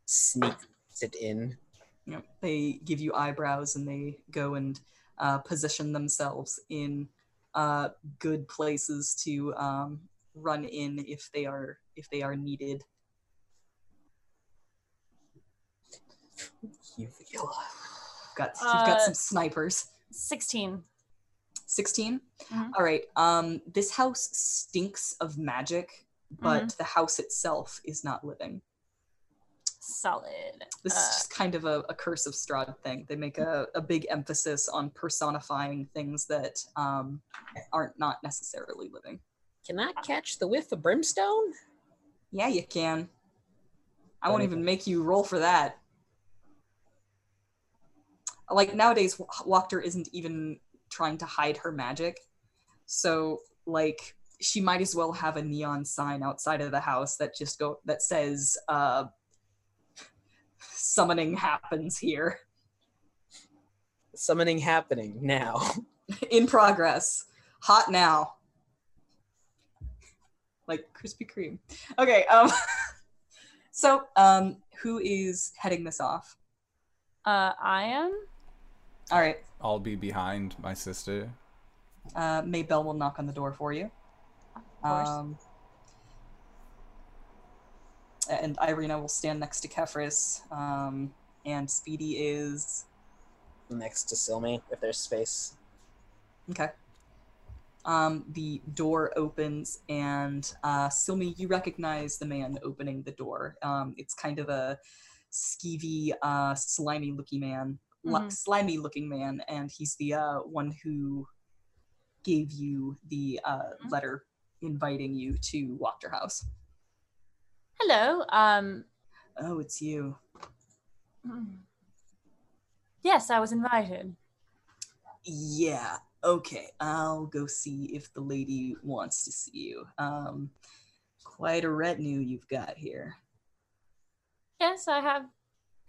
sneak it in. you know, they give you eyebrows and they go and uh, position themselves in uh, good places to um, run in if they are if they are needed. You You've got you've got Uh, some snipers. 16. 16 Mhm. All right um this house stinks of magic but the house itself is not living Solid. this Uh, is just kind of a, a curse of strahd thing they make a, a big emphasis on personifying things that um aren't not necessarily living Can I catch the whiff of brimstone? yeah you can i won't even make you roll for that like nowadays Wachter isn't even trying to hide her magic. So like she might as well have a neon sign outside of the house that just go that says uh summoning happens here Summoning happening now. in progress hot now like krispy kreme okay um so um who is heading this off Uh, I am. All right I'll be behind my sister. uh maybell will knock on the door for you Of course. Um, and Irina will stand next to Kefris. Um, and Speedy is Next to Silmi, if there's space. okay. Um, the door opens, and uh, Silmi, you recognize the man opening the door. Um, it's kind of a skeevy, uh, slimy-looking man, lu- Mhm. slimy-looking man, and he's the uh, one who gave you the uh, Mhm. letter inviting you to Wachter House. Hello. Um. Oh, it's you. Yes, I was invited. Yeah. Okay. I'll go see if the lady wants to see you. Um, quite a retinue you've got here. Yes, I have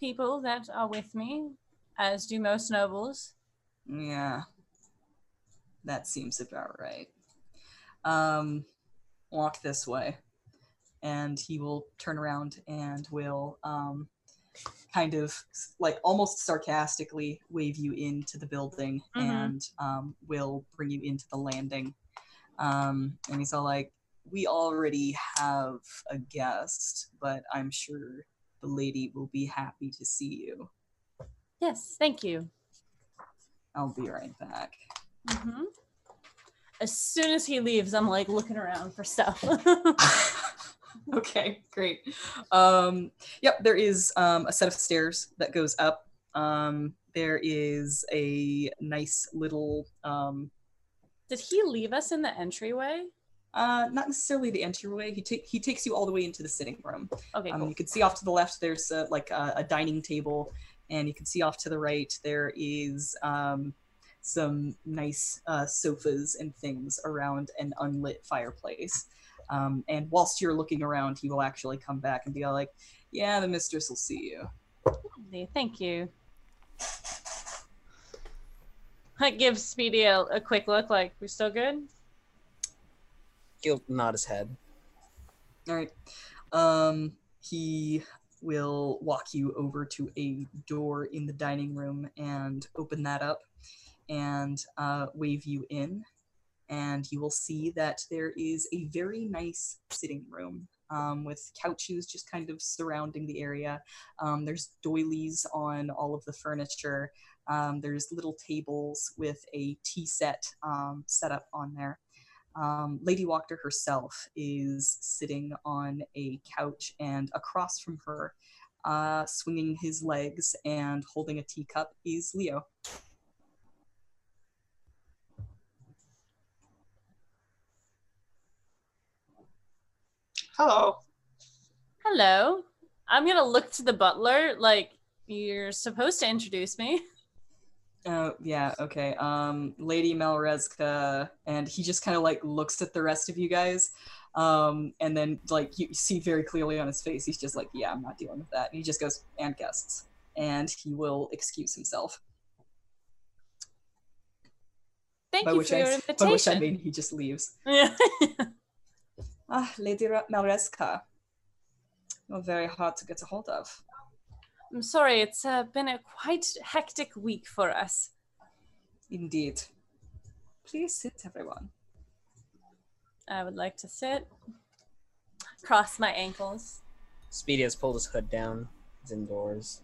people that are with me, as do most nobles. Yeah. That seems about right. Um, walk this way. And he will turn around and will um, kind of like almost sarcastically wave you into the building Mhm. and um, will bring you into the landing. Um, and he's all like, We already have a guest, but I'm sure the lady will be happy to see you. Yes, thank you. I'll be right back. hmm As soon as he leaves, I'm like looking around for stuff. okay, great. Um, yep, there is um, a set of stairs that goes up. Um, there is a nice little, um, Did he leave us in the entryway? uh, not necessarily the entryway. He ta- he takes you all the way into the sitting room. Okay, Um, cool. you can see off to the left. There's uh, like a, a dining table, and you can see off to the right there is um, some nice uh, sofas and things around an unlit fireplace. Um, and whilst you're looking around, he will actually come back and be all like, "Yeah, the mistress will see you." Thank you. I give Speedy a, a quick look, like, we're still good? He'll nod his head. All right. Um, he will walk you over to a door in the dining room and open that up and uh, wave you in. And you will see that there is a very nice sitting room um, with couches just kind of surrounding the area. Um, there's doilies on all of the furniture. Um, there's little tables with a tea set um, set up on there um, Lady Wachter herself is sitting on a couch, and across from her, uh, swinging his legs and holding a teacup, is Leo. Hello. Hello. I'm gonna look to the butler, like, you're supposed to introduce me. Oh yeah, okay. Um, Lady Malrezka, and he just kind of like looks at the rest of you guys, um, and then like you see very clearly on his face, he's just like, "Yeah, I'm not dealing with that." And he just goes, "And guests," and he will excuse himself. Thank by you which for I, your by which I mean he just leaves. Yeah. Ah, Lady Malrezka. You're very hard to get a hold of. I'm sorry, it's uh, been a quite hectic week for us. Indeed. Please sit, everyone. I would like to sit, cross my ankles. Speedy has pulled his hood down. He's indoors.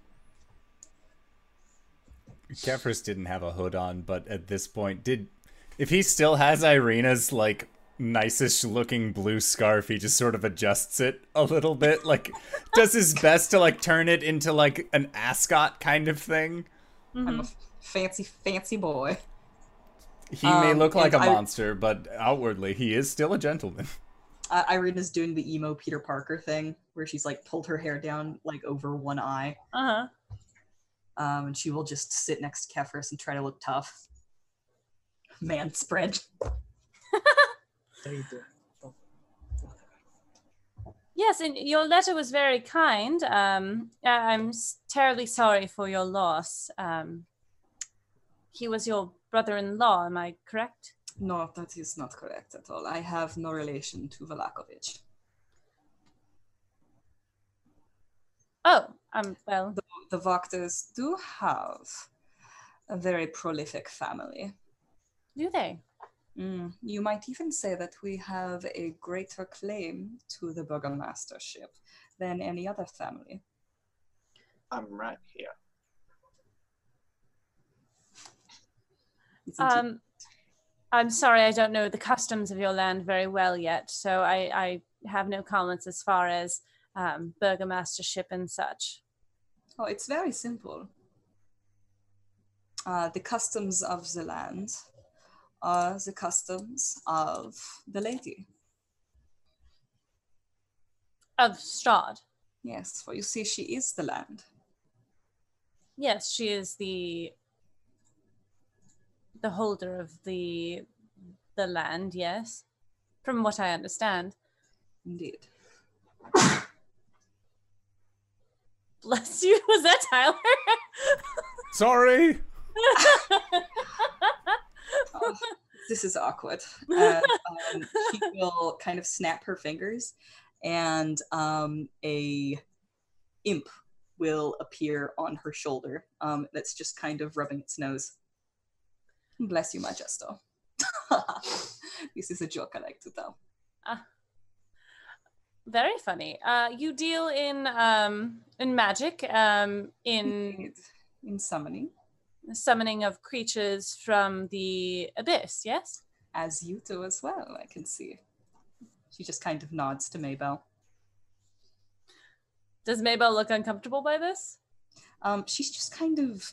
Kefris didn't have a hood on, but at this point, did if he still has Irina's like nicest looking blue scarf, he just sort of adjusts it a little bit, like does his best to like turn it into like an ascot kind of thing. I'm Mhm. a f- fancy, fancy boy. He may Um, look like a monster, but outwardly he is still a gentleman. Uh, Irina's doing the emo Peter Parker thing, where she's like pulled her hair down like over one eye. Uh-huh. Um, and she will just sit next to Kefris and try to look tough. Man spread. There you go. Yes, and your letter was very kind. Um, I'm terribly sorry for your loss. Um, he was your brother-in-law, am I correct? No, that is not correct at all. I have no relation to Vallakovich. Oh, um, well, The, the Wachters do have a very prolific family. do they? Mm, you might even say that we have a greater claim to the burgomastership than any other family. I'm right here. Isn't it? Um, I'm sorry, I don't know the customs of your land very well yet, so I, I have no comments as far as um, burgomastership and such. Oh, it's very simple. Uh, the customs of the land are the customs of the lady. Of Strahd. Yes, for you see, she is the land. Yes, she is the the holder of the the land, yes. From what I understand. Indeed. Bless you. Was that Tyler? Sorry. Oh, this is awkward. And, um, she will kind of snap her fingers, and um, a imp will appear on her shoulder. Um, that's just kind of rubbing its nose. Bless you, Majesto. this is a joke I like to tell. Very funny. Uh, you deal in um, in magic, um, in Indeed. in summoning, summoning of creatures from the abyss. Yes. as you do as well. I can see. She just kind of nods to Maybell. Does Maybell look uncomfortable by this? Um, she's just kind of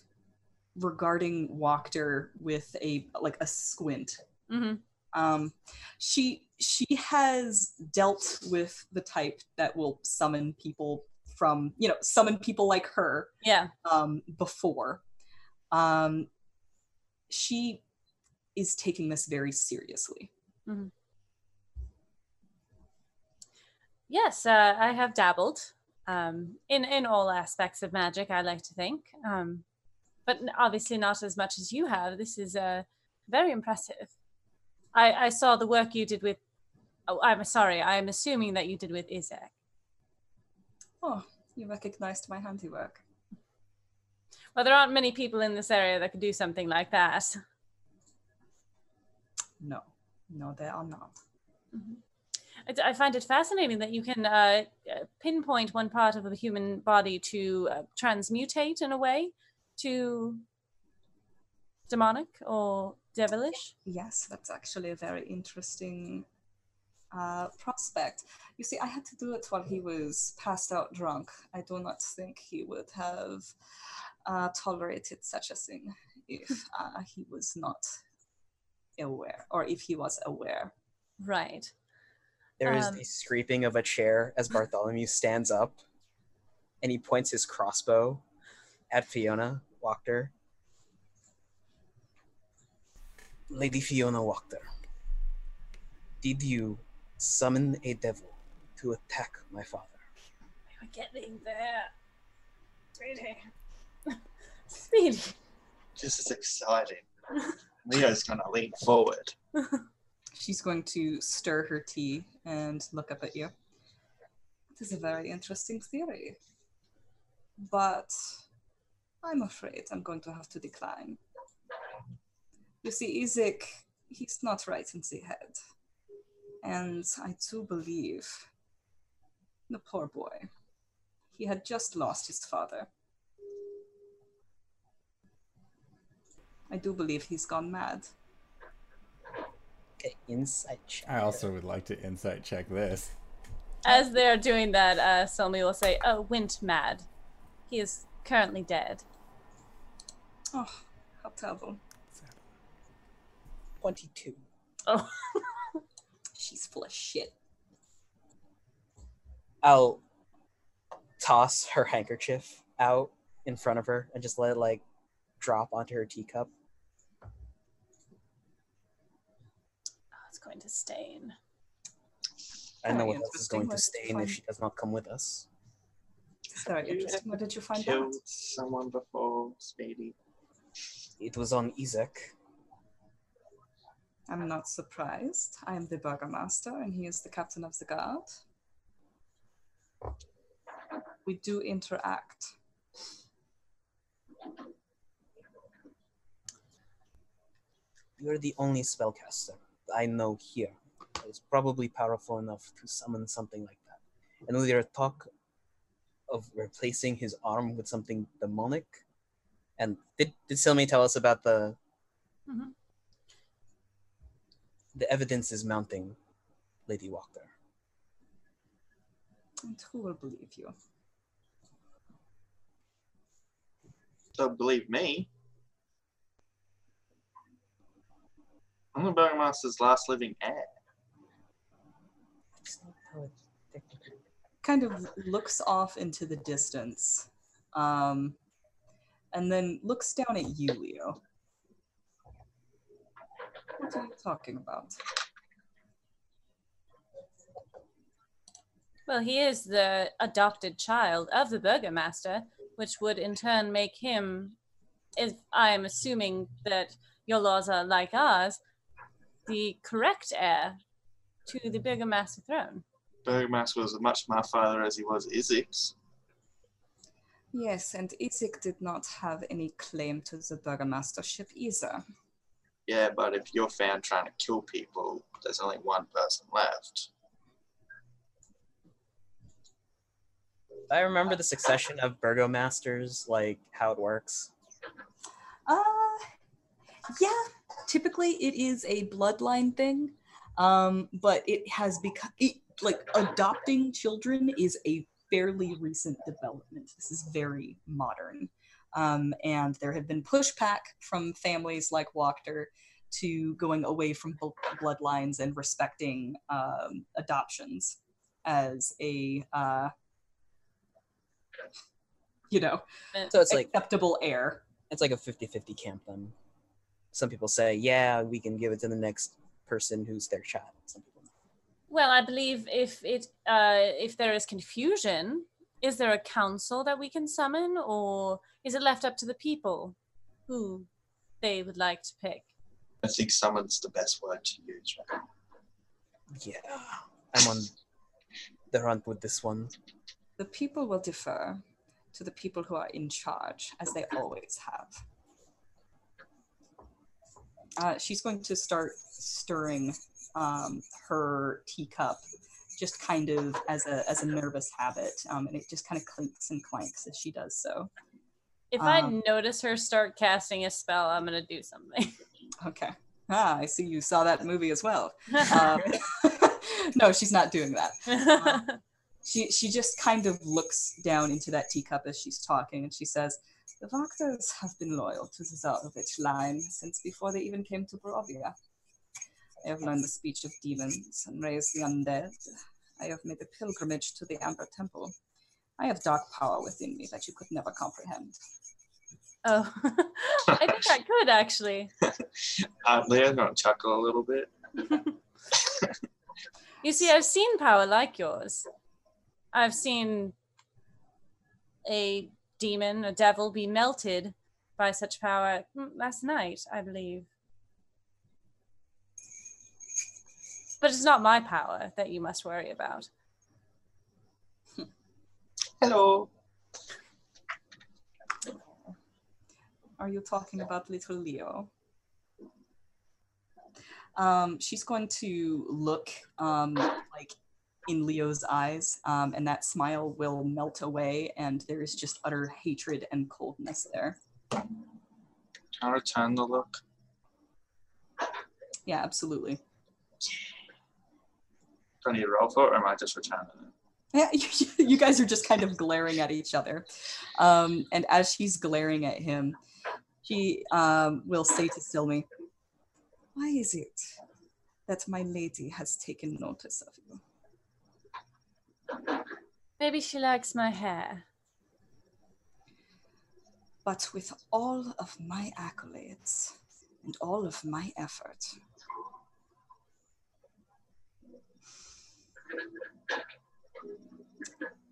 regarding Wachter with a like a squint. Mm-hmm. Um, she she has dealt with the type that will summon people from you know summon people like her Yeah. um, before. Um, she is taking this very seriously. Yes, uh, I have dabbled um, in in all aspects of magic. I like to think, um, but obviously not as much as you have. This is uh, very impressive. I, I saw the work you did with. Oh, I'm sorry. I'm assuming that you did with Izek. Oh, you recognized my handiwork. Well, there aren't many people in this area that could do something like that. No, no, they are not. I, I find it fascinating that you can uh, uh, pinpoint one part of a human body to uh, transmutate in a way to demonic or devilish. Yes, that's actually a very interesting uh, prospect. You see, I had to do it while he was passed out drunk. I do not think he would have uh, tolerated such a thing if uh, he was not aware, or if he was aware. Right. There is Um, the scraping of a chair as Bartholomew stands up and he points his crossbow at Fiona Wachter. Lady Fiona Wachter, did you summon a devil to attack my father? We're getting there. Sweetie. Sweetie. This is exciting. Leo's gonna lean forward. She's going to stir her tea and look up at you. It is a very interesting theory. But I'm afraid I'm going to have to decline. You see, Izek, he's not right in the head. And I do believe the poor boy. He had just lost his father. I do believe he's gone mad. Okay, insight check. I also would like to insight check this. As they're doing that, uh, Silmi will say, Oh, went mad. He is currently dead. Oh, how terrible. 22. Oh. She's full of shit. I'll toss her handkerchief out in front of her and just let it like drop onto her teacup. Oh, it's going to stain. I don't know Very what else is going to Where did you stain if she does not come with us. It's very interesting. Where did you find Killed that? someone before, Speedy. It was on Izek. I'm not surprised. I am the burgomaster, and he is the captain of the guard. We do interact. You're the only spellcaster I know here that is probably powerful enough to summon something like that. And with your talk of replacing his arm with something demonic, and did did Silmi tell us about the Mhm. the evidence is mounting, Lady Wachter. And who will believe you? Don't believe me. I'm the Burgomaster's last living heir. That's not how it technically Kind of looks off into the distance, um, and then looks down at you, Leo. What are you talking about? Well, he is the adopted child of the burgomaster, which would in turn make him, if I am assuming that your laws are like ours, the correct heir to the burgomaster throne. Burgomaster was as much my father as he was Izek's. Yes, and Izek did not have any claim to the burgomastership either. Yeah, but if you're found trying to kill people, there's only one person left. I remember the succession of burgomasters, like how it works. Uh, yeah. Typically, it is a bloodline thing, um, but it has become it, like adopting children is a fairly recent development. This is very modern, um, and there have been pushback from families like Wachter to going away from bloodlines and respecting um, adoptions as a uh, you know So it's like acceptable heir. it's like a 50-50 camp then. Some people say, yeah, we can give it to the next person who's their child. Some people Well, I believe if it uh, if there is confusion, is there a council that we can summon, or is it left up to the people who they would like to pick? I think summon's the best word to use. Right? Yeah. I'm on the hunt with this one. The people will defer to the people who are in charge, as they always have. Uh, she's going to start stirring um, her teacup, just kind of as a as a nervous habit, um, and it just kind of clinks and clanks as she does so. If I Um, notice her start casting a spell, I'm gonna do something. Okay. Ah, I see you saw that movie as well. Um, no, she's not doing that. she she just kind of looks down into that teacup as she's talking and she says the Wachters have been loyal to the Zarovich line since before they even came to Barovia. I have learned the speech of demons and raised the undead. I have made a pilgrimage to the Amber Temple. I have dark power within me that you could never comprehend. oh, I think I could actually. Uh, Leo's gonna chuckle a little bit. You see, I've seen power like yours. I've seen a demon, a devil, be melted by such power last night, I believe. But it's not my power that you must worry about. Hello. Are you talking about little Leo? Um, she's going to look um, like in Leo's eyes, um, and that smile will melt away, and there is just utter hatred and coldness there. Can I return the look? Yeah, absolutely. Do I need to roll for it, or am I just returning it? Yeah, you, you guys are just kind of glaring at each other. Um, and as she's glaring at him, she um, will say to Silmi, Why is it that my lady has taken notice of you? Maybe she likes my hair. But with all of my accolades and all of my effort,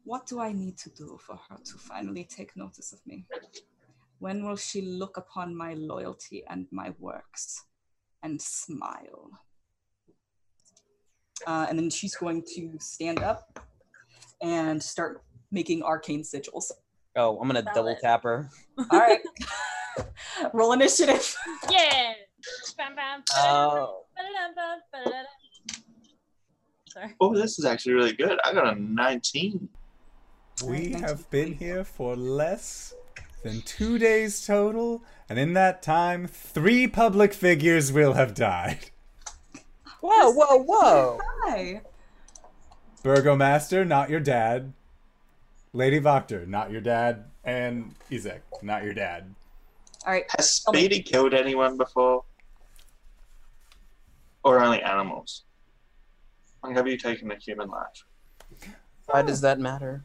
what do I need to do for her to finally take notice of me? When will she look upon my loyalty and my works and smile? Uh, and then she's going to stand up and start making arcane sigils. Oh, I'm gonna double Valid. tap her. All right. Roll initiative. Yeah. Bam, bam, Oh. Sorry. Oh, this is actually really good. I got a 19. We have been here for less than two days total, and in that time, three public figures will have died. Whoa, whoa, whoa! Hi. Burgomaster, not your dad. Lady Wachter, not your dad. And Izek, not your dad. All right. Has Oh killed anyone before? Or only animals? Like, have you taken a human life? Why does that matter?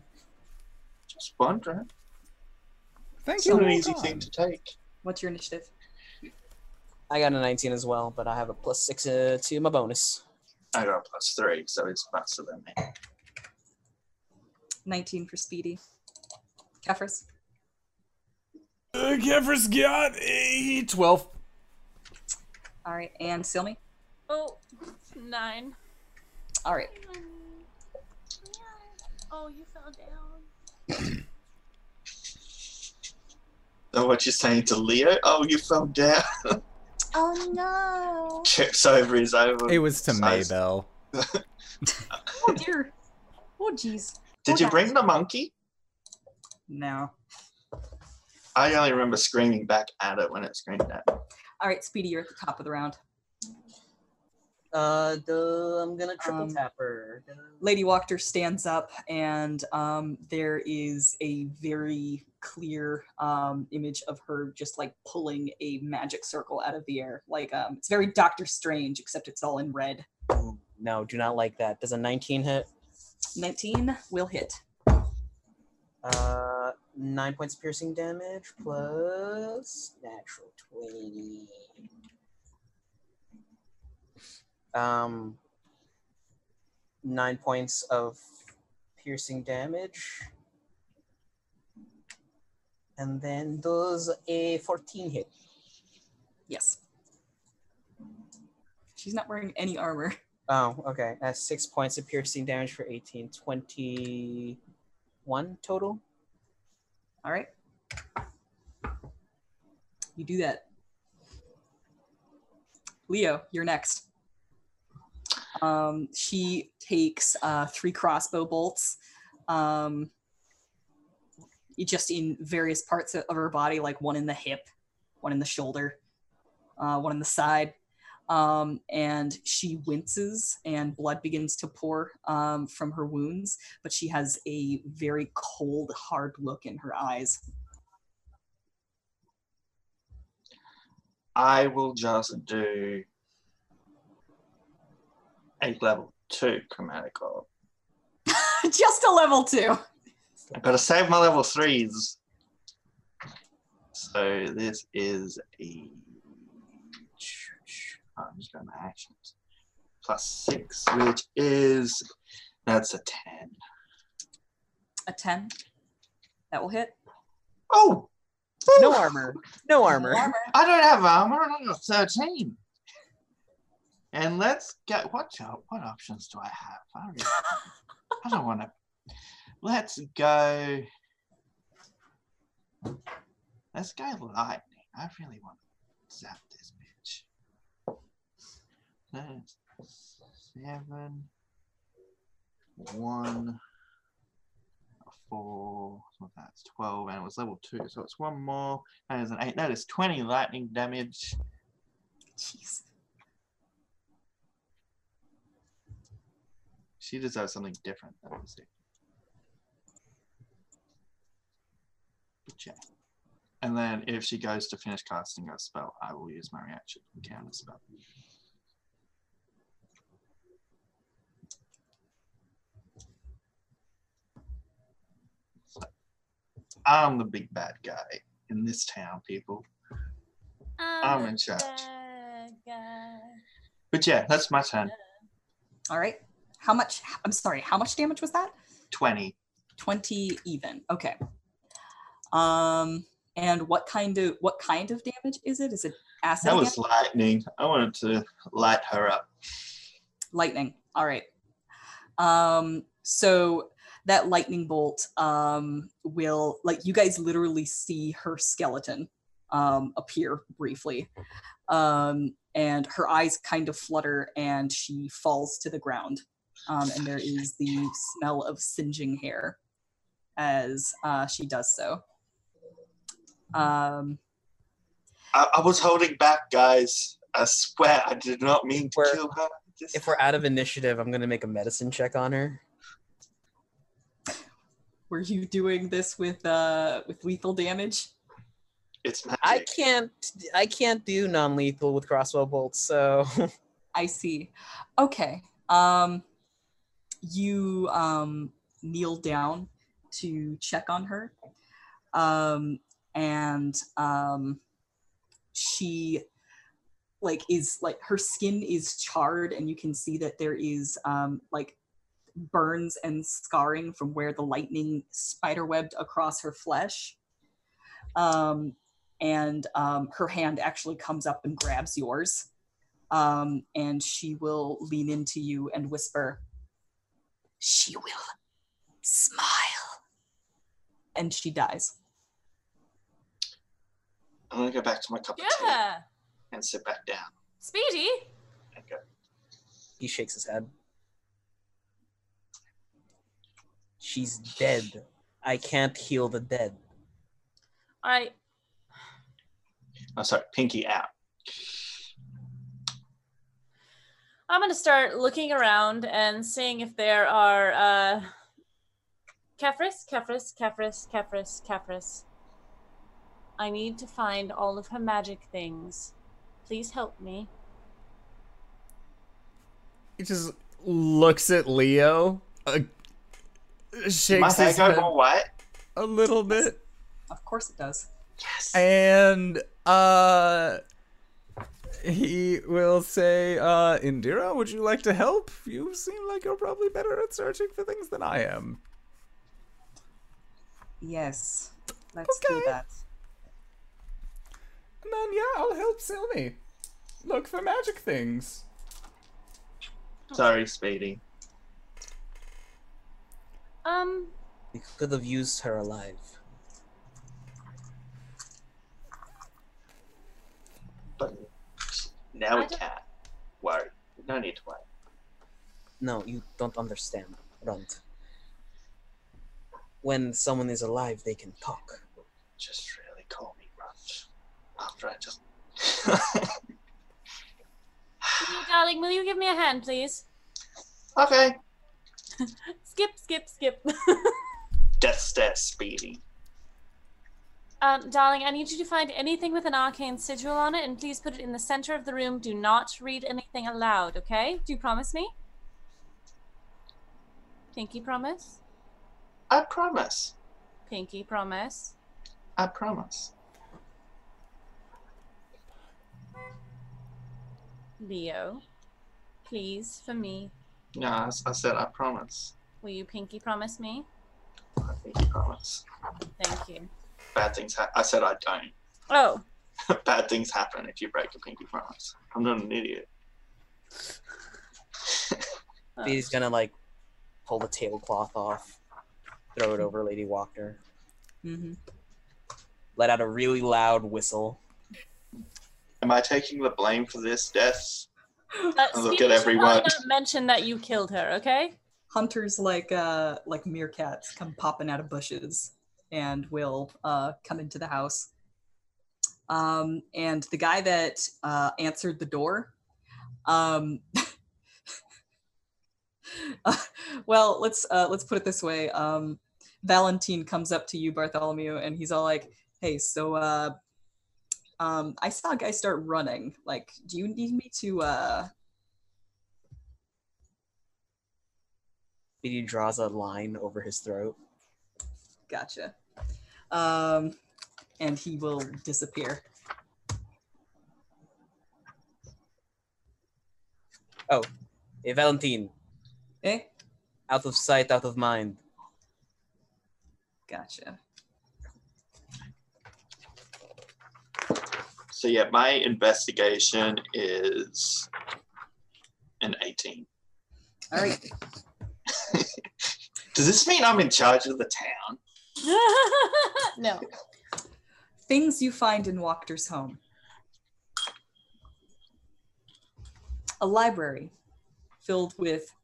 Just wondering. Thank It's you. not an easy on. thing to take. What's your initiative? I got a 19 as well, but I have a plus six uh, to my bonus. I got a plus three, so it's faster than me. 19 for Speedy. Kefris. Uh, Kefris got a 12. All right. And Silmi. Oh, nine. All right. Oh, you fell down. So what you're saying to Leo? Oh, you fell down. Oh no. Chips over his over. It was to size. Maybell. Oh, dear. Oh, jeez. Did you bring the monkey? No. I only remember screaming back at it when it screamed at me. All right, Speedy, you're at the top of the round. Uh, duh, I'm gonna triple Um, tap her. Lady Wachter stands up, and um, there is a very clear um, image of her just like pulling a magic circle out of the air. Like um, it's very Doctor Strange, except it's all in red. No, do not like that. Does a 19 hit? 19 will hit. Uh, nine points of piercing damage plus natural 20. Um, nine points of piercing damage. And then does a 14 hit. Yes. She's not wearing any armor. Oh, okay. That's six points of piercing damage for 18. 21 total. All right. You do that. Leo, you're next. Um, she takes uh, three crossbow bolts, um, just in various parts of her body, like one in the hip, one in the shoulder, uh, one in the side. Um, and she winces, and blood begins to pour um, from her wounds but she has a very cold, hard look in her eyes. I will just do a level two chromatic orb. Just a level two. I've gotta save my level threes. So this is a. I'm just going to actions. Plus six, which is. That's a 10. A 10. That will hit. Oh! No armor. No armor. Armor. I don't have armor, and I got 13. And let's get. What, what options do I have? I don't, really- I don't want to. Let's go. Let's go lightning. I really want to zap this bitch. That's seven, one, four. That's twelve, and it was level two, so it's one more. That is an eight. That is twenty lightning damage. Jeez. She deserves something different. Me see. Check. And then if she goes to finish casting a spell, I will use my reaction to counter spell. So, I'm the big bad guy. in this town, people. I'm in charge. But yeah, that's my turn. All right. How much? I'm sorry. How much damage was that? 20. 20 even. Okay. Um and what kind of what kind of damage is it? Is it acid That was lightning. I wanted to light her up. lightning. All right. Um so that lightning bolt um will like you guys literally see her skeleton um appear briefly. Um and her eyes kind of flutter and she falls to the ground. Um and there is the smell of singeing hair as uh she does so. Um I, I was holding back, guys. I swear I did not mean to kill her. Just- If we're out of initiative, I'm gonna make a medicine check on her. were you doing this with uh with lethal damage? it's magic. I can't. I can't do non-lethal with crossbow bolts. So I see. Okay. Um you um kneel down to check on her. Um and um she like is like her skin is charred and you can see that there is um like burns and scarring from where the lightning spiderwebbed across her flesh. Um and um her hand actually comes up and grabs yours um, and she will lean into you and whisper, She will smile. And she dies. I'm gonna go back to my cup of tea Yeah. and sit back down. Speedy. and go, he shakes his head. She's dead. I can't heal the dead. All right. Oh, sorry, pinky out. I'm gonna start looking around and seeing if there are uh Kefris, Kefris, Kefris, Kefris, Kefris. I need to find all of her magic things. Please help me. He just looks at Leo, uh, shakes My his go head more white? a little bit, Of course it does. Yes. and uh, he will say, uh, "Indira, would you like to help? You seem like you're probably better at searching for things than I am." Yes. Let's do Okay. that. And then yeah, I'll help Silmi look for magic things. Sorry, Speedy. Um, We could have used her alive. Now we I don't- can't worry. No need to worry. No, you don't understand, Runt. When someone is alive, they can talk. Just really call me Runt. After I just. Speedy, darling, will you give me a hand, please? okay. Skip, skip, skip. Death stare, Speedy. Um, darling, I need you to find anything with an arcane sigil on it, and please put it in the center of the room. Do not read anything aloud, okay? Do you promise me? Pinky promise. I promise. Pinky promise. I promise. Leo, please, for me, No, I said I promise. will you pinky promise me? I think you promise. Thank you. Bad things happen. I said I don't. Oh, Bad things happen if you break a pinky promise. I'm not an idiot. oh. He's gonna like pull the tablecloth off, throw it over Lady Wachter, Mm-hmm. let out a really loud whistle. Am I taking the blame for this death? Uh, Look Speedy at should everyone. probably not mention that you killed her, okay? Hunters like uh like meerkats come popping out of bushes and will uh come into the house. Um and the guy that uh answered the door um uh, well, let's uh let's put it this way. Um Valentine comes up to you Bartholomew and he's all like, "Hey, so uh um I saw a guy start running. Like, do you need me to uh He draws a line over his throat. Gotcha. Um, and he will disappear. Oh, hey, Valentine, Eh? out of sight, out of mind. Gotcha. So yeah, my investigation is an 18. All right. Does this mean I'm in charge of the town? no. Things you find in Wachter's home. A library filled with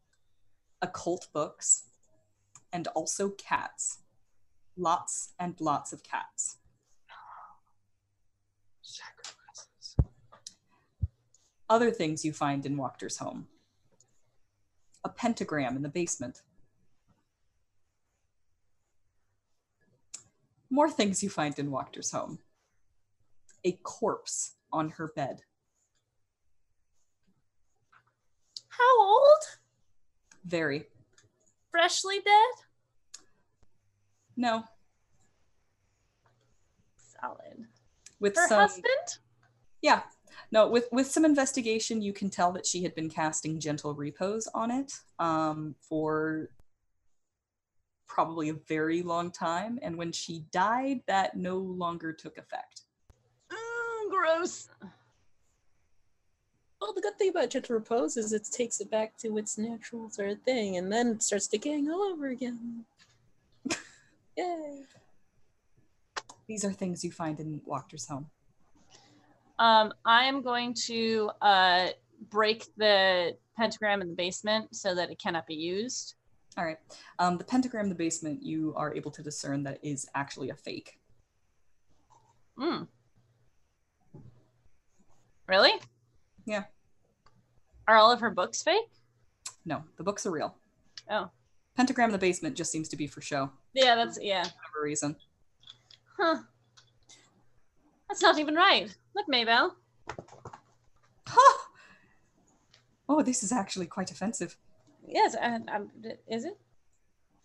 occult books and also cats. Lots and lots of cats. Sacrifices. Other things you find in Wachter's home. A pentagram in the basement. More things you find in Wachter's home. A corpse on her bed. How old? Very. Freshly dead? No. Solid. With Her some husband? Yeah. No, with with some investigation, you can tell that she had been casting gentle repose on it um, for probably a very long time, and when she died, that no longer took effect. Mm, gross. Well, the good thing about gentle repose is it takes it back to its natural sort of thing, and then it starts decaying all over again. Yay! These are things you find in Wachter's home. Um, I am going to uh, break the pentagram in the basement so that it cannot be used. All right. Um, the pentagram in the basement, you are able to discern that is actually a fake. Mm. Really? Yeah. Are all of her books fake? No, the books are real. Oh. Pentagram in the basement just seems to be for show, Yeah, that's yeah. For whatever reason. Huh. That's not even right. Look, Maybell. Huh! Oh, this is actually quite offensive. Yes, I, I'm, is it?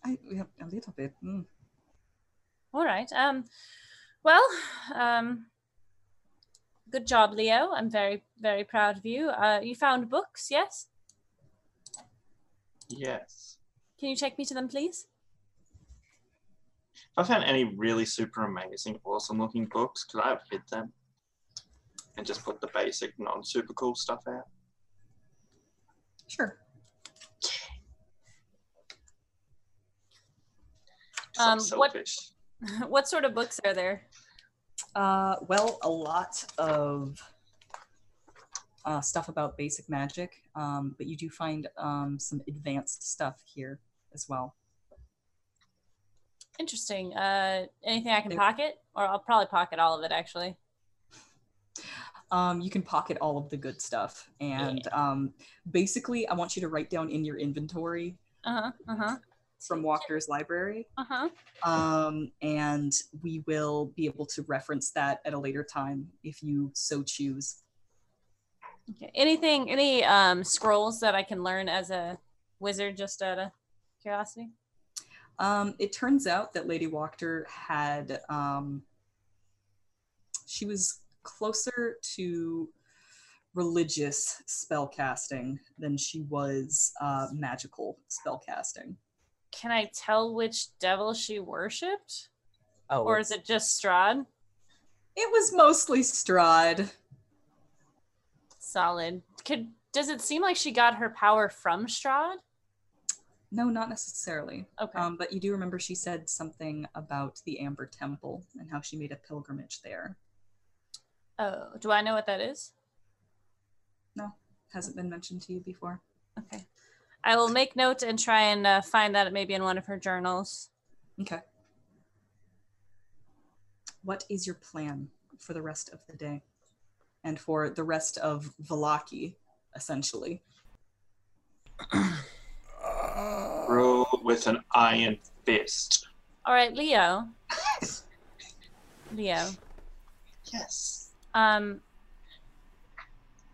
I, yeah, a little bit. mm. All right. Um, well, um, good job, Leo. I'm very, very proud of you. Uh, you found books, yes? Yes. Can you take me to them, please? If I found any really super amazing, awesome looking books, could I have hid them? And just put the basic, non super cool stuff out? Sure. 'Cause I'm Um, what- selfish. what sort of books are there? Uh, well, a lot of uh, stuff about basic magic, um, but you do find um, some advanced stuff here as well. Interesting. Uh, anything I can There- pocket, or I'll probably pocket all of it actually. Um, you can pocket all of the good stuff, and um, basically, I want you to write down in your inventory uh-huh, Uh huh. From Wachter's library, Uh huh. um, and we will be able to reference that at a later time if you so choose. Okay. Anything? Any um scrolls that I can learn as a wizard, just out of curiosity? Um, it turns out that Lady Wachter had, um, she was closer to religious spell casting than she was uh, magical spell casting. Can I tell which devil she worshipped, Oh, or is it just Strahd? It was mostly Strahd. Solid. Could does it seem like she got her power from Strahd? No, not necessarily. Okay. Um, but you do remember she said something about the Amber Temple and how she made a pilgrimage there. oh, do I know what that is? No, hasn't been mentioned to you before. Okay. I will make note and try and uh, find that maybe in one of her journals. Okay. What is your plan for the rest of the day? And for the rest of Vallaki, essentially? Rule with an iron fist. All right, Leo. Leo. Yes. Um,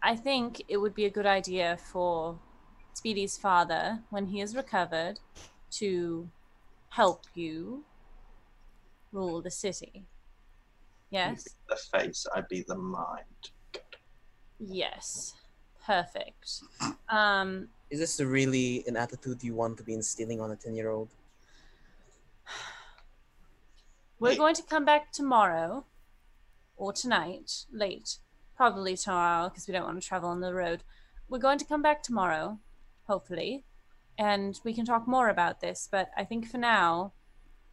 I think it would be a good idea for Speedy's father, when he is recovered, to help you rule the city. Yes. The face, I'd be the mind. Yes. Perfect. Um, Is this really an attitude you want to be instilling on a 10 year old? we're Hey. going to come back tomorrow or tonight, late. Probably tomorrow because we don't want to travel on the road. We're going to come back tomorrow, hopefully, and we can talk more about this. But I think for now,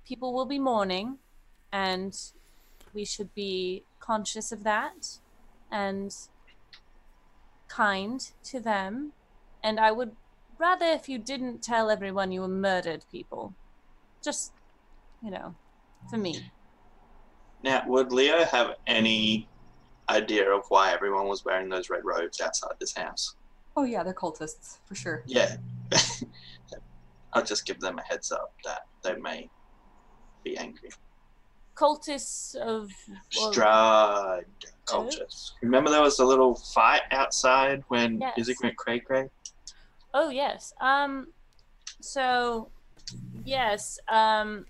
people will be mourning, and we should be conscious of that and kind to them. And I would rather if you didn't tell everyone you were murdered people. Just, you know, for me. Now, would Leo have any idea of why everyone was wearing those red robes outside this house? Oh yeah, they're cultists for sure. Yeah. I'll just give them a heads up that they may be angry. Cultists of well, cultists. Remember there was a little fight outside when Yes. Izzy went cray cray? Oh yes. Um so yes, um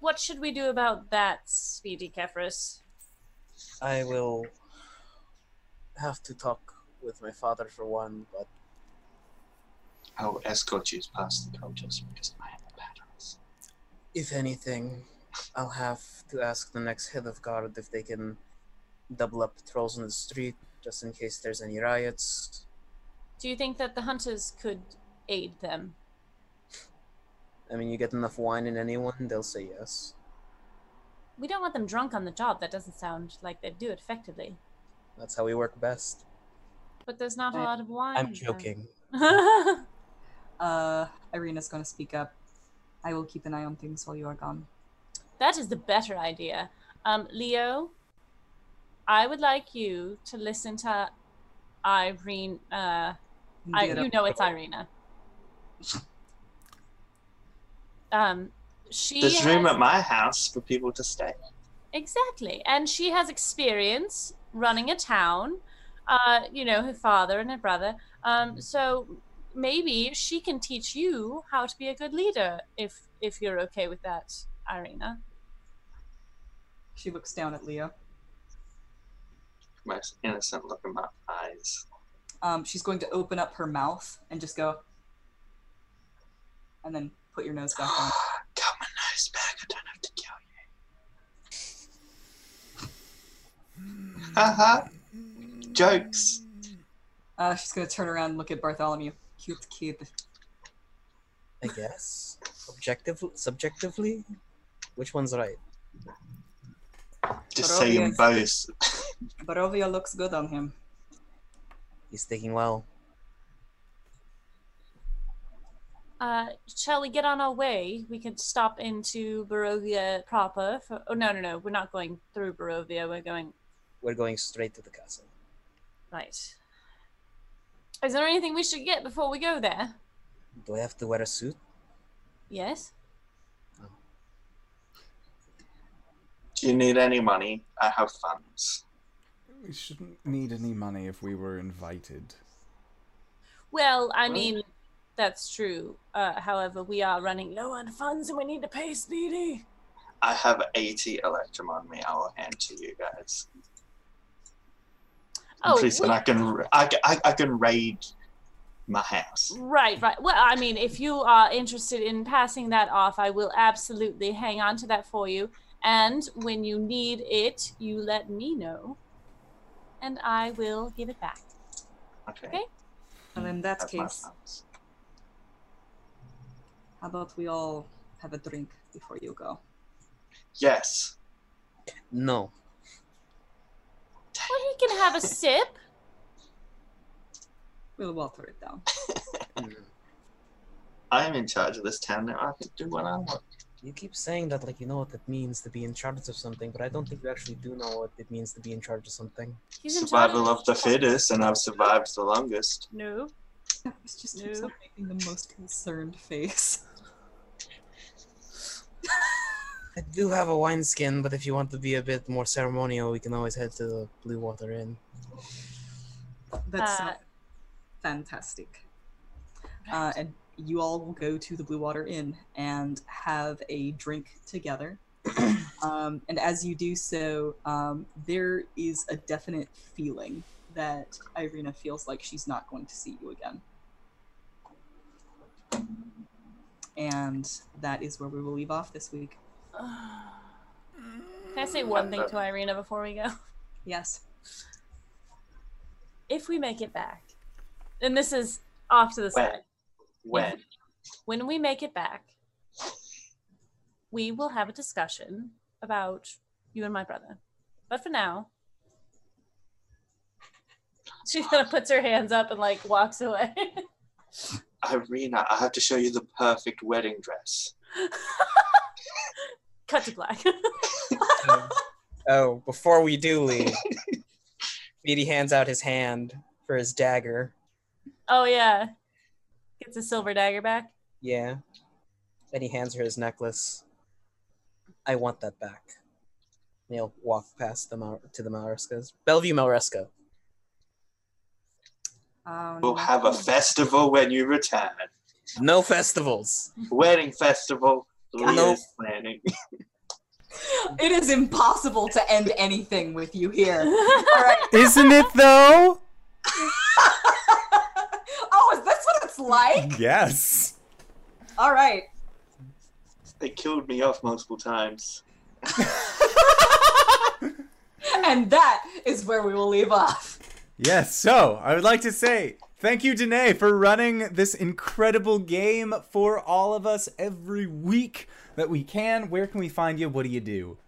what should we do about that, Speedy Kefris? I will have to talk with my father for one, but I'll escort you past the cultures because I am a badass. if anything, I'll have to ask the next head of guard if they can double up patrols on the street just in case there's any riots. Do you think that the hunters could aid them? I mean, you get enough wine in anyone, they'll say yes. We don't want them drunk on the job. That doesn't sound like they'd do it effectively. That's how we work best. But there's not a I- lot of wine. I'm joking. Uh, Irina's gonna speak up. I will keep an eye on things while you are gone. That is the better idea. Um, Leo, I would like you to listen to Irene. Uh, I, you know it's Irina. Um, she There's room at my house for people to stay. exactly, and she has experience running a town. Uh, you know, her father and her brother. Um, so maybe she can teach you how to be a good leader if if you're okay with that, Irina. She looks down at Leo. Most innocent look in my eyes. Um, she's going to open up her mouth and just go, and then put your nose back on. Got my nose back. I don't have to kill you. Haha. Jokes. Uh, she's going to turn around and look at Bartholomew. Cute kid. I guess. Objective, subjectively, which one's right? Just say them both. Barovia looks good on him. He's thinking well. Uh, shall we get on our way? We could stop into Barovia proper. For, oh no, no, no, we're not going through Barovia. We're going We're going straight to the castle. Right. Is there anything we should get before we go there? Do I have to wear a suit? Yes. Do you need any money? I have funds. We shouldn't need any money if we were invited. Well, I mean, that's true. Uh, however, we are running low on funds, and we need to pay Speedy. I have 80 Electrum on me. I will hand to you guys. I'm Oh, pretty certain we- I can. I, I, I can raid my house. Right, right. Well, I mean, if you are interested in passing that off, I will absolutely hang on to that for you. And when you need it, you let me know, and I will give it back. Okay. Okay. And in that Have my case, how about we all have a drink before you go? Yes. No. Well, he can have a sip. We'll water it down. I am in charge of this town now. I can do what I want. You keep saying that like you know what it means to be in charge of something, but I don't think you actually do know what it means to be in charge of something. He's in charge Survival of the fittest, and I've survived the longest. No. This just No. making the most concerned face. I do have a wineskin, but if you want to be a bit more ceremonial, we can always head to the Blue Water Inn. That's Uh, fantastic. Uh, and you all will go to the Blue Water Inn and have a drink together. um, and as you do so, um, there is a definite feeling that Irina feels like she's not going to see you again. And that is where we will leave off this week. Can I say one thing to Irina before we go? Yes. If we make it back, and this is off to the When? side, When? when we make it back, we will have a discussion about you and my brother. But for now, she kind of puts her hands up and like walks away. Irina, I have to show you the perfect wedding dress. Cut to black. Oh, before we do leave, Speedy hands out his hand for his dagger. oh yeah, gets a silver dagger back. Yeah. Then he hands her his necklace. I want that back. And he'll walk past the Mal- to the Malrescas. Bellevue Malresca. Um, We'll have a festival when you return. No festivals. Wedding festival. Nope. Leah's planning. It is impossible to end anything with you here. All right. Isn't it though? oh, is this what it's like? Yes. All right. They killed me off multiple times. And that is where we will leave off. Yes, so I would like to say thank you, Danae, for running this incredible game for all of us every week that we can. Where can we find you? What do you do?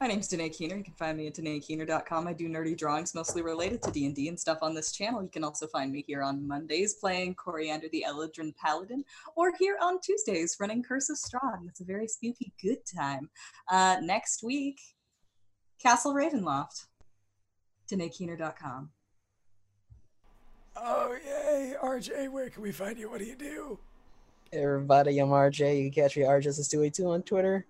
My name's Danae Keener. You can find me at DanaeKeener.com. I do nerdy drawings mostly related to D&D and stuff on this channel. You can also find me here on Mondays playing Coriander the Eladrin Paladin or here on Tuesdays running Curse of Strahd. It's a very spooky good time. Uh, next week, Castle Ravenloft. DanaeKeener.com. Oh, yay. RJ, where can we find you? What do you do? Everybody, I'm RJ. You can catch me at RJustice282 on Twitter.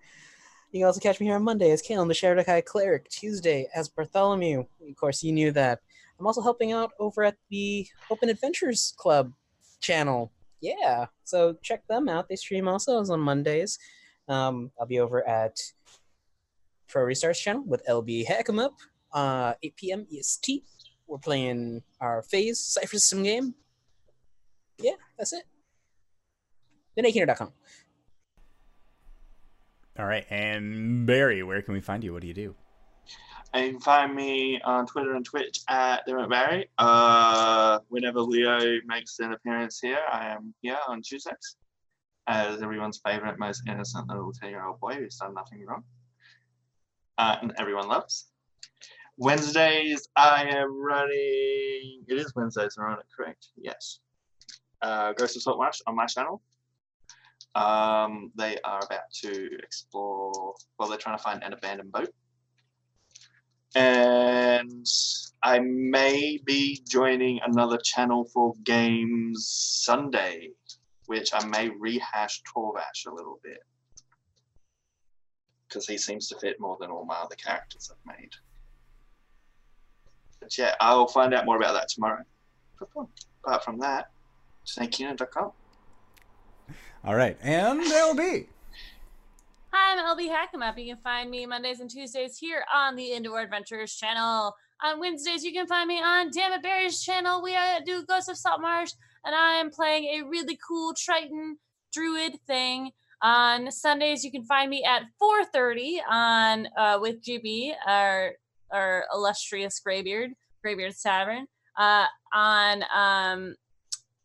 You can also catch me here on Monday as Kalen, the Shadar-kai Cleric. Tuesday as Bartholomew. Of course, you knew that. I'm also helping out over at the Open Adventures Club channel. Yeah, so check them out. They stream also on Mondays. Um, I'll be over at Pro Restarts channel with LB Hack 'em Up, uh, 8 p.m. EST. We're playing our Phase Cypher System game. Yeah, that's it. DanaeKeener.com. All right, and Barry, where can we find you? What do you do? And you can find me on Twitter and Twitch at Dermot Barry. Uh, whenever Leo makes an appearance here, I am here on Tuesdays as everyone's favorite, most innocent little 10 year old boy who's done nothing wrong. Uh, and everyone loves. Wednesdays, I am running. It is Wednesdays, I'm it, correct? Yes. Uh, Ghost of Saltmarsh on my channel. Um, they are about to explore. Well, they're trying to find an abandoned boat and I may be joining another channel for games Sunday, which I may rehash Torvash a little bit because he seems to fit more than all my other characters I've made. But yeah, I'll find out more about that tomorrow. Apart from that, DanaeKeener.com. All right, and LB. Hi, I'm LB Hackemup. You can find me Mondays and Tuesdays here on the Indoor Adventures channel. On Wednesdays, you can find me on Damn It Barry's channel. We uh, do Ghosts of Saltmarsh, and I am playing a really cool Triton Druid thing. On Sundays, you can find me at 4:30 on uh, with GB, our our illustrious Graybeard, Graybeard's Tavern. Uh, on um,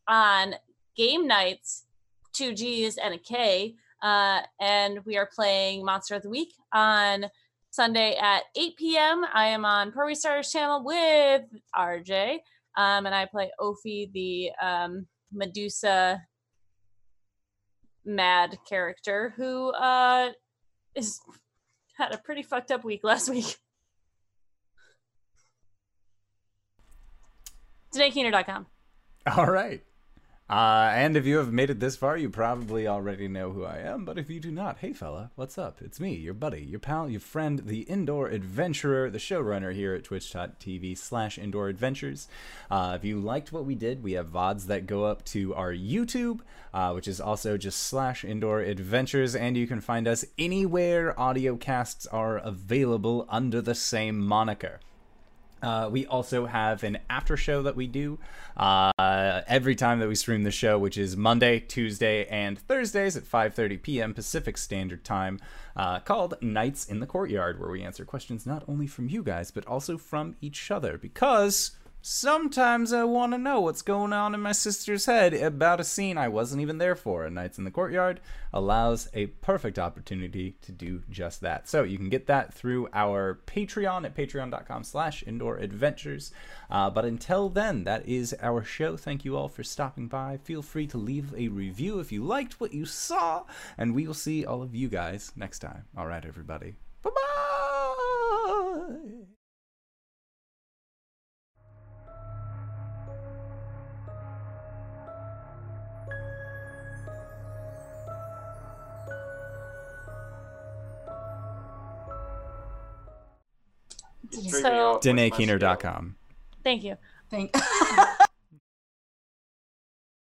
on game nights, two G's and a K. Uh, and we are playing Monster of the Week on Sunday at 8 p.m. I am on Pro Restarters channel with RJ, um, and I play Ophi, the um, Medusa mad character who uh, is had a pretty fucked up week last week. DanaeKeener.com. All right. Uh, and if you have made it this far, you probably already know who I am. But if you do not, hey fella, what's up? It's me, your buddy, your pal, your friend, the indoor adventurer, the showrunner here at twitch.tv slash indoor adventures. Uh, if you liked what we did, we have VODs that go up to our YouTube, uh, which is also just slash indoor adventures. And you can find us anywhere audio casts are available under the same moniker. Uh, we also have an after show that we do uh, every time that we stream the show, which is Monday, Tuesday, and Thursdays at 5:30 p.m. Pacific Standard Time, uh, called Nights in the Courtyard, where we answer questions not only from you guys but also from each other. Because sometimes I want to know what's going on in my sister's head about a scene I wasn't even there for. And Nights in the Courtyard allows a perfect opportunity to do just that. So you can get that through our Patreon at patreon.com slash indoor adventures. Uh, but until then, that is our show. Thank you all for stopping by. Feel free to leave a review if you liked what you saw. And we will see all of you guys next time. All right, everybody. Bye-bye. So- trivial. What's my skill? DanaeKeener.com. Thank you. Thank.